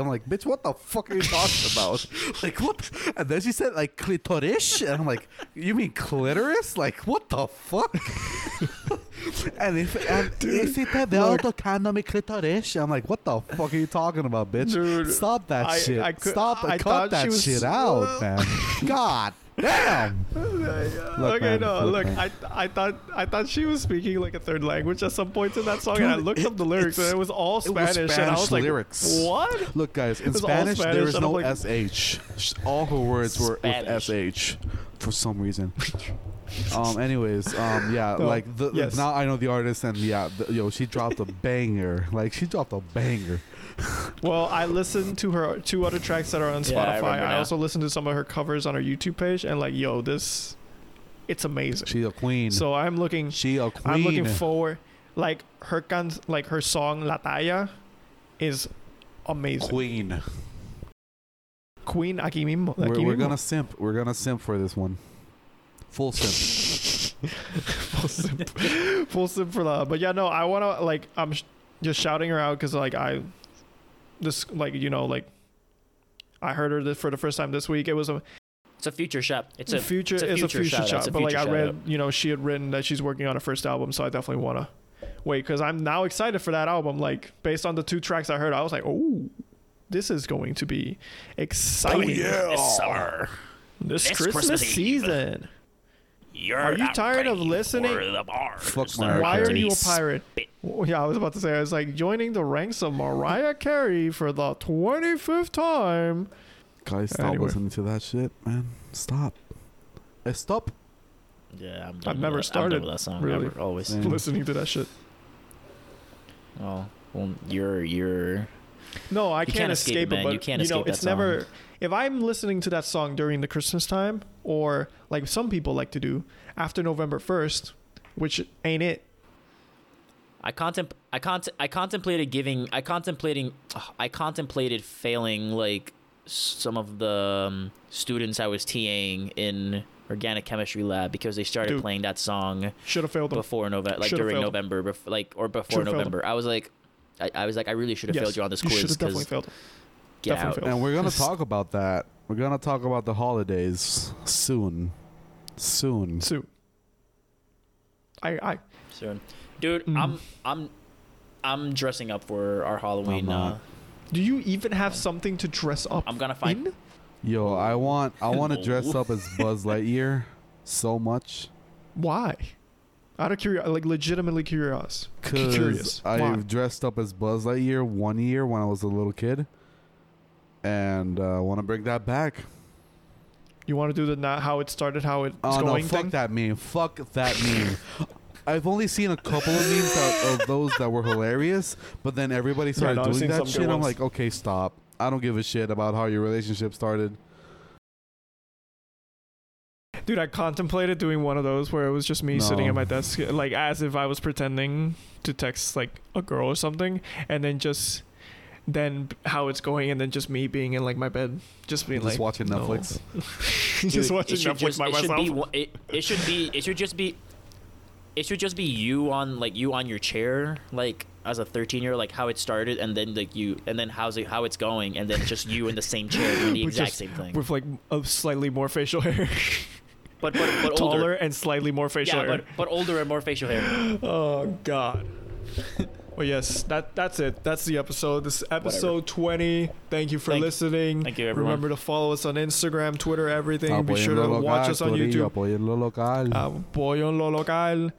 Speaker 2: I'm like, bitch, what the fuck are you talking about? like, what? And then she said, like, clitoris? And I'm like, you mean clitoris? Like, what the fuck? and if, and if te veo
Speaker 1: look.
Speaker 2: tocando mi clitoris, I'm like, what the fuck are you talking about, bitch?
Speaker 1: Dude,
Speaker 2: Stop that
Speaker 1: I-
Speaker 2: shit.
Speaker 1: I could-
Speaker 2: Stop
Speaker 1: I
Speaker 2: it.
Speaker 1: thought
Speaker 2: Cut
Speaker 1: she
Speaker 2: that
Speaker 1: was-
Speaker 2: shit out, man. God damn.
Speaker 1: okay,
Speaker 2: man,
Speaker 1: no.
Speaker 2: look,
Speaker 1: Look. I, I thought, I thought she was speaking like a third language at some point in that song, and I looked
Speaker 2: it-
Speaker 1: up the lyrics, and it was all Spanish,
Speaker 2: it was
Speaker 1: Spanish, and I was like,
Speaker 2: lyrics.
Speaker 1: what?
Speaker 2: Look, guys, in Spanish,
Speaker 1: Spanish,
Speaker 2: there is no
Speaker 1: like-
Speaker 2: sh. Sh- All her words were
Speaker 3: Spanish.
Speaker 2: with sh for some reason. Um. Anyways, um. Yeah.
Speaker 1: No,
Speaker 2: Like the
Speaker 1: yes.
Speaker 2: now I know the artist, and yeah, the, yo, she dropped a banger. Like she dropped a banger.
Speaker 1: Well, I listened to her two other tracks that are on
Speaker 3: Yeah, I
Speaker 1: Spotify.
Speaker 3: remember
Speaker 1: I,
Speaker 3: now.
Speaker 1: also listened to some of her covers on her YouTube page, and like, yo, this, it's amazing.
Speaker 2: She a queen.
Speaker 1: So I'm looking.
Speaker 2: she a queen.
Speaker 1: I'm looking forward. Like her can, like her song La Talla, is amazing.
Speaker 2: queen.
Speaker 1: Queen aquí mismo.
Speaker 2: We're,
Speaker 1: aquí
Speaker 2: we're
Speaker 1: mismo.
Speaker 2: gonna simp. We're gonna simp for this one. Full simp.
Speaker 1: full simp, full simp for that. But yeah, no, I want to like I'm sh- just shouting her out because like I, this like you know like, I heard her this for the first time this week. It was a
Speaker 3: It's a future shot. It's a
Speaker 1: future.
Speaker 3: it's a
Speaker 1: It's a
Speaker 3: future
Speaker 1: future
Speaker 3: shout-out.
Speaker 1: shot.
Speaker 3: It's a
Speaker 1: But like I read,
Speaker 3: shout-out.
Speaker 1: you know, she had written that she's working on her first album, so I definitely want to wait because I'm now excited for that album. Like based on the two tracks I heard, I was like, oh. This is going to be oh, exciting
Speaker 3: this summer.
Speaker 1: this,
Speaker 3: This
Speaker 1: Christmas,
Speaker 3: Christmas Eve.
Speaker 1: season.
Speaker 3: You're
Speaker 1: Are you
Speaker 3: not
Speaker 1: tired of listening?
Speaker 3: For the bars
Speaker 2: Fuck
Speaker 3: that
Speaker 2: Mariah
Speaker 1: Why are you a pirate? Well, yeah, I was about to say, I was like joining the ranks of Mariah Carey for the 25th time.
Speaker 2: Guys, stop
Speaker 1: Anyway.
Speaker 2: listening to that shit, man. Stop. Eh, stop.
Speaker 3: Yeah, I'm done
Speaker 1: I've never
Speaker 3: that. I'm
Speaker 1: started,
Speaker 3: done with that song.
Speaker 1: really.
Speaker 3: Never, always.
Speaker 2: Same.
Speaker 1: Listening to that shit.
Speaker 3: Oh, well, you're you're
Speaker 1: No, I
Speaker 3: You
Speaker 1: can't,
Speaker 3: can't escape
Speaker 1: escape
Speaker 3: it, man.
Speaker 1: but
Speaker 3: You can't
Speaker 1: know,
Speaker 3: escape that
Speaker 1: it's never. If I'm listening to that song during the Christmas time, or like some people like to do after November 1st, which ain't it.
Speaker 3: I contem I cont I contemplated giving I contemplating ugh, I contemplated failing like some of the um, students I was TAing in organic chemistry lab because they started
Speaker 1: Dude.
Speaker 3: playing that song
Speaker 1: Should have failed them.
Speaker 3: before November like during. November bef- like or before
Speaker 1: Should've
Speaker 3: November. I was like I, I was like I really should have
Speaker 1: Yes,
Speaker 3: failed you on this
Speaker 1: you
Speaker 3: quiz
Speaker 1: should have definitely failed. them.
Speaker 3: get
Speaker 1: definitely
Speaker 3: out.
Speaker 1: failed.
Speaker 2: And we're gonna talk about that. We're gonna talk about the holidays soon. Soon.
Speaker 1: Soon. I, I,
Speaker 3: soon. Dude,
Speaker 1: Mm.
Speaker 3: I'm I'm I'm dressing up for our Halloween.
Speaker 2: I'm not.
Speaker 3: Uh,
Speaker 1: do you even have something to dress up
Speaker 3: I'm gonna find
Speaker 1: in?
Speaker 2: Yo, I want I want to dress up as Buzz Lightyear so much
Speaker 1: Why? Out of curiosity, like legitimately curious. Curious.
Speaker 2: I
Speaker 1: Why?
Speaker 2: dressed up as Buzz Lightyear one year when I was a little kid, and uh, want to bring that back.
Speaker 1: You want to do the not how it started, how it's
Speaker 2: Oh no,
Speaker 1: going
Speaker 2: fuck
Speaker 1: thing?
Speaker 2: that meme. Fuck that meme. I've only seen a couple of memes that, of those that were hilarious, but then everybody started
Speaker 1: no,
Speaker 2: doing that shit. I'm like, okay, stop. I don't give a shit about how your relationship started.
Speaker 1: Dude, I contemplated doing one of those where it was just me sitting at my desk, like as if I was pretending to text like a girl or something, and then just then how it's going, and then just me being in like my bed, just being
Speaker 2: Just
Speaker 1: like
Speaker 2: watching
Speaker 1: no.
Speaker 2: Netflix.
Speaker 1: just watching
Speaker 3: it should
Speaker 1: Netflix
Speaker 3: just-
Speaker 1: by
Speaker 3: it should be it, it should be it should just be it should just be you on like you on your chair like as a 13 year old like how it started and then like you and then how's it how it's going and then just you in the same chair doing the exact
Speaker 1: just-
Speaker 3: same thing.
Speaker 1: with like a slightly more facial hair,
Speaker 3: but but, but
Speaker 1: taller
Speaker 3: older
Speaker 1: and slightly more facial
Speaker 3: yeah
Speaker 1: hair.
Speaker 3: but, but older and more facial hair
Speaker 1: Oh God. well, yes, that that's it. That's the episode. This is episode twenty. Thank you for
Speaker 3: Thank-
Speaker 1: listening.
Speaker 3: thank you, everyone.
Speaker 1: Remember to follow us on Instagram, Twitter, everything. Ah, Be
Speaker 2: Apoyen
Speaker 1: sure to
Speaker 2: lo
Speaker 1: watch us on
Speaker 2: Corillo,
Speaker 1: YouTube.
Speaker 2: apoyen lo local.
Speaker 1: Ah, Apoyo en lo local.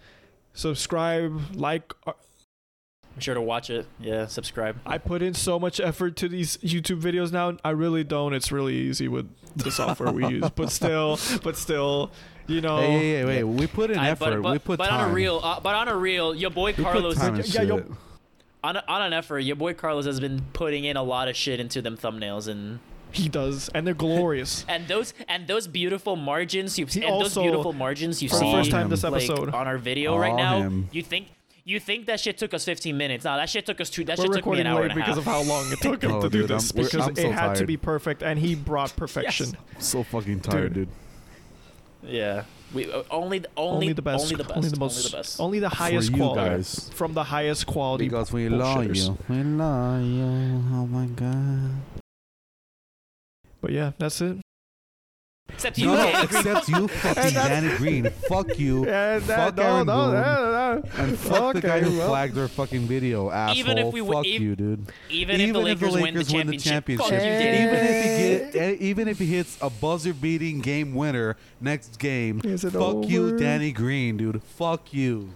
Speaker 1: Subscribe, like.
Speaker 3: Be sure to watch it yeah subscribe
Speaker 1: I put in so much effort to these YouTube videos now. I really don't. It's really easy with the software we use, but still, but still, you know.
Speaker 2: Hey, hey, hey, wait. We put in
Speaker 3: I-
Speaker 2: effort.
Speaker 3: but, but,
Speaker 2: we put
Speaker 3: but
Speaker 2: time.
Speaker 3: on a real uh, but on a real your boy
Speaker 2: We put
Speaker 3: Carlos
Speaker 2: time and
Speaker 1: Yeah, yo-
Speaker 2: shit.
Speaker 3: on, a, on an effort your boy Carlos has been putting in a lot of shit into them thumbnails and
Speaker 1: He does, and they're glorious.
Speaker 3: And those and those beautiful margins you
Speaker 1: He
Speaker 3: and
Speaker 1: also-
Speaker 3: those beautiful margins you
Speaker 1: For the
Speaker 3: see
Speaker 1: first time this
Speaker 3: like,
Speaker 1: episode,
Speaker 3: on our video
Speaker 2: Aw,
Speaker 3: right now.
Speaker 2: him.
Speaker 3: You think you think that shit took us 15 minutes? No, that shit took us two. That
Speaker 1: we're
Speaker 3: shit took me an hour
Speaker 1: late
Speaker 3: and a
Speaker 1: because of how long it took him
Speaker 2: Oh,
Speaker 1: to do
Speaker 2: dude,
Speaker 1: this
Speaker 2: I'm- we're-
Speaker 1: because
Speaker 2: I'm
Speaker 1: it
Speaker 2: so
Speaker 1: had to
Speaker 2: tired.
Speaker 1: be perfect, and he brought perfection.
Speaker 2: So fucking tired,
Speaker 1: Dude.
Speaker 3: yeah, we uh, only only
Speaker 1: Only the best.
Speaker 3: only the best,
Speaker 1: Only the most.
Speaker 3: only the best.
Speaker 1: Only the highest
Speaker 2: you
Speaker 1: quality.
Speaker 2: guys.
Speaker 1: From the highest quality.
Speaker 2: Because we love
Speaker 1: bullshitters.
Speaker 2: you. We love you. Oh my god.
Speaker 1: But yeah, that's it.
Speaker 3: Except you,
Speaker 2: No,
Speaker 3: Dan.
Speaker 2: except you, fucking Danny Green. Fuck you.
Speaker 1: Yeah,
Speaker 2: Fuck
Speaker 1: no,
Speaker 2: Aaron
Speaker 1: no,
Speaker 2: Boone.
Speaker 1: no, no, no.
Speaker 2: And fuck the guy who
Speaker 1: well.
Speaker 2: flagged our fucking video, asshole.
Speaker 3: Even if we
Speaker 2: fuck
Speaker 3: ev-
Speaker 2: you, dude.
Speaker 3: even, if the Lakers, win the championship, fuck you,
Speaker 1: championship.
Speaker 3: Dan.
Speaker 2: even if he get, eh, even if he hits a buzzer-beating game winner next game, fuck you. Danny Green, dude. Fuck you.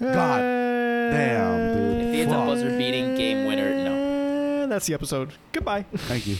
Speaker 2: God damn, dude.
Speaker 3: If he hits a buzzer-beating game winner, no.
Speaker 1: That's the episode. Goodbye.
Speaker 2: Thank you.